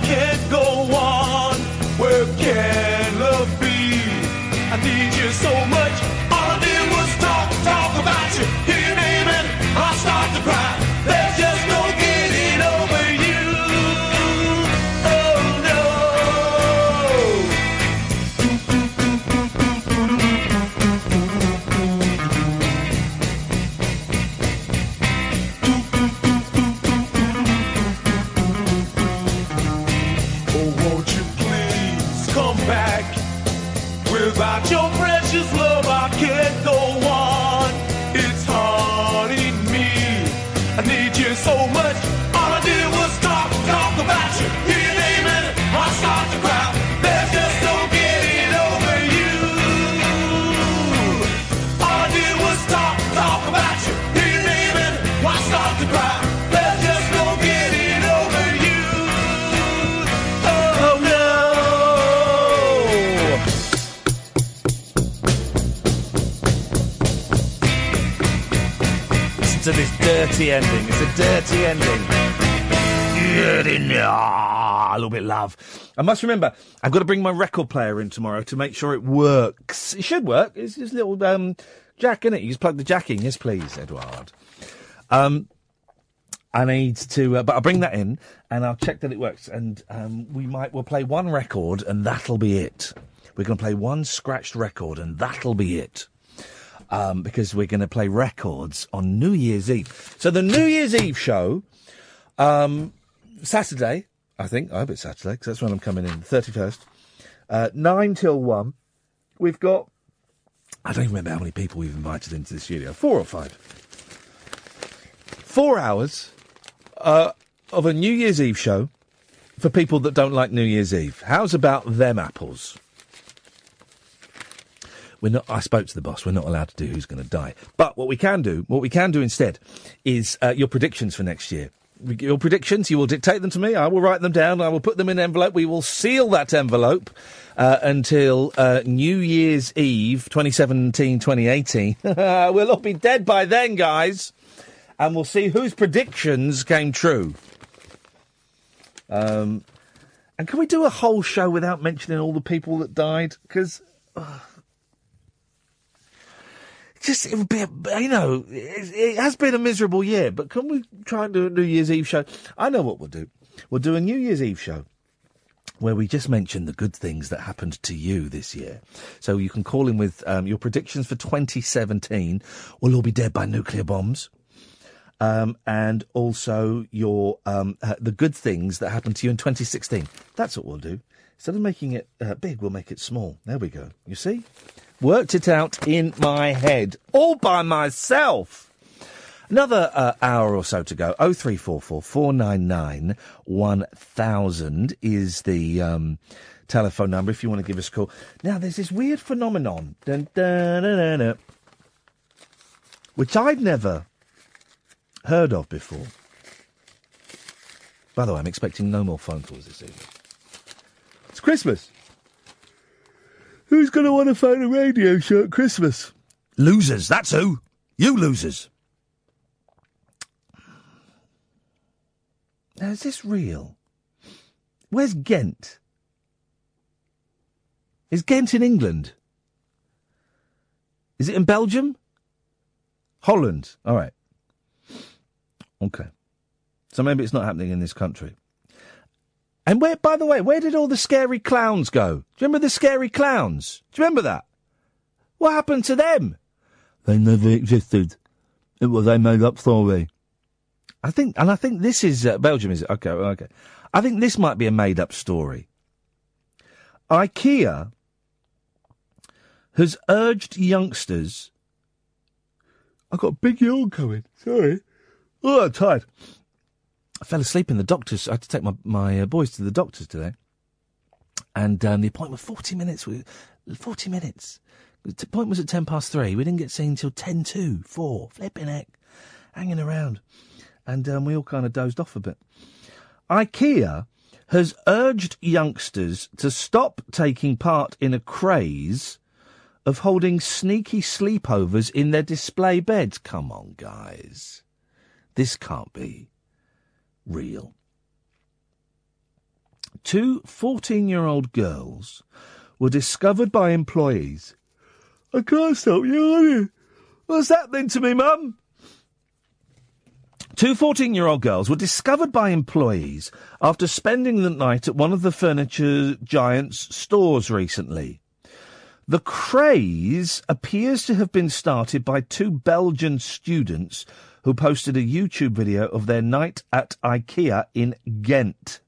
dirty ending. It's a dirty ending. Dirty, ah, a little bit of love. I must remember, I've got to bring my record player in tomorrow to make sure it works. It should work. It's just a little um, jack in it. You just plug the jack in. Yes, please, Edward. Um, I need to, uh, but I'll bring that in and I'll check that it works. And um, we might, we'll play one record and that'll be it. We're going to play one scratched record and that'll be it. Um, because we're going to play records on New Year's Eve. So the New Year's Eve show, um, Saturday, I think. I hope it's Saturday because that's when I'm coming in, the 31st. Uh, 9 till 1. We've got, I don't even remember how many people we've invited into the studio. Four or five. Four hours uh, of a New Year's Eve show for people that don't like New Year's Eve. How's about them apples? We're not. I spoke to the boss. We're not allowed to do who's going to die. But what we can do, what we can do instead, is uh, your predictions for next year. Your predictions. You will dictate them to me. I will write them down. I will put them in an envelope. We will seal that envelope uh, until uh, New Year's Eve, 2017, 2018. we'll all be dead by then, guys, and we'll see whose predictions came true. Um, and can we do a whole show without mentioning all the people that died? Because just it would be, a, you know, it, it has been a miserable year. But can we try and do a New Year's Eve show? I know what we'll do. We'll do a New Year's Eve show where we just mention the good things that happened to you this year. So you can call in with um, your predictions for 2017. We'll all be dead by nuclear bombs. Um, and also your um, uh, the good things that happened to you in 2016. That's what we'll do. Instead of making it uh, big, we'll make it small. There we go. You see? Worked it out in my head, all by myself. Another uh, hour or so to go. Oh three four four four nine nine one thousand is the um, telephone number if you want to give us a call. Now there's this weird phenomenon, dun, dun, dun, which I'd never heard of before. By the way, I'm expecting no more phone calls this evening. It's Christmas. Who's going to want to phone a radio show at Christmas? Losers, that's who. You losers. Now, is this real? Where's Ghent? Is Ghent in England? Is it in Belgium? Holland. All right. Okay. So maybe it's not happening in this country. And where, by the way, where did all the scary clowns go? Do you remember the scary clowns? Do you remember that? What happened to them? They never existed. It was a made up story. I think, and I think this is uh, Belgium, is it? Okay, okay. I think this might be a made up story. IKEA has urged youngsters. I've got a big yawn coming. Sorry. Oh, I'm tired. I fell asleep in the doctor's. I had to take my my uh, boys to the doctor's today, and um, the appointment forty minutes. Forty minutes. The appointment was at ten past three. We didn't get seen until ten to four. Flipping heck, hanging around, and um, we all kind of dozed off a bit. IKEA has urged youngsters to stop taking part in a craze of holding sneaky sleepovers in their display beds. Come on, guys. This can't be real. Two 14 year old girls were discovered by employees. I can't stop yawning. What's happening to me, Mum? Two 14 year old girls were discovered by employees after spending the night at one of the furniture giant's stores recently. The craze appears to have been started by two Belgian students who posted a YouTube video of their night at IKEA in Ghent.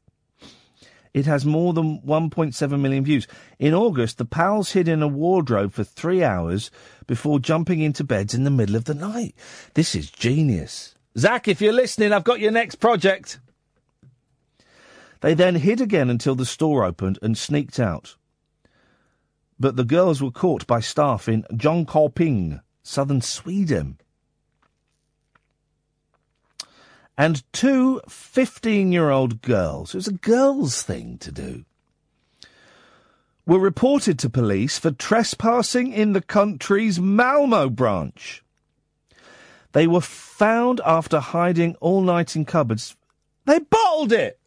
It has more than 1.7 million views. In August, the pals hid in a wardrobe for three hours before jumping into beds in the middle of the night. This is genius. Zach, if you're listening, I've got your next project. They then hid again until the store opened and sneaked out. But the girls were caught by staff in Jönköping, southern Sweden. And two 15 year old girls, it was a girls' thing to do, were reported to police for trespassing in the country's Malmo branch. They were found after hiding all night in cupboards. They bottled it!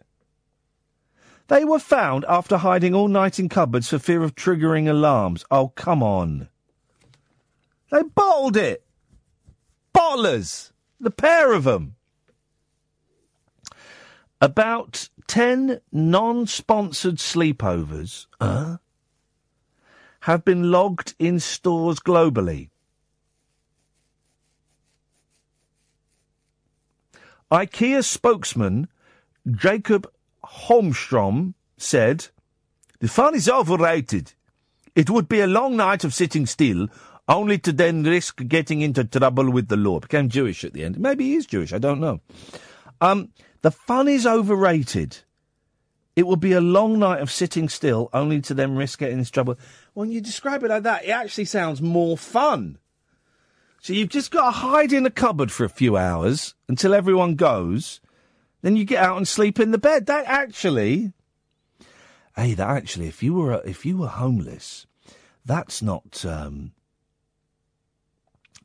They were found after hiding all night in cupboards for fear of triggering alarms. Oh, come on. They bottled it! Bottlers! The pair of them! About 10 non sponsored sleepovers uh, have been logged in stores globally. IKEA spokesman Jacob Holmstrom said, The fun is overrated. It would be a long night of sitting still, only to then risk getting into trouble with the law. Became Jewish at the end. Maybe he is Jewish, I don't know. Um, the fun is overrated. It would be a long night of sitting still, only to then risk getting into trouble. When you describe it like that, it actually sounds more fun. So you've just got to hide in a cupboard for a few hours until everyone goes. Then you get out and sleep in the bed. That actually, hey, that actually, if you were if you were homeless, that's not um,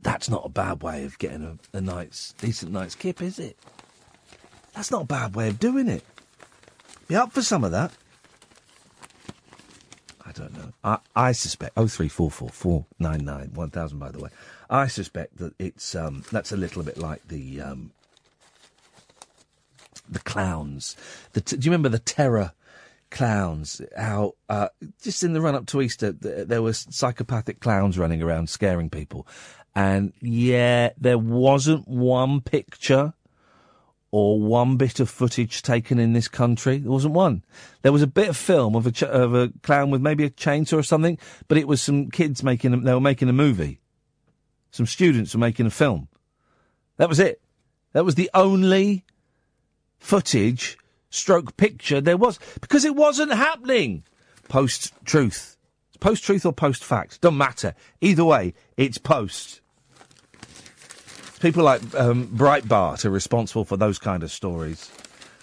that's not a bad way of getting a, a night's decent night's kip, is it? That's not a bad way of doing it. Be up for some of that. I don't know. I, I suspect oh three four four four nine nine one thousand. By the way, I suspect that it's um, that's a little bit like the um, the clowns. The t- do you remember the terror clowns? How uh, just in the run up to Easter, th- there were psychopathic clowns running around scaring people, and yeah, there wasn't one picture or one bit of footage taken in this country. There wasn't one. There was a bit of film of a ch- of a clown with maybe a chainsaw or something, but it was some kids making. A, they were making a movie. Some students were making a film. That was it. That was the only footage, stroke picture there was because it wasn't happening. Post truth, post truth or post fact, doesn't matter. Either way, it's post. People like um, Breitbart are responsible for those kind of stories.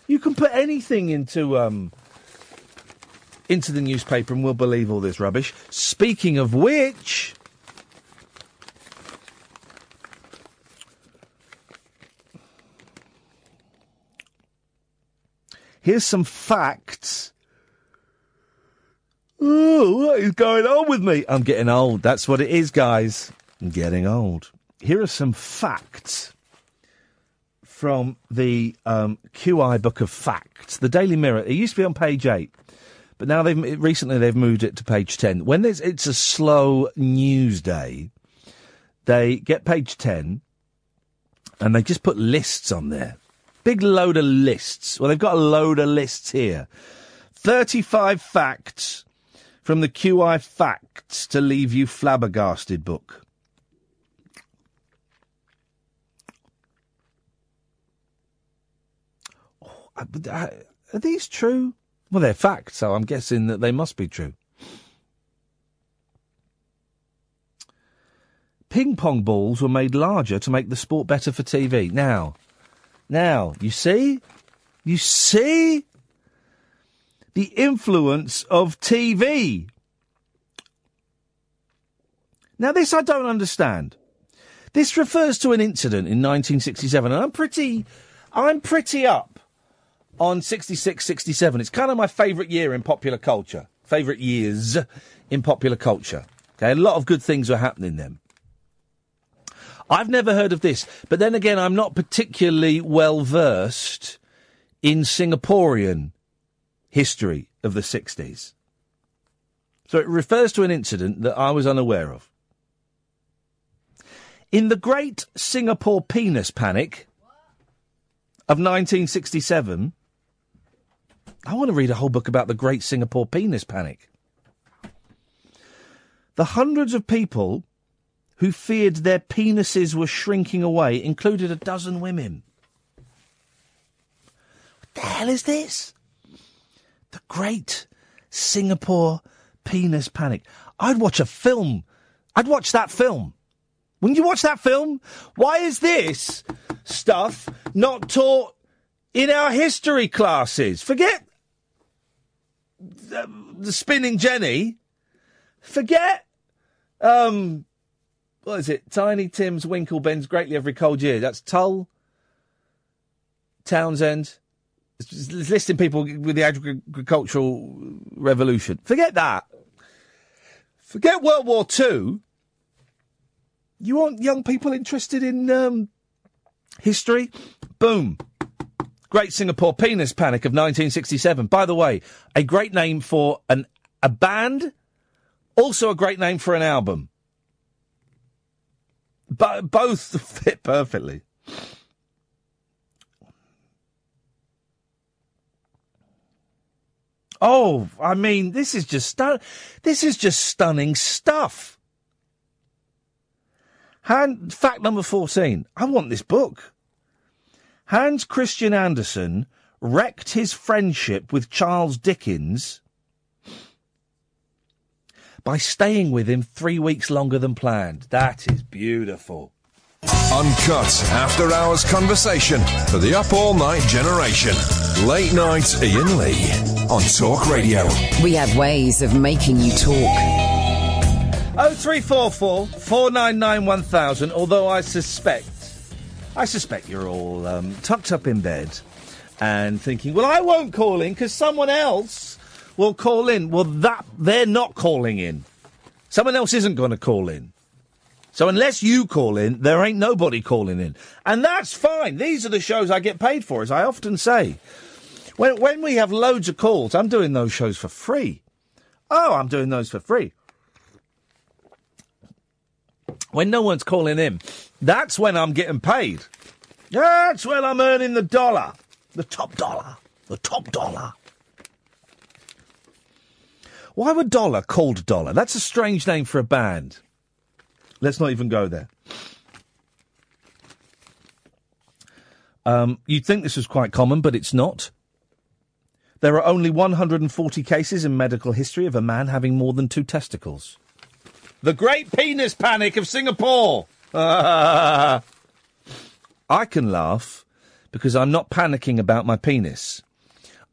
You can put anything into um, into the newspaper and we'll believe all this rubbish. Speaking of which, Here's some facts. Ooh, what is going on with me? I'm getting old. That's what it is, guys. I'm getting old. Here are some facts from the um, QI Book of Facts, the Daily Mirror. It used to be on page eight, but now they've recently they've moved it to page ten. When it's a slow news day, they get page ten, and they just put lists on there. Big load of lists. Well, they've got a load of lists here. Thirty-five facts from the QI Facts to Leave You Flabbergasted book. Oh, I- but, uh, Uh, are these true? Well, they're facts, so I'm guessing that they must be true. Ping pong balls were made larger to make the sport better for TV. Now, now, you see? You see? The influence of TV. Now, this I don't understand. This refers to an incident in 1967, and I'm pretty, I'm pretty up on 66, 67. It's kind of my favourite year in popular culture. Favourite years in popular culture. Okay, a lot of good things were happening then. I've never heard of this, but then again, I'm not particularly well versed in Singaporean history of the 60s. So it refers to an incident that I was unaware of. In the Great Singapore Penis Panic of 1967, I want to read a whole book about the Great Singapore Penis Panic. The hundreds of people who feared their penises were shrinking away included a dozen women. What the hell is this? The Great Singapore Penis Panic. I'd watch a film. I'd watch that film. Wouldn't you watch that film? Why is this stuff not taught in our history classes? Forget the, the spinning Jenny. Forget, um, what is it? Tiny Tim's Winkle bends greatly every cold year. That's Tull, Townshend. It's listing people with the agricultural revolution. Forget that. Forget World War Two. You want young people interested in um, history? Boom. Great Singapore Penis Panic of 1967. By the way, a great name for an a band, also a great name for an album. Bo- both fit perfectly. Oh, I mean, this is just stu- this is just stunning stuff. Han- fact number 14. I want this book. Hans Christian Andersen wrecked his friendship with Charles Dickens by staying with him three weeks longer than planned. That is beautiful. Uncut after hours conversation for the up all night generation. Late night Iain Lee on Talk Radio. We have ways of making you talk. 0344 499 1000, although I suspect, I suspect you're all um, tucked up in bed and thinking, well, I won't call in because someone else will call in. Well, that, they're not calling in. Someone else isn't going to call in. So unless you call in, there ain't nobody calling in. And that's fine. These are the shows I get paid for, as I often say. When, when we have loads of calls, I'm doing those shows for free. Oh, I'm doing those for free. When no one's calling in, that's when I'm getting paid. That's when I'm earning the dollar. The top dollar. The top dollar. Why were Dollar called Dollar? That's a strange name for a band. Let's not even go there. Um, you'd think this was quite common, but it's not. There are only 140 cases in medical history of a man having more than two testicles. The Great Penis Panic of Singapore. I can laugh because I'm not panicking about my penis.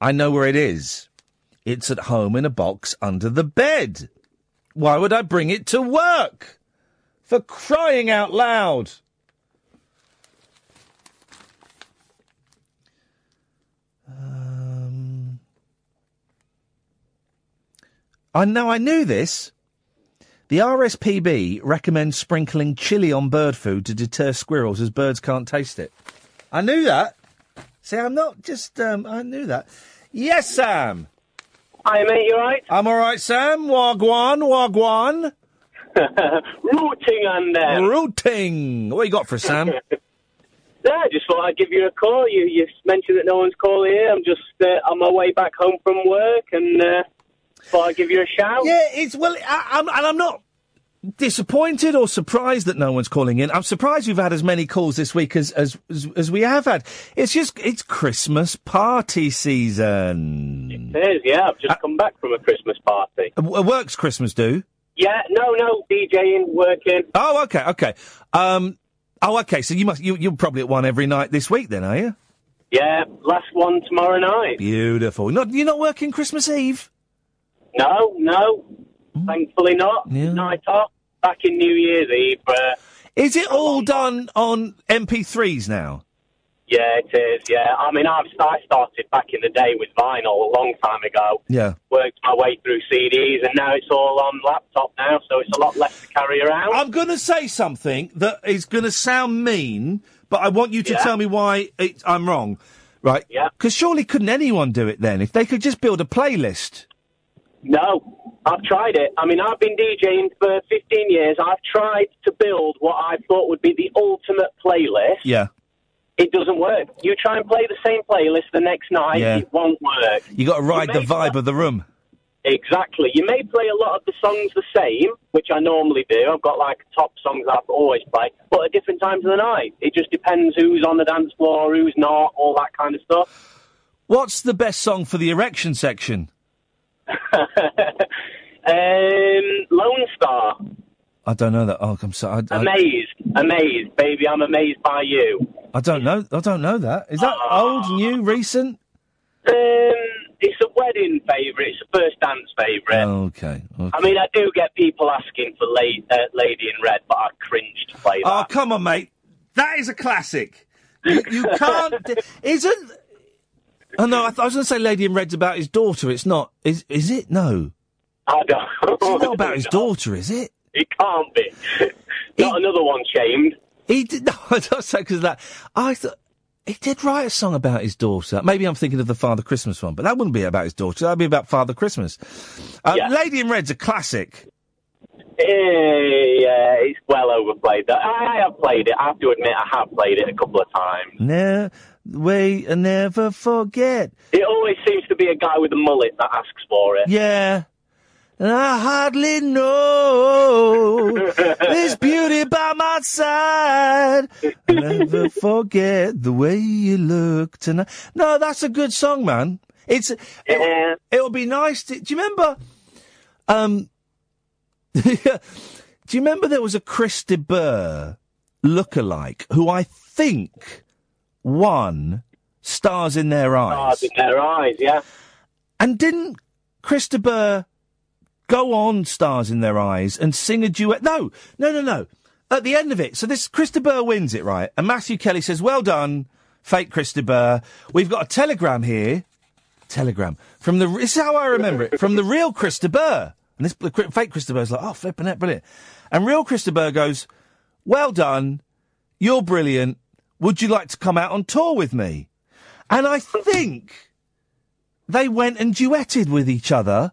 I know where it is. It's at home in a box under the bed. Why would I bring it to work? For crying out loud. Um, I know I knew this. The RSPB recommends sprinkling chili on bird food to deter squirrels as birds can't taste it. I knew that. See, I'm not just, um, I knew that. Yes, Sam. Hi, mate, you alright? I'm alright, Sam. Wagwan, wagwan. Rooting and them. Rooting. What you got for us, Sam? Yeah, I just thought I'd give you a call. You you mentioned that no one's calling here. I'm just uh, on my way back home from work and uh, thought I'd give you a shout. Yeah, it's well, I, I'm, and I'm not disappointed or surprised that no one's calling in. I'm surprised we've had as many calls this week as as as, as we have had. It's just it's Christmas party season. It is, yeah. I've just come back from a Christmas party. Uh, w- works Christmas do? Yeah, no, no, DJing, working. Oh, okay, okay. Um, oh, okay. So you must you you're probably at one every night this week, then, are you? Yeah, last one tomorrow night. Beautiful. Not you're not working Christmas Eve. No, no, Hmm? thankfully not. Night off. Back in New Year's Eve. Uh, Is it all done on MP3s now? yeah, it is. Yeah, I mean, I've I started back in the day with vinyl a long time ago. Yeah. Worked my way through CDs, and now it's all on laptop now, so it's a lot less to carry around. I'm going to say something that is going to sound mean, but I want you to Yeah. tell me why it, I'm wrong. Right? Yeah. Because surely couldn't anyone do it then? If they could just build a playlist. No, I've tried it. I mean, I've been DJing for 15 years. I've tried to build what I thought would be the ultimate playlist. Yeah. It doesn't work. You try and play the same playlist the next night, Yeah. it won't work. You got to ride the vibe of the room. Exactly. You may play a lot of the songs the same, which I normally do. I've got like top songs I've always played, but at different times of the night. It just depends who's on the dance floor, who's not, all that kind of stuff. What's the best song for the erection section? Um, Lonestar, I don't know that. Oh, I'm sorry. I, I, amazed, amazed, baby, I'm amazed by you. I don't know. I don't know that. Is that old, new, recent? Um, it's a wedding favourite. It's a first dance favourite. Okay. okay. I mean, I do get people asking for la- uh, Lady in Red, but I cringe to play that. Oh, come on, mate. That is a classic. You, you can't. Isn't. Oh, no, I, th- I was going to say Lady in Red's about his daughter. It's not. Is is it? No. I don't. It's not about his daughter, is it? It can't be. Not another one shamed. He did. No, I don't say because that. I thought. He did write a song about his daughter. Maybe I'm thinking of the Father Christmas one, but that wouldn't be about his daughter. That'd be about Father Christmas. Uh, Lady in Red's a classic. Eh, yeah, it's well overplayed. I, I have played it. I have to admit, I have played it a couple of times. Never and never forget. It always seems to be a guy with a mullet that asks for it. Yeah. And I hardly know this beauty by my side. I'll never forget the way you look tonight. No, that's a good song, man. It's it, it would be nice to. Do you remember? Um, do you remember there was a Chris de Burgh lookalike who I think won Stars in Their Eyes? Stars in their eyes, yeah. And didn't Chris de go on Stars in Their Eyes and sing a duet? No, no, no, no. At the end of it, so this Chris de wins it, right? And Matthew Kelly says, "Well done, fake Chris de We've got a telegram here, telegram from the. This is how I remember it from the real Chris de And this fake Chris de Burgh's like, "Oh, flipping it, brilliant." And real Chris de goes, "Well done, you're brilliant. Would you like to come out on tour with me?" And I think they went and duetted with each other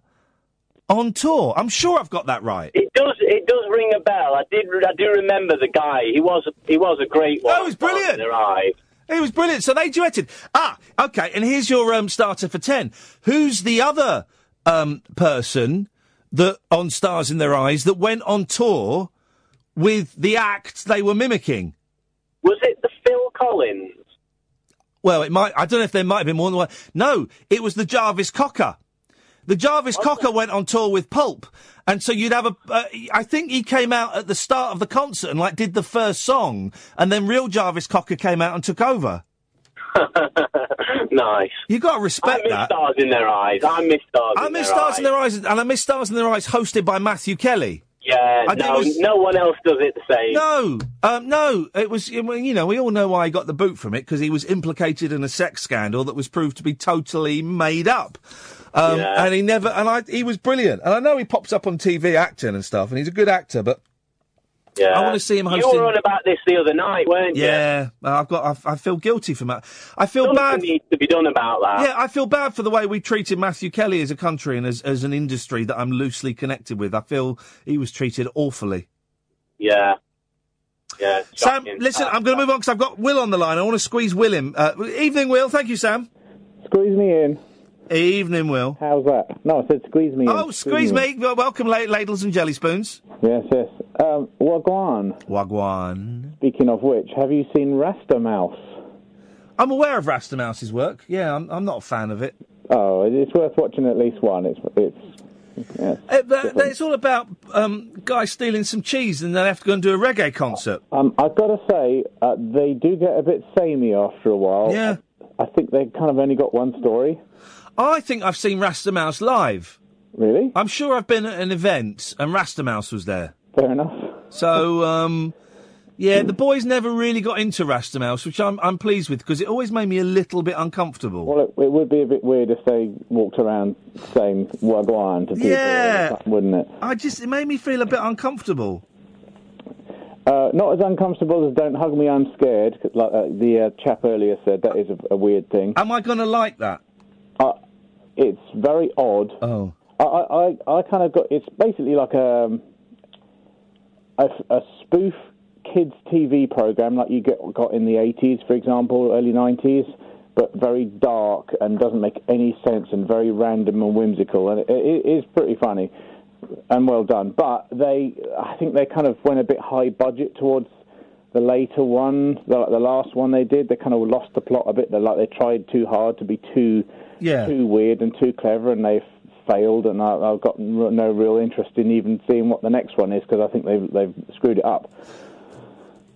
on tour. I'm sure I've got that right. It does. It does ring a bell. I did. I do remember the guy. He was. A, he was a great one. Oh, he's brilliant. Their eyes. It was brilliant. So they duetted. Ah, okay. And here's your um, starter for ten. Who's the other um, person that on Stars in Their Eyes that went on tour with the act they were mimicking? Was it the Collins? Well, it might. I don't know if there might have been more than one. No, it was the Jarvis Cocker. The Jarvis Cocker went on tour with Pulp, and so you'd have a. Uh, I think he came out at the start of the concert and like did the first song, and then real Jarvis Cocker came out and took over. nice. You got to respect I miss that. stars in their eyes. I miss stars. I in miss their Stars eyes. in Their Eyes, and I miss Stars in Their Eyes, hosted by Matthew Kelly. Yeah. I no. No one else does it the same. No, um, no, it was, you know, we all know why he got the boot from it, because he was implicated in a sex scandal that was proved to be totally made up. Um, Yeah. And he never, and I, he was brilliant. And I know he pops up on TV acting and stuff, and he's a good actor, but Yeah. I want to see him hosting. You were on about this the other night, weren't you? yeah, I've got, I, I feel guilty for that. I feel Something bad. needs to be done about that. Yeah, I feel bad for the way we treated Matthew Kelly as a country and as, as an industry that I'm loosely connected with. I feel he was treated awfully. Yeah. Yeah. Sam, shocking. listen, I'm going to move on because I've got Will on the line. I want to squeeze Will in. Uh, evening, Will. Thank you, Sam. Squeeze me in. Evening, Will. How's that? No, I said squeeze me in. Oh, squeeze me. Well, Welcome, ladles and jelly spoons. Yes, yes. Um, Wagwan. Wagwan. Speaking of which, have you seen Rastamouse? I'm aware of Rastamouse's work. Yeah, I'm, I'm not a fan of it. Oh, it's worth watching at least one. It's it's yeah. Uh, it's all about um, guys stealing some cheese and they have to go and do a reggae concert. Um, I've got to say, uh, they do get a bit samey after a while. Yeah. I, I think they've kind of only got one story. I think I've seen Rastamouse live. Really? I'm sure I've been at an event and Rastamouse was there. Fair enough. So, um, yeah, the boys never really got into Rastamouse, which I'm, I'm pleased with because it always made me a little bit uncomfortable. Well, it, it would be a bit weird if they walked around saying Wagwan to people, Yeah. wouldn't it? I just, it made me feel a bit uncomfortable. Uh, not as uncomfortable as "Don't hug me, I'm scared." 'cause Like uh, the uh, chap earlier said, that is a, a weird thing. Am I going to like that? It's very odd. Oh. I, I, I, kind of got. It's basically like um, a, a a spoof kids TV program, like you get got in the '80s, for example, early '90s, but very dark and doesn't make any sense and very random and whimsical, and it, it is pretty funny and well done. But they, I think they kind of went a bit high budget towards the later one, the, the last one they did. They kind of lost the plot a bit. They like they tried too hard to be too Yeah. too weird and too clever, and they've failed. And I, I've got no real interest in even seeing what the next one is because I think they've they've screwed it up.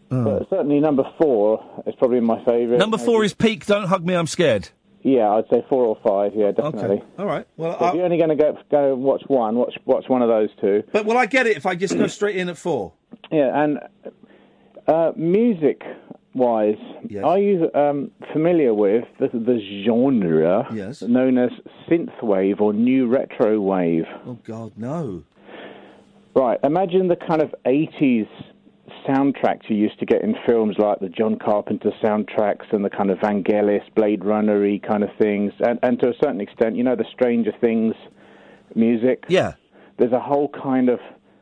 But certainly number four is probably my favourite. Number four is Peak, Don't Hug Me, I'm Scared. Yeah, I'd say four or five. Yeah, definitely. Okay. All right. Well, So if you're only going to go go watch one, watch watch one of those two. But will I get it if I just go straight in at four? Yeah, and uh, music wise, are you um, familiar with the, the genre Yes. known as synthwave or new retro wave? Oh, God, no. Right, imagine the kind of 80s soundtracks you used to get in films like the John Carpenter soundtracks and the kind of Vangelis, Blade Runner-y kind of things, and, and to a certain extent, you know, the Stranger Things music? Yeah. There's a whole kind of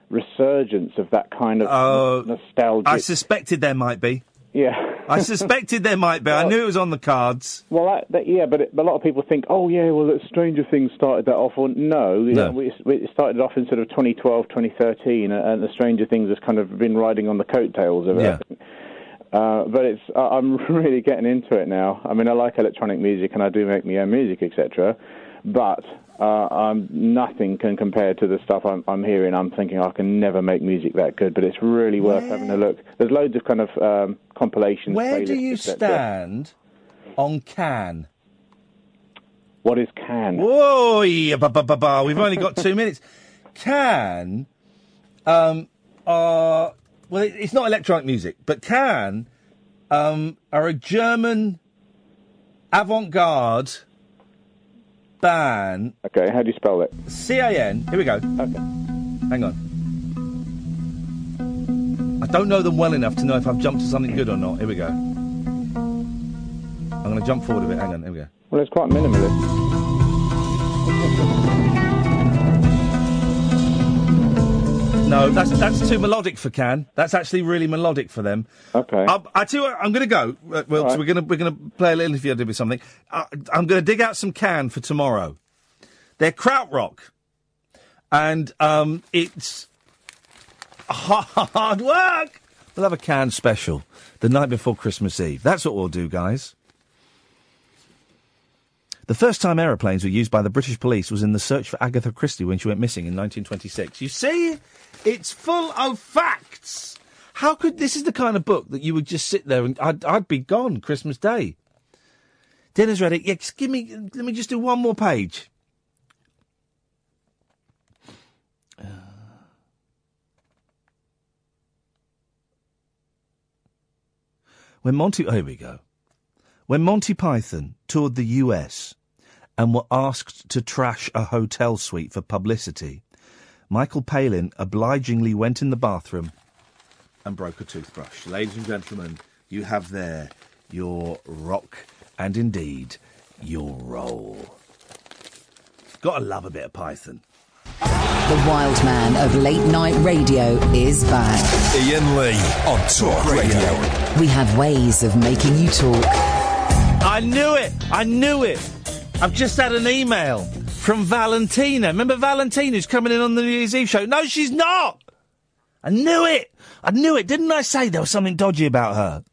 resurgence of that kind of Oh, nostalgia. I suspected there might be. Yeah. I suspected there might be. I knew it was on the cards. Well, that, that, yeah, but it, a lot of people think, oh yeah, well, that Stranger Things started that off. Or no, No. know, it started off in sort of 2012, 2013, and, and the Stranger Things has kind of been riding on the coattails of it. Yeah. Uh, but it's I'm really getting into it now. I mean, I like electronic music, and I do make my own music, etc. But uh, I'm, nothing can compare to the stuff I'm, I'm hearing. I'm thinking I can never make music that good, but it's really worth having a look. There's loads of kind of um, compilations. Where do you stand on Can? What is Can? Whoa, yeah, ba, ba, ba, ba. we've only got two minutes. Can, um, are, well, it- it's not electronic music, but Can, um, are a German avant-garde band. Okay, how do you spell it? C-A-N. Here we go. Okay. Hang on. I don't know them well enough to know if I've jumped to something good or not. Here we go. I'm going to jump forward a bit. Hang on. Here we go. Well, it's quite minimalist. No, that's that's too melodic for Can. That's actually really melodic for them. Okay. I, I tell you what, I'm going to go. Uh, well, so we're going to we're going to play a little interview I did with something. Uh, I'm going to dig out some Can for tomorrow. They're krautrock, and um, it's hard work. We'll have a Can special the night before Christmas Eve. That's what we'll do, guys. The first time aeroplanes were used by the British police was in the search for Agatha Christie when she went missing in 1926. You see, it's full of facts. How could this is the kind of book that you would just sit there and I'd, I'd be gone Christmas Day. Dinner's ready. Yeah, just give me. Let me just do one more page. Uh. When Monty, oh, here we go. When Monty Python toured the US and were asked to trash a hotel suite for publicity. Michael Palin obligingly went in the bathroom and broke a toothbrush. Ladies and gentlemen, you have there your rock and indeed your roll. Gotta love a bit of Python. The wild man of late night radio is back. Iain Lee on Talk Radio. We have ways of making you talk. I knew it! I knew it! I've just had an email from Valentina. Remember Valentina who's coming in on the New Year's Eve show? No, she's not! I knew it! I knew it! Didn't I say there was something dodgy about her?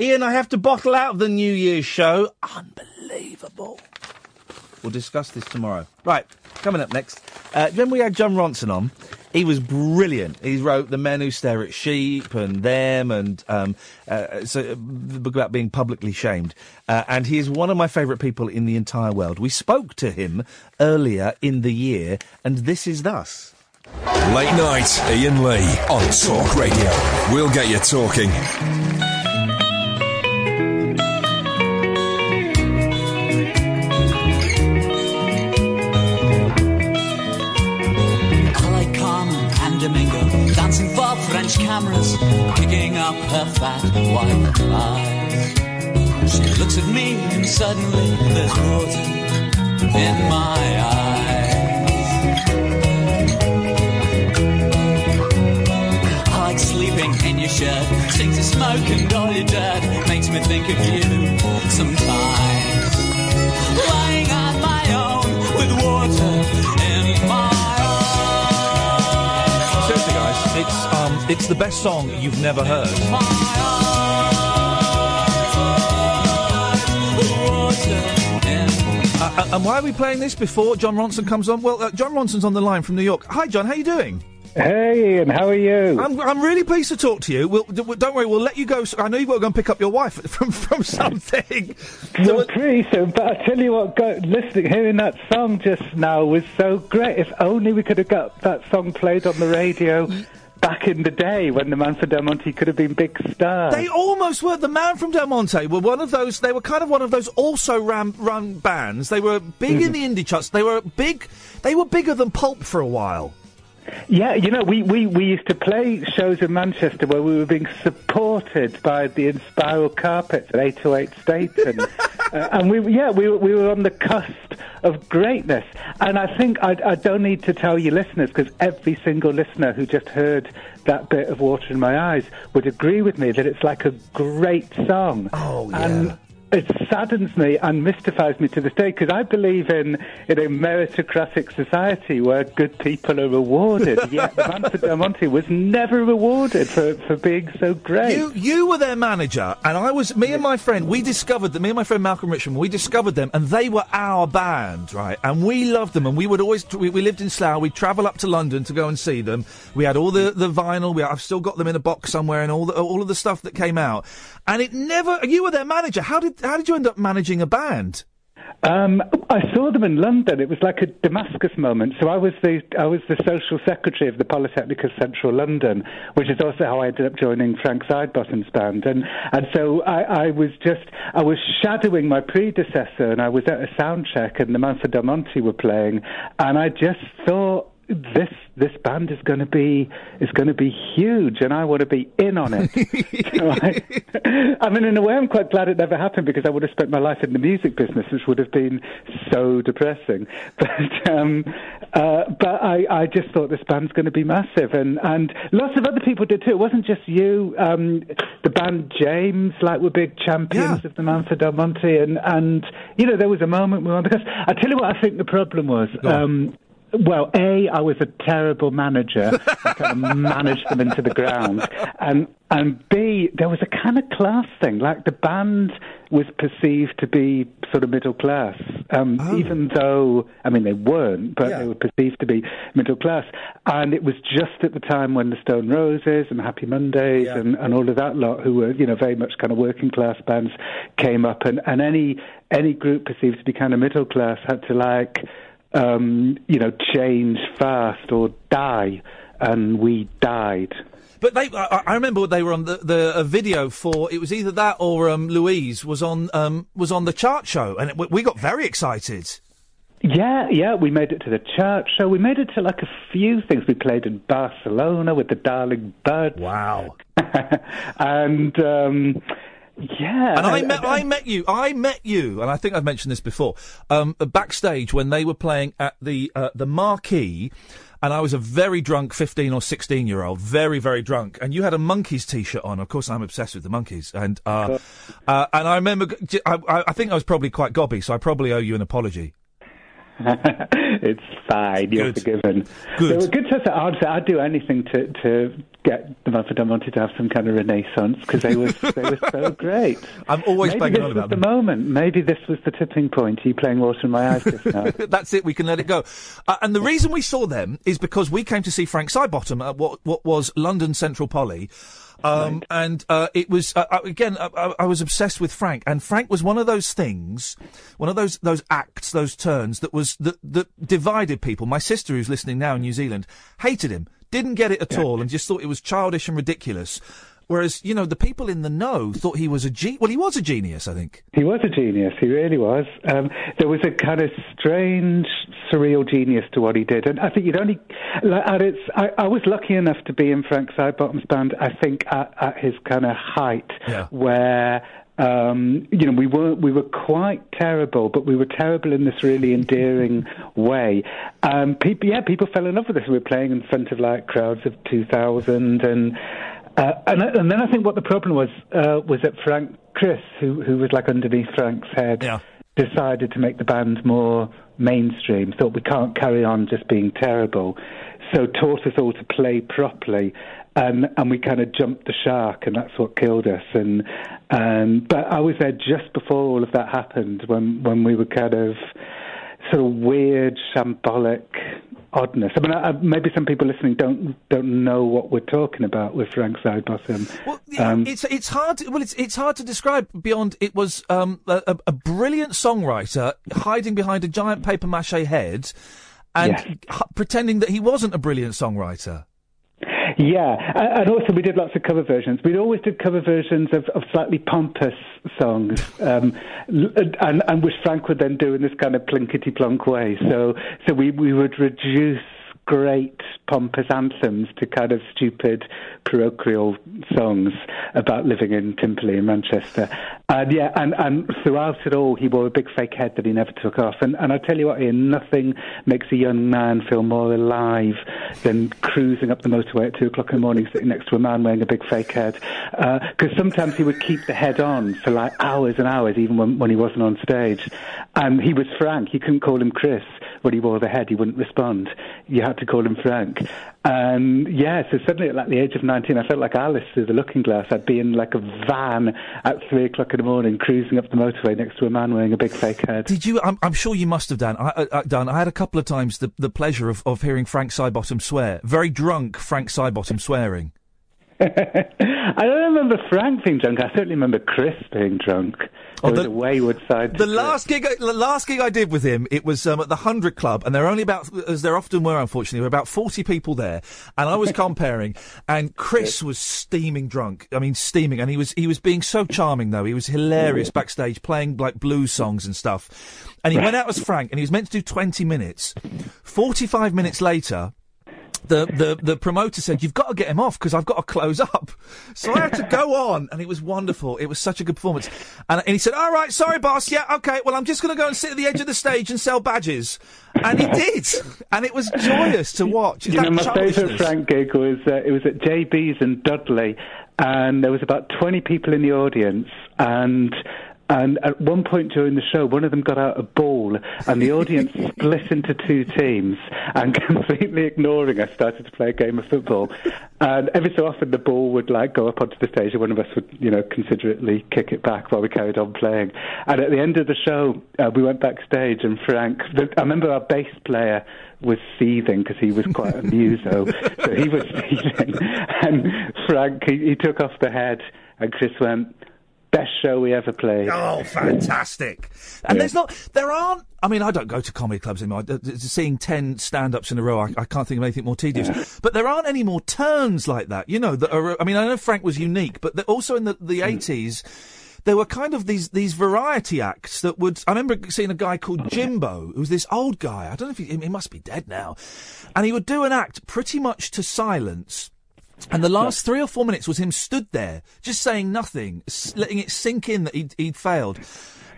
Iain, I have to bottle out of the New Year's show. Unbelievable. We'll discuss this tomorrow. Right, coming up next. Uh, when we had Jon Ronson on, he was brilliant. He wrote The Men Who Stare at Sheep and Them and um, uh, so, uh, the book about being publicly shamed. Uh, and he is one of my favourite people in the entire world. We spoke to him earlier in the year, and this is thus. Late night, Iain Lee on Talk Radio. We'll get you talking. French cameras, picking up her fat white eyes. She looks at me and suddenly there's water in my eyes. I like sleeping in your shirt, stinks of smoke and all your dirt, makes me think of you sometimes. Lying on my own with water it's the best song you've never heard. Uh, uh, and why are we playing this before Jon Ronson comes on? Well, uh, Jon Ronson's on the line from New York. Hi, Jon. How are you doing? Hey, Iain. How are you? I'm, I'm really pleased to talk to you. We'll, d- w- don't worry, we'll let you go. I know you've got to go and pick up your wife from from something. Well, pretty soon, but I tell you what, go, listening, hearing that song just now was so great. If only we could have got that song played on the radio back in the day when the Man from Del Monte could have been big stars. They almost were. The Man from Del Monte were one of those. They were kind of one of those also ran run bands. They were big in mhm. the indie charts. They were big. They were bigger than Pulp for a while. Yeah, you know, we, we, we used to play shows in Manchester where we were being supported by the Inspiral Carpets at 808 Staten. uh, and we, yeah, we, we were on the cusp of greatness. And I think I, I don't need to tell you listeners, because every single listener who just heard that bit of Water in My Eyes would agree with me that it's like a great song. Oh, yeah. And it saddens me and mystifies me to this day because I believe in in a meritocratic society where good people are rewarded. Yet the man for Del Monte was never rewarded for, for being so great. You you were their manager, and I was me and my friend. We discovered that me and my friend Malcolm Richmond. We discovered them, and they were our band, right? And we loved them, and we would always we, we lived in Slough. We'd travel up to London to go and see them. We had all the the vinyl. We, I've still got them in a box somewhere, and all the all of the stuff that came out. And it never. You were their manager. How did how did you end up managing a band? Um, I saw them in London. It was like a Damascus moment. So I was the I was the social secretary of the Polytechnic of Central London, which is also how I ended up joining Frank Sidebottom's band. And and so I, I was just I was shadowing my predecessor, and I was at a sound check, and the Man for Del Monte were playing, and I just thought this this band is going to be is going to be huge, and I want to be in on it. So I, I mean, in a way, I'm quite glad it never happened because I would have spent my life in the music business, which would have been so depressing. But um, uh, but I, I just thought this band's going to be massive, and and lots of other people did too. It wasn't just you. Um, the band James, like, were big champions of the Man for Del Monte, and and you know there was a moment were because I tell you what I think the problem was. Um, well, A, I was a terrible manager. I kind of managed them into the ground. And, and B, there was a kind of class thing. Like the band was perceived to be sort of middle class, um, even though, I mean, they weren't, but they were perceived to be middle class. And it was just at the time when the Stone Roses and Happy Mondays and, and all of that lot, who were, you know, very much kind of working class bands, came up. And, and any, any group perceived to be kind of middle class had to like, um, you know, change fast or die, and we died. But they, I, I remember they were on the, the a video for it was either that or um, Louise was on um, was on the chart show, and it, we- we got very excited. Yeah, yeah, we made it to the chart show. We made it to like a few things. We played in Barcelona with the Darling Buds. Wow. and um, yeah, And I met, I met you, I met you, and I think I've mentioned this before. Um, backstage when they were playing at the uh, the Marquee, and I was a very drunk fifteen or sixteen year old, very very drunk, and you had a Monkees t-shirt on. Of course, I'm obsessed with the Monkees, and uh, uh, and I remember, g- I, I- I think I was probably quite gobby, so I probably owe you an apology. it's fine. You're forgiven. Good. They were good to I'd, I'd do anything to to get the and Monty to have some kind of renaissance because they were they were so great. I'm always Maybe banging on about the moment. Maybe this was the tipping point. Are You playing water in my eyes just now. That's it. We can let it go. Uh, and the reason we saw them is because we came to see Frank Sidebottom at what what was London Central Poly. Um, And uh, it was uh, uh, again. Uh, I, I was obsessed with Frank, and Frank was one of those things, one of those those acts, those turns that was that that divided people. My sister, who's listening now in New Zealand, hated him, didn't get it at all, and just thought it was childish and ridiculous. Whereas, you know, the people in the know thought he was a ge- well, he was a genius, I think. He was a genius. He really was. Um, there was a kind of strange, surreal genius to what he did, and I think you'd only. Like, at its, I, I was lucky enough to be in Frank Sidebottom's band. I think at, at his kind of height, Yeah. where. Um, you know, we were we were quite terrible, but we were terrible in this really endearing way. Um, people, yeah, people fell in love with us. We were playing in front of like crowds of two thousand, and uh, and, and then I think what the problem was uh, was that Frank Chris, who who was like underneath Frank's head, decided to make the band more mainstream. Thought we can't carry on just being terrible, so taught us all to play properly. And and we kind of jumped the shark, and that's what killed us. And um, but I was there just before all of that happened, when when we were kind of sort of weird, shambolic oddness. I mean, I, I, maybe some people listening don't don't know what we're talking about with Frank Sidebottom. Um, it's it's hard. To, well, it's it's hard to describe beyond. It was um, a, a- a brilliant songwriter hiding behind a giant paper mache head, and Yes. h- pretending that he wasn't a brilliant songwriter. Yeah, and also we did lots of cover versions. We always did cover versions of, of slightly pompous songs, um, and, and which Frank would then do in this kind of plinkety plonk way. So, so we, we would reduce great pompous anthems to kind of stupid parochial songs about living in Timperley in Manchester. And yeah, and, and throughout it all, he wore a big fake head that he never took off. And, and I tell you what, Iain, nothing makes a young man feel more alive than cruising up the motorway at two o'clock in the morning, sitting next to a man wearing a big fake head. Uh, because sometimes he would keep the head on for like hours and hours, even when, when he wasn't on stage. And he was Frank. You couldn't call him Chris when he wore the head. He wouldn't respond. You had to call him Frank. And yeah, so suddenly at like the age of 19, I felt like Alice through the looking glass. I'd be in like a van at three o'clock in the morning, cruising up the motorway next to a man wearing a big fake head. Did you? I'm, I'm sure you must have done. I, uh, done. I had a couple of times the, the pleasure of, of hearing Frank Sidebottom swear. Very drunk Frank Sidebottom swearing. I don't remember Frank being drunk. I certainly remember Chris being drunk. Was the- a wayward side. The last gig, I- the last gig I did with him, it was um, at the Hundred Club, and there were only about, as there often were, unfortunately, were about forty people there, and I was comparing, and Chris was steaming drunk. I mean, steaming, and he was he was being so charming though. He was hilarious backstage, playing like blues songs and stuff. And he went out as Frank, and he was meant to do twenty minutes. Forty-five minutes later. The, the the promoter said you've got to get him off because I've got to close up, so I had to go on, and it was wonderful. It was such a good performance, and, and he said, "All right, sorry, boss. Yeah, okay. Well, I'm just going to go and sit at the edge of the stage and sell badges," and he did, and it was joyous to watch. You know, my favourite. Frank gig was uh, it was at JB's in Dudley, and there was about twenty people in the audience, and and at one point during the show, one of them got out a ball, and the audience split into two teams, and completely ignoring us, started to play a game of football. And every so often, the ball would like go up onto the stage, and one of us would, you know, considerately kick it back while we carried on playing. And at the end of the show, uh, we went backstage, and Frank, the, I remember our bass player was seething because he was quite a muso, so he was seething. And Frank, he, he took off the head, and Chris went, best show we ever played. Oh, fantastic! And there's not, there aren't. I mean, I don't go to comedy clubs anymore. Uh, Seeing ten stand-ups in a row, I, I can't think of anything more tedious. But there aren't any more turns like that. You know, that are, I mean, I know Frank was unique, but also in the the eighties. There were kind of these these variety acts that would. I remember seeing a guy called Jimbo, who was this old guy. I don't know if he, he must be dead now, and he would do an act pretty much to silence. And the last three or four minutes was him stood there, just saying nothing, s- letting it sink in that he'd, he'd failed.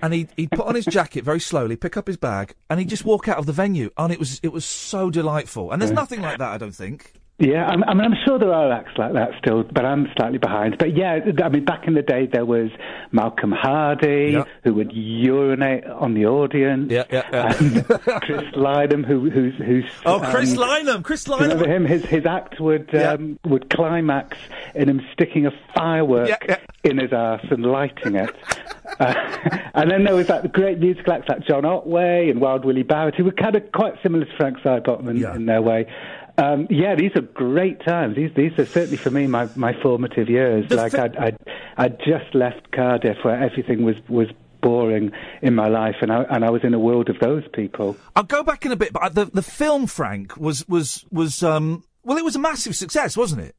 And he'd, he'd put on his jacket very slowly, pick up his bag, and he'd just walk out of the venue. And it was it was so delightful. And there's nothing like that, I don't think. Yeah, I'm, I mean, I'm sure there are acts like that still, but I'm slightly behind. But yeah, I mean, back in the day, there was Malcolm Hardee, Yeah. who would urinate on the audience. Yeah, yeah, yeah. And Chris Lydham, who, who's, who's. Oh, Chris um, Lynam! Chris do Remember him? His his act would um, would climax in him sticking a firework in his ass and lighting it. Uh, and then there was that great musical acts like John Otway and Wild Willie Barrett, who were kind of quite similar to Frank Sidebottom in, in their way. Um, yeah, these are great times. These these are certainly for me my, my formative years. like I'd, I'd I'd just left Cardiff where everything was was boring in my life, and I and I was in a world of those people. I'll go back in a bit, but the the film Frank was was was um well, it was a massive success, wasn't it?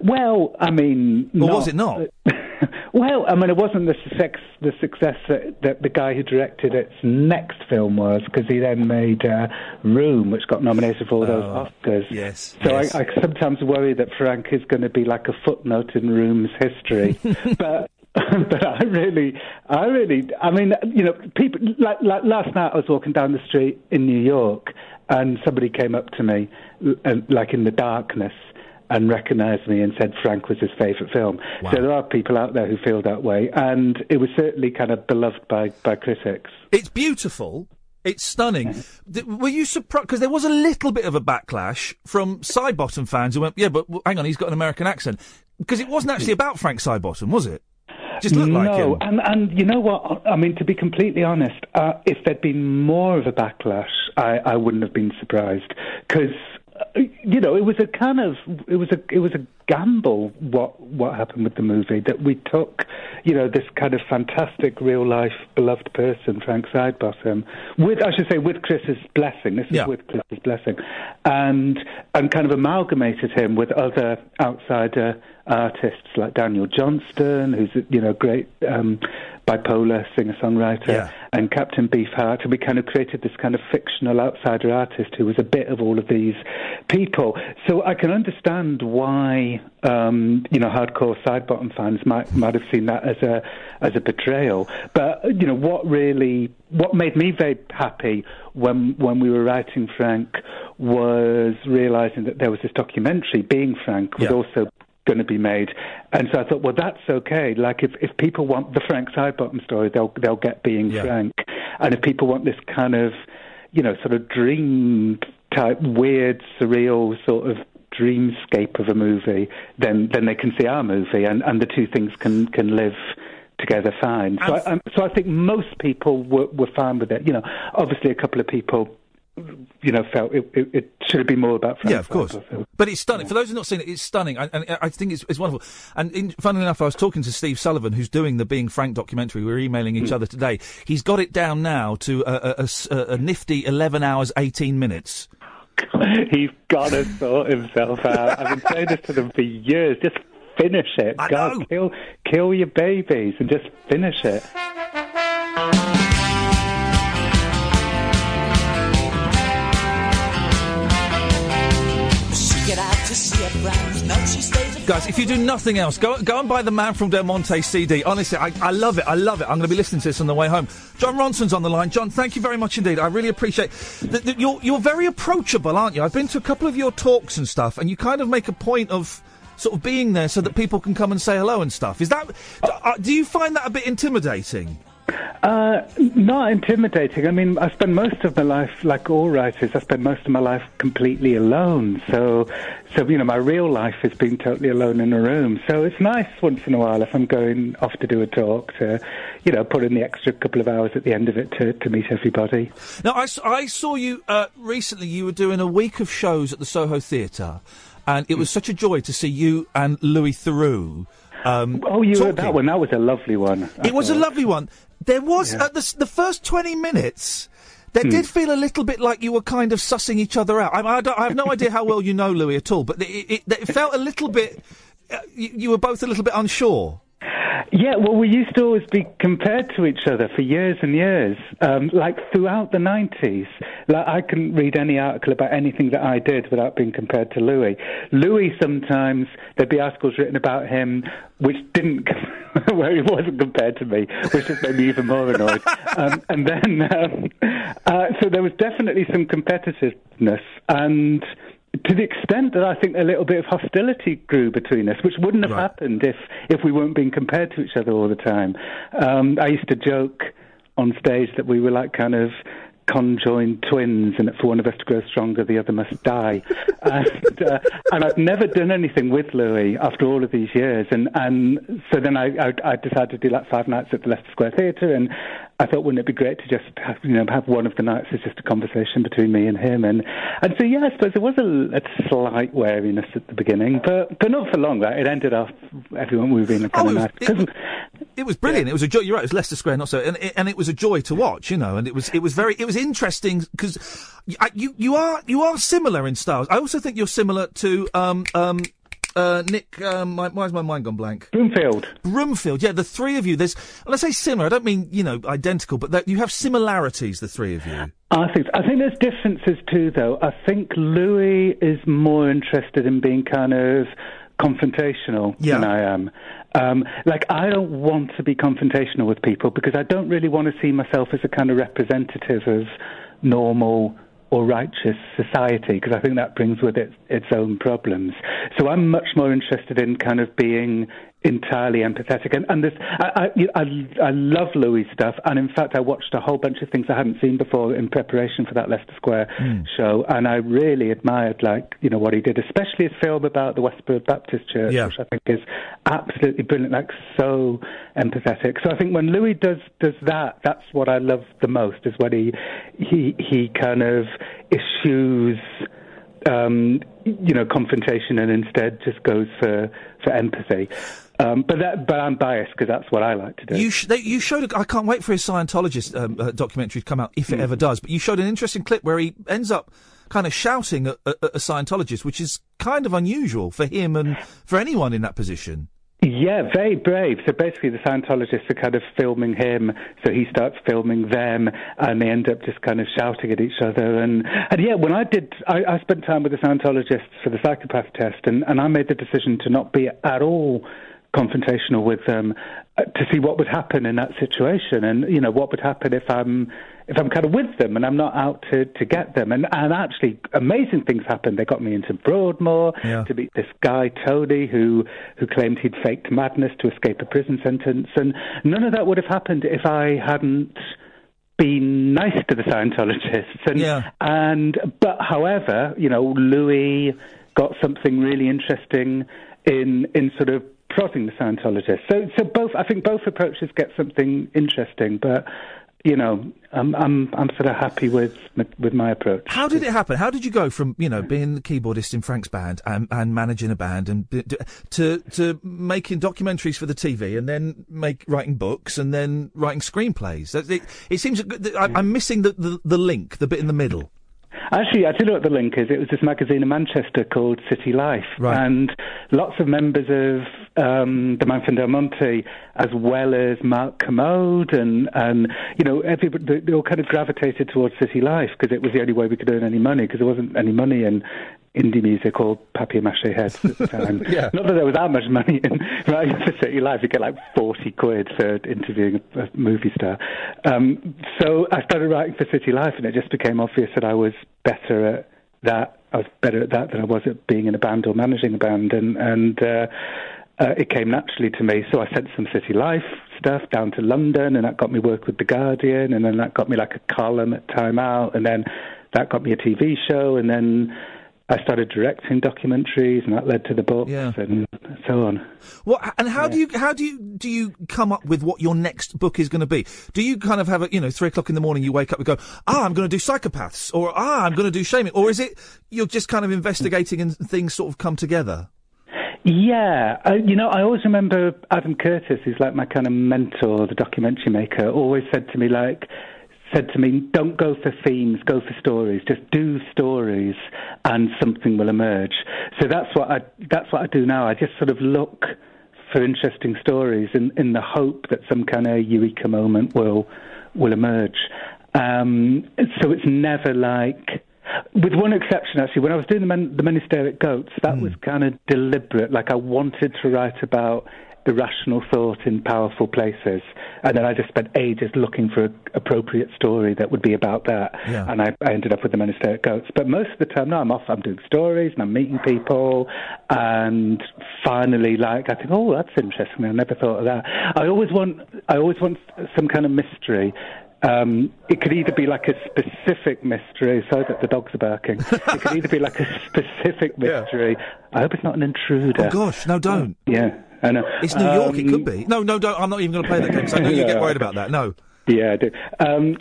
Well, I mean, Or was it not? well, I mean, it wasn't the success the success that, that the guy who directed its next film was, because he then made uh, Room, which got nominated for all those Oscars. Oh, Yes. So yes. I, I sometimes worry that Frank is going to be like a footnote in Room's history, but. But I really, I really, I mean, you know, people. Like, like last night, I was walking down the street in New York, and somebody came up to me, uh, like in the darkness, and recognised me and said Frank was his favourite film. So there are people out there who feel that way, and it was certainly kind of beloved by, by critics. It's beautiful. It's stunning. Were you surprised? Because there was a little bit of a backlash from Sidebottom fans who went, "Yeah, but hang on, he's got an American accent." Because it wasn't actually about Frank Sidebottom, was it? Just looked like no, him. and and you know what? I mean, to be completely honest, uh, if there'd been more of a backlash, I, I wouldn't have been surprised because you know it was a kind of it was a it was a gamble what what happened with the movie that we took you know this kind of fantastic real life beloved person Frank Sidebottom with I should say with Chris's blessing this is Yeah. with Chris's blessing and and kind of amalgamated him with other outsider artists like Daniel Johnston who's a, you know great um, bipolar singer songwriter and Captain Beefheart. And we kind of created this kind of fictional outsider artist who was a bit of all of these people. So I can understand why um, you know hardcore Sidebottom fans might might have seen that as a as a betrayal. But you know what really what made me very happy when when we were writing Frank was realizing that there was this documentary being Frank was Yeah. also going to be made. And so I thought well that's okay. Like if if people want the Frank Sidebottom story they'll they'll get being Frank. And if people want this kind of you know sort of dream type weird surreal sort of dreamscape of a movie then then they can see our movie and and the two things can can live together fine. So I, um, so I think most people were were fine with it. You know obviously a couple of people you know felt it it, it should have been more about Frank Yeah, of course. But it's stunning. For those who've not seen it, it's stunning. And, and I think it's, it's wonderful. And in, funnily enough, I was talking to Steve Sullivan, who's doing the Being Frank documentary. We are emailing each Hmm. other today. He's got it down now to a nifty 11 hours, 18 minutes. He's got to sort himself out. I've been saying this to them for years. Just finish it. God, kill, kill your babies and just finish it. Guys, if you do nothing else, go go and buy the Man from Del Monte CD. Honestly, I, I love it. I love it. I'm going to be listening to this on the way home. Jon Ronson's on the line. Jon, thank you very much indeed. I really appreciate that. you're you're very approachable, aren't you? I've been to a couple of your talks and stuff, and you kind of make a point of sort of being there so that people can come and say hello and stuff. Is that? Uh, do you find that a bit intimidating? Uh, not intimidating. I mean, I spend most of my life, like all writers, I spend most of my life completely alone. So, so you know, my real life is being totally alone in a room. So it's nice once in a while if I'm going off to do a talk to, you know, put in the extra couple of hours at the end of it to, to meet everybody. Now, I, I saw you uh, recently. You were doing a week of shows at the Soho Theatre, and it was such a joy to see you and Louis Theroux Um, Oh, you heard that one. That was a lovely one. I It was a lovely one. There was Yeah. at the, the first twenty minutes. There Hmm. did feel a little bit like you were kind of sussing each other out. I, I, don't, I have no idea how well you know Louis at all, but it, it, it felt a little bit. Uh, you, you were both a little bit unsure. Yeah, well, we used to always be compared to each other for years and years, um, like throughout the 90s. Like, I couldn't read any article about anything that I did without being compared to Louis. Louis, sometimes, there'd be articles written about him which didn't, where he wasn't compared to me, which just made me even more annoyed. um, and then, um, uh, so there was definitely some competitiveness, and to the extent that I think a little bit of hostility grew between us, which wouldn't have happened if, if we weren't being compared to each other all the time. Um, I used to joke on stage that we were like kind of conjoined twins, and that for one of us to grow stronger, the other must die. and, uh, and I've never done anything with Louis after all of these years, and and so then I, I, I decided to do like five nights at the Leicester Square Theatre, and I thought, wouldn't it be great to just have, you know have one of the nights as just a conversation between me and him, and and so yeah, I suppose there was a, a slight wariness at the beginning, but but not for long. Right? It ended off everyone moving kind of nice. Because It was brilliant. It was a joy. You're right. It was Leicester Square, not so, and it, and it was a joy to watch. You know, and it was it was very it was interesting because you you are you are similar in styles. I also think you're similar to um um. Uh, Nick, um, my, why has my mind gone blank? Broomfield. Broomfield, yeah, the three of you. There's, when I say similar, I don't mean you know identical, but that you have similarities. The three of you. I think I think there's differences too, though. I think Louis is more interested in being kind of confrontational than I am. Um, like I don't want to be confrontational with people because I don't really want to see myself as a kind of representative of normal or righteous society because I think that brings with it its own problems. So I'm much more interested in kind of being entirely empathetic. And, and this, I, I, I, I love Louis' stuff. And in fact, I watched a whole bunch of things I hadn't seen before in preparation for that Leicester Square Hmm. show. And I really admired, like, you know, what he did, especially his film about the Westboro Baptist Church, Yeah. which I think is absolutely brilliant, like so empathetic. So I think when Louis does does that, that's what I love the most, is when he he he kind of eschews um, you know, confrontation and instead just goes for for empathy. Um, but that, but I'm biased because that's what I like to do. You sh- they, you showed. A, I can't wait for his Scientologist um, uh, documentary to come out if it Hmm. ever does. But you showed an interesting clip where he ends up kind of shouting at, at, at a Scientologist, which is kind of unusual for him and for anyone in that position. Yeah, very brave. So basically, the Scientologists are kind of filming him, so he starts filming them, and they end up just kind of shouting at each other. And and yeah, when I did, I, I spent time with the Scientologists for the psychopath test, and, and I made the decision to not be at all confrontational with them uh, to see what would happen in that situation, and you know what would happen if I'm if I'm kind of with them and I'm not out to, to get them. And and actually, amazing things happened. They got me into Broadmoor Yeah. to meet this guy Tony who who claimed he'd faked madness to escape a prison sentence, and none of that would have happened if I hadn't been nice to the Scientologists. And and but however, you know, Louis got something really interesting in in sort of prodding the Scientologists. So so both I think both approaches get something interesting, but you know, I'm I'm I'm sort of happy with with my approach. How did it happen? How did you go from you know being the keyboardist in Frank's band and, and managing a band and to to making documentaries for the TV and then make writing books and then writing screenplays? It, it seems I, I'm missing the, the the link, the bit in the middle. Actually, I tell know what the link is. It was this magazine in Manchester called City Life, and lots of members of um, the Man from Del Monte, as well as Mark Kermode, and and you know everybody they, they all kind of gravitated towards City Life because it was the only way we could earn any money because there wasn't any money in indie music or papier-mâché heads at the time. Yeah. Not that there was that much money in writing for City Life. You get like 40 quid for interviewing a, a movie star. Um, so I started writing for City Life, and it just became obvious that I was better at that. I was better at that than I was at being in a band or managing a band, and and uh, uh, it came naturally to me. So I sent some City Life stuff down to London, and that got me work with the Guardian, and then that got me like a column at Time Out, and then that got me a TV show, and then I started directing documentaries, and that led to the books, and so on. What and how do you how do you do you come up with what your next book is going to be? Do you kind of have a you know three o'clock in the morning you wake up and go ah I'm going to do psychopaths or ah I'm going to do shaming or is it you're just kind of investigating and things sort of come together? Yeah, uh, you know, I always remember Adam Curtis, who's like my kind of mentor, the documentary maker, always said to me like, said to me, don't go for themes, go for stories. Just do stories, and something will emerge. So that's what I that's what I do now. I just sort of look for interesting stories in in the hope that some kind of eureka moment will will emerge. Um, so it's never like. With one exception, actually, when I was doing the, men, the at Goats, that was kind of deliberate. Like I wanted to write about irrational thought in powerful places, and then I just spent ages looking for an appropriate story that would be about that. Yeah. And I, I ended up with the Stare at Goats. But most of the time, no, I'm off. I'm doing stories and I'm meeting people, and finally, like I think, oh, that's interesting. I never thought of that. I always want, I always want some kind of mystery. Um, it could either be like a specific mystery. Sorry that the dogs are barking. it could either be like a specific mystery. I hope it's not an intruder. Oh gosh, no, don't. Yeah, I know. It's New York. It Um, could be. No, no, don't. I'm not even going to play that game. 'cause I know you get worried about that. No. Yeah, I do. Um,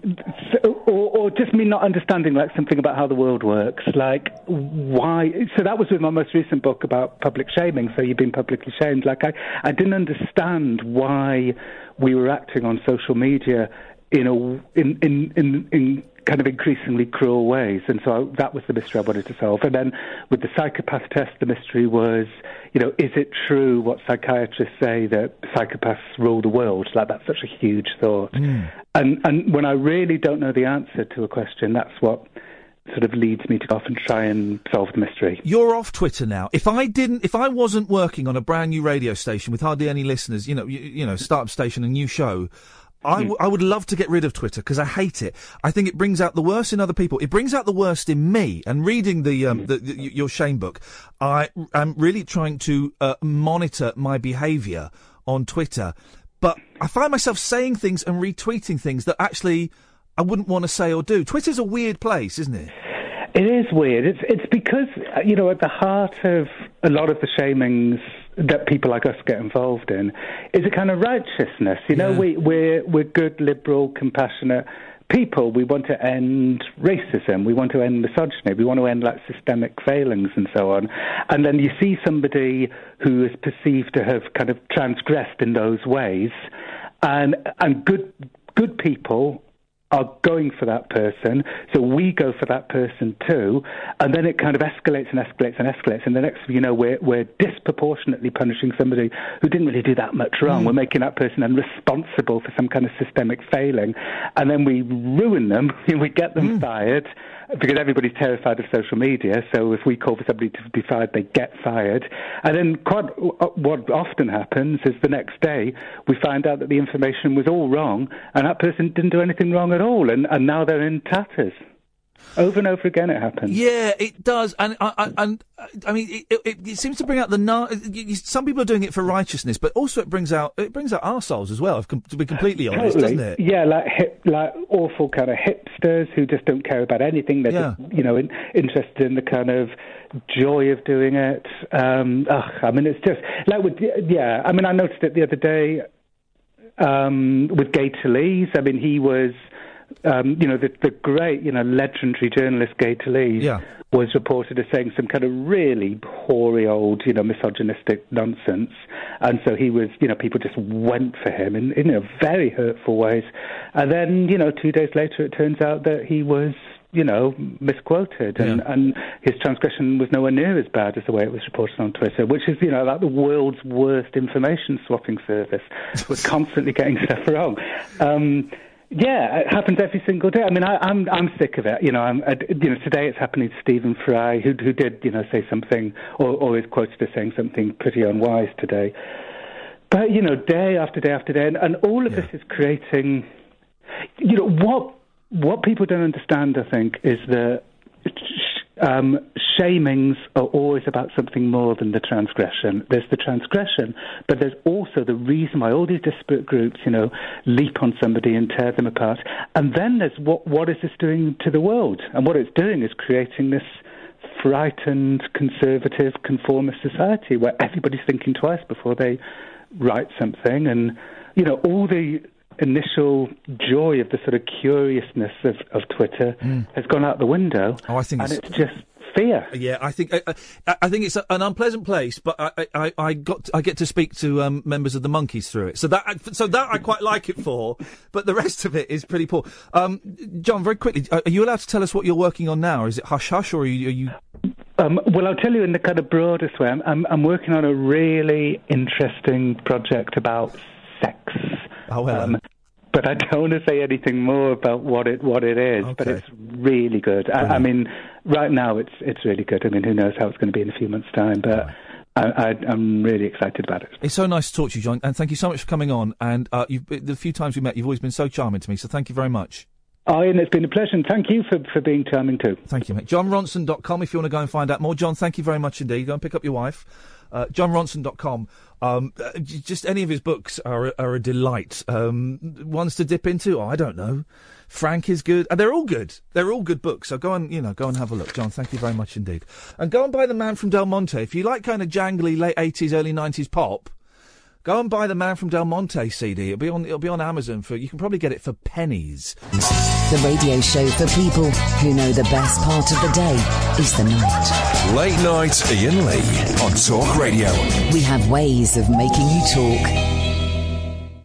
so, or, or just me not understanding like something about how the world works. Like why? So that was with my most recent book about public shaming. So you've been publicly shamed. Like I, I didn't understand why we were acting on social media in a in in in, in kind of increasingly cruel ways. And so I, that was the mystery I wanted to solve. And then with the psychopath test, the mystery was, you know, is it true what psychiatrists say that psychopaths rule the world? Like that's such a huge thought. Hmm. And and when I really don't know the answer to a question, that's what sort of leads me to go off and try and solve the mystery. You're off Twitter now. If I didn't, if I wasn't working on a brand new radio station with hardly any listeners, you know, you, you know, startup station, a new show, I, w- I would love to get rid of Twitter because I hate it. I think it brings out the worst in other people. It brings out the worst in me. And reading the, um, the, the your Shane book, I am really trying to uh, monitor my behaviour on Twitter. But I find myself saying things and retweeting things that actually I wouldn't want to say or do. Twitter's a weird place, isn't it? It is weird. It's it's because uh, you know at the heart of a lot of the shamings that people like us get involved in is a kind of righteousness. You know, we we're we're good, liberal, compassionate people. We want to end racism. We want to end misogyny. We want to end like systemic failings and so on. And then you see somebody who is perceived to have kind of transgressed in those ways, and and good good people are going for that person, so we go for that person too, and then it kind of escalates and escalates and escalates, and the next thing you know, we're, we're disproportionately punishing somebody who didn't really do that much wrong. Mm. We're making that person responsible for some kind of systemic failing, and then we ruin them, we get them mm. fired, because everybody's terrified of social media, so if we call for somebody to be fired, they get fired. And then quite, uh, what often happens is the next day we find out that the information was all wrong and that person didn't do anything wrong at all, and, and now they're in tatters. Over and over again it happens. Yeah, it does, and I, I, and I mean, it, it, it seems to bring out the nar- y- y- Some people are doing it for righteousness, but also it brings out it brings out arseholes as well. To be completely honest, Totally. doesn't it? Yeah, like hip, like awful kind of hipsters who just don't care about anything. They're Yeah. just, you know, in, interested in the kind of joy of doing it. Um, ugh, I mean, it's just like with yeah. I mean, I noticed it the other day um, with Gay Talese. I mean, he was. Um, you know, the, the great, you know, legendary journalist Gay Talese Yeah. was reported as saying some kind of really hoary old, you know, misogynistic nonsense. And so he was, you know, people just went for him in, in you know, very hurtful ways. And then, you know, two days later, it turns out that he was, you know, misquoted. And, and his transgression was nowhere near as bad as the way it was reported on Twitter, which is, you know, like the world's worst information swapping service. We're constantly getting stuff wrong. Um, yeah, it happens every single day. I mean, I, I'm I'm sick of it. You know, I'm, I, you know, today it's happening to Stephen Fry, who who did you know say something or, or is quoted as saying something pretty unwise today. But you know, day after day after day, and, and all of this is creating. You know what what people don't understand, I think, is that um, shamings are always about something more than the transgression. There's the transgression, but there's also the reason why all these disparate groups, you know, leap on somebody and tear them apart. And then there's what what is this doing to the world? And what it's doing is creating this frightened, conservative, conformist society where everybody's thinking twice before they write something, and you know, all the initial joy of the sort of curiousness of, of Twitter has gone out the window. Oh, I think and it's- it's just fear. Yeah, I think I, I, I think it's a, an unpleasant place, but I, I, I got I get to speak to um, members of the Monkees through it, so that so that I quite like it for. But the rest of it is pretty poor. Um, Jon, very quickly, are you allowed to tell us what you're working on now? Is it hush hush, or are you? Are you... Um, well, I'll tell you in the kind of broadest way. I'm, I'm, I'm working on a really interesting project about sex. Oh. Um, but I don't want to say anything more about what it what it is. But it's really good. I, I mean, right now it's it's really good. I mean, who knows how it's going to be in a few months' time? But I, I, I'm really excited about it. It's so nice to talk to you, Jon, and thank you so much for coming on. And uh, you've, the few times we met, you've always been so charming to me. So thank you very much. Oh, Iain, it's been a pleasure, and thank you for, for being charming too. Thank you, mate. JonRonson.com if you want to go and find out more. Jon, thank you very much indeed. Go and pick up your wife. Uh, JonRonson.com. Um, uh, just any of his books are, are a delight. Um, ones to dip into? Oh, I don't know. Frank is good. And they're all good. They're all good books. So go and, you know, go and have a look. Jon, thank you very much indeed. And go and buy The Man from Del Monte. If you like kind of jangly late 80s, early 90s pop, go and buy The Man from Del Monte CD. It'll be on, it'll be on Amazon for, you can probably get it for pennies. The radio show for people who know the best part of the day is the night. Late night Iain Lee on Talk Radio. We have ways of making you talk.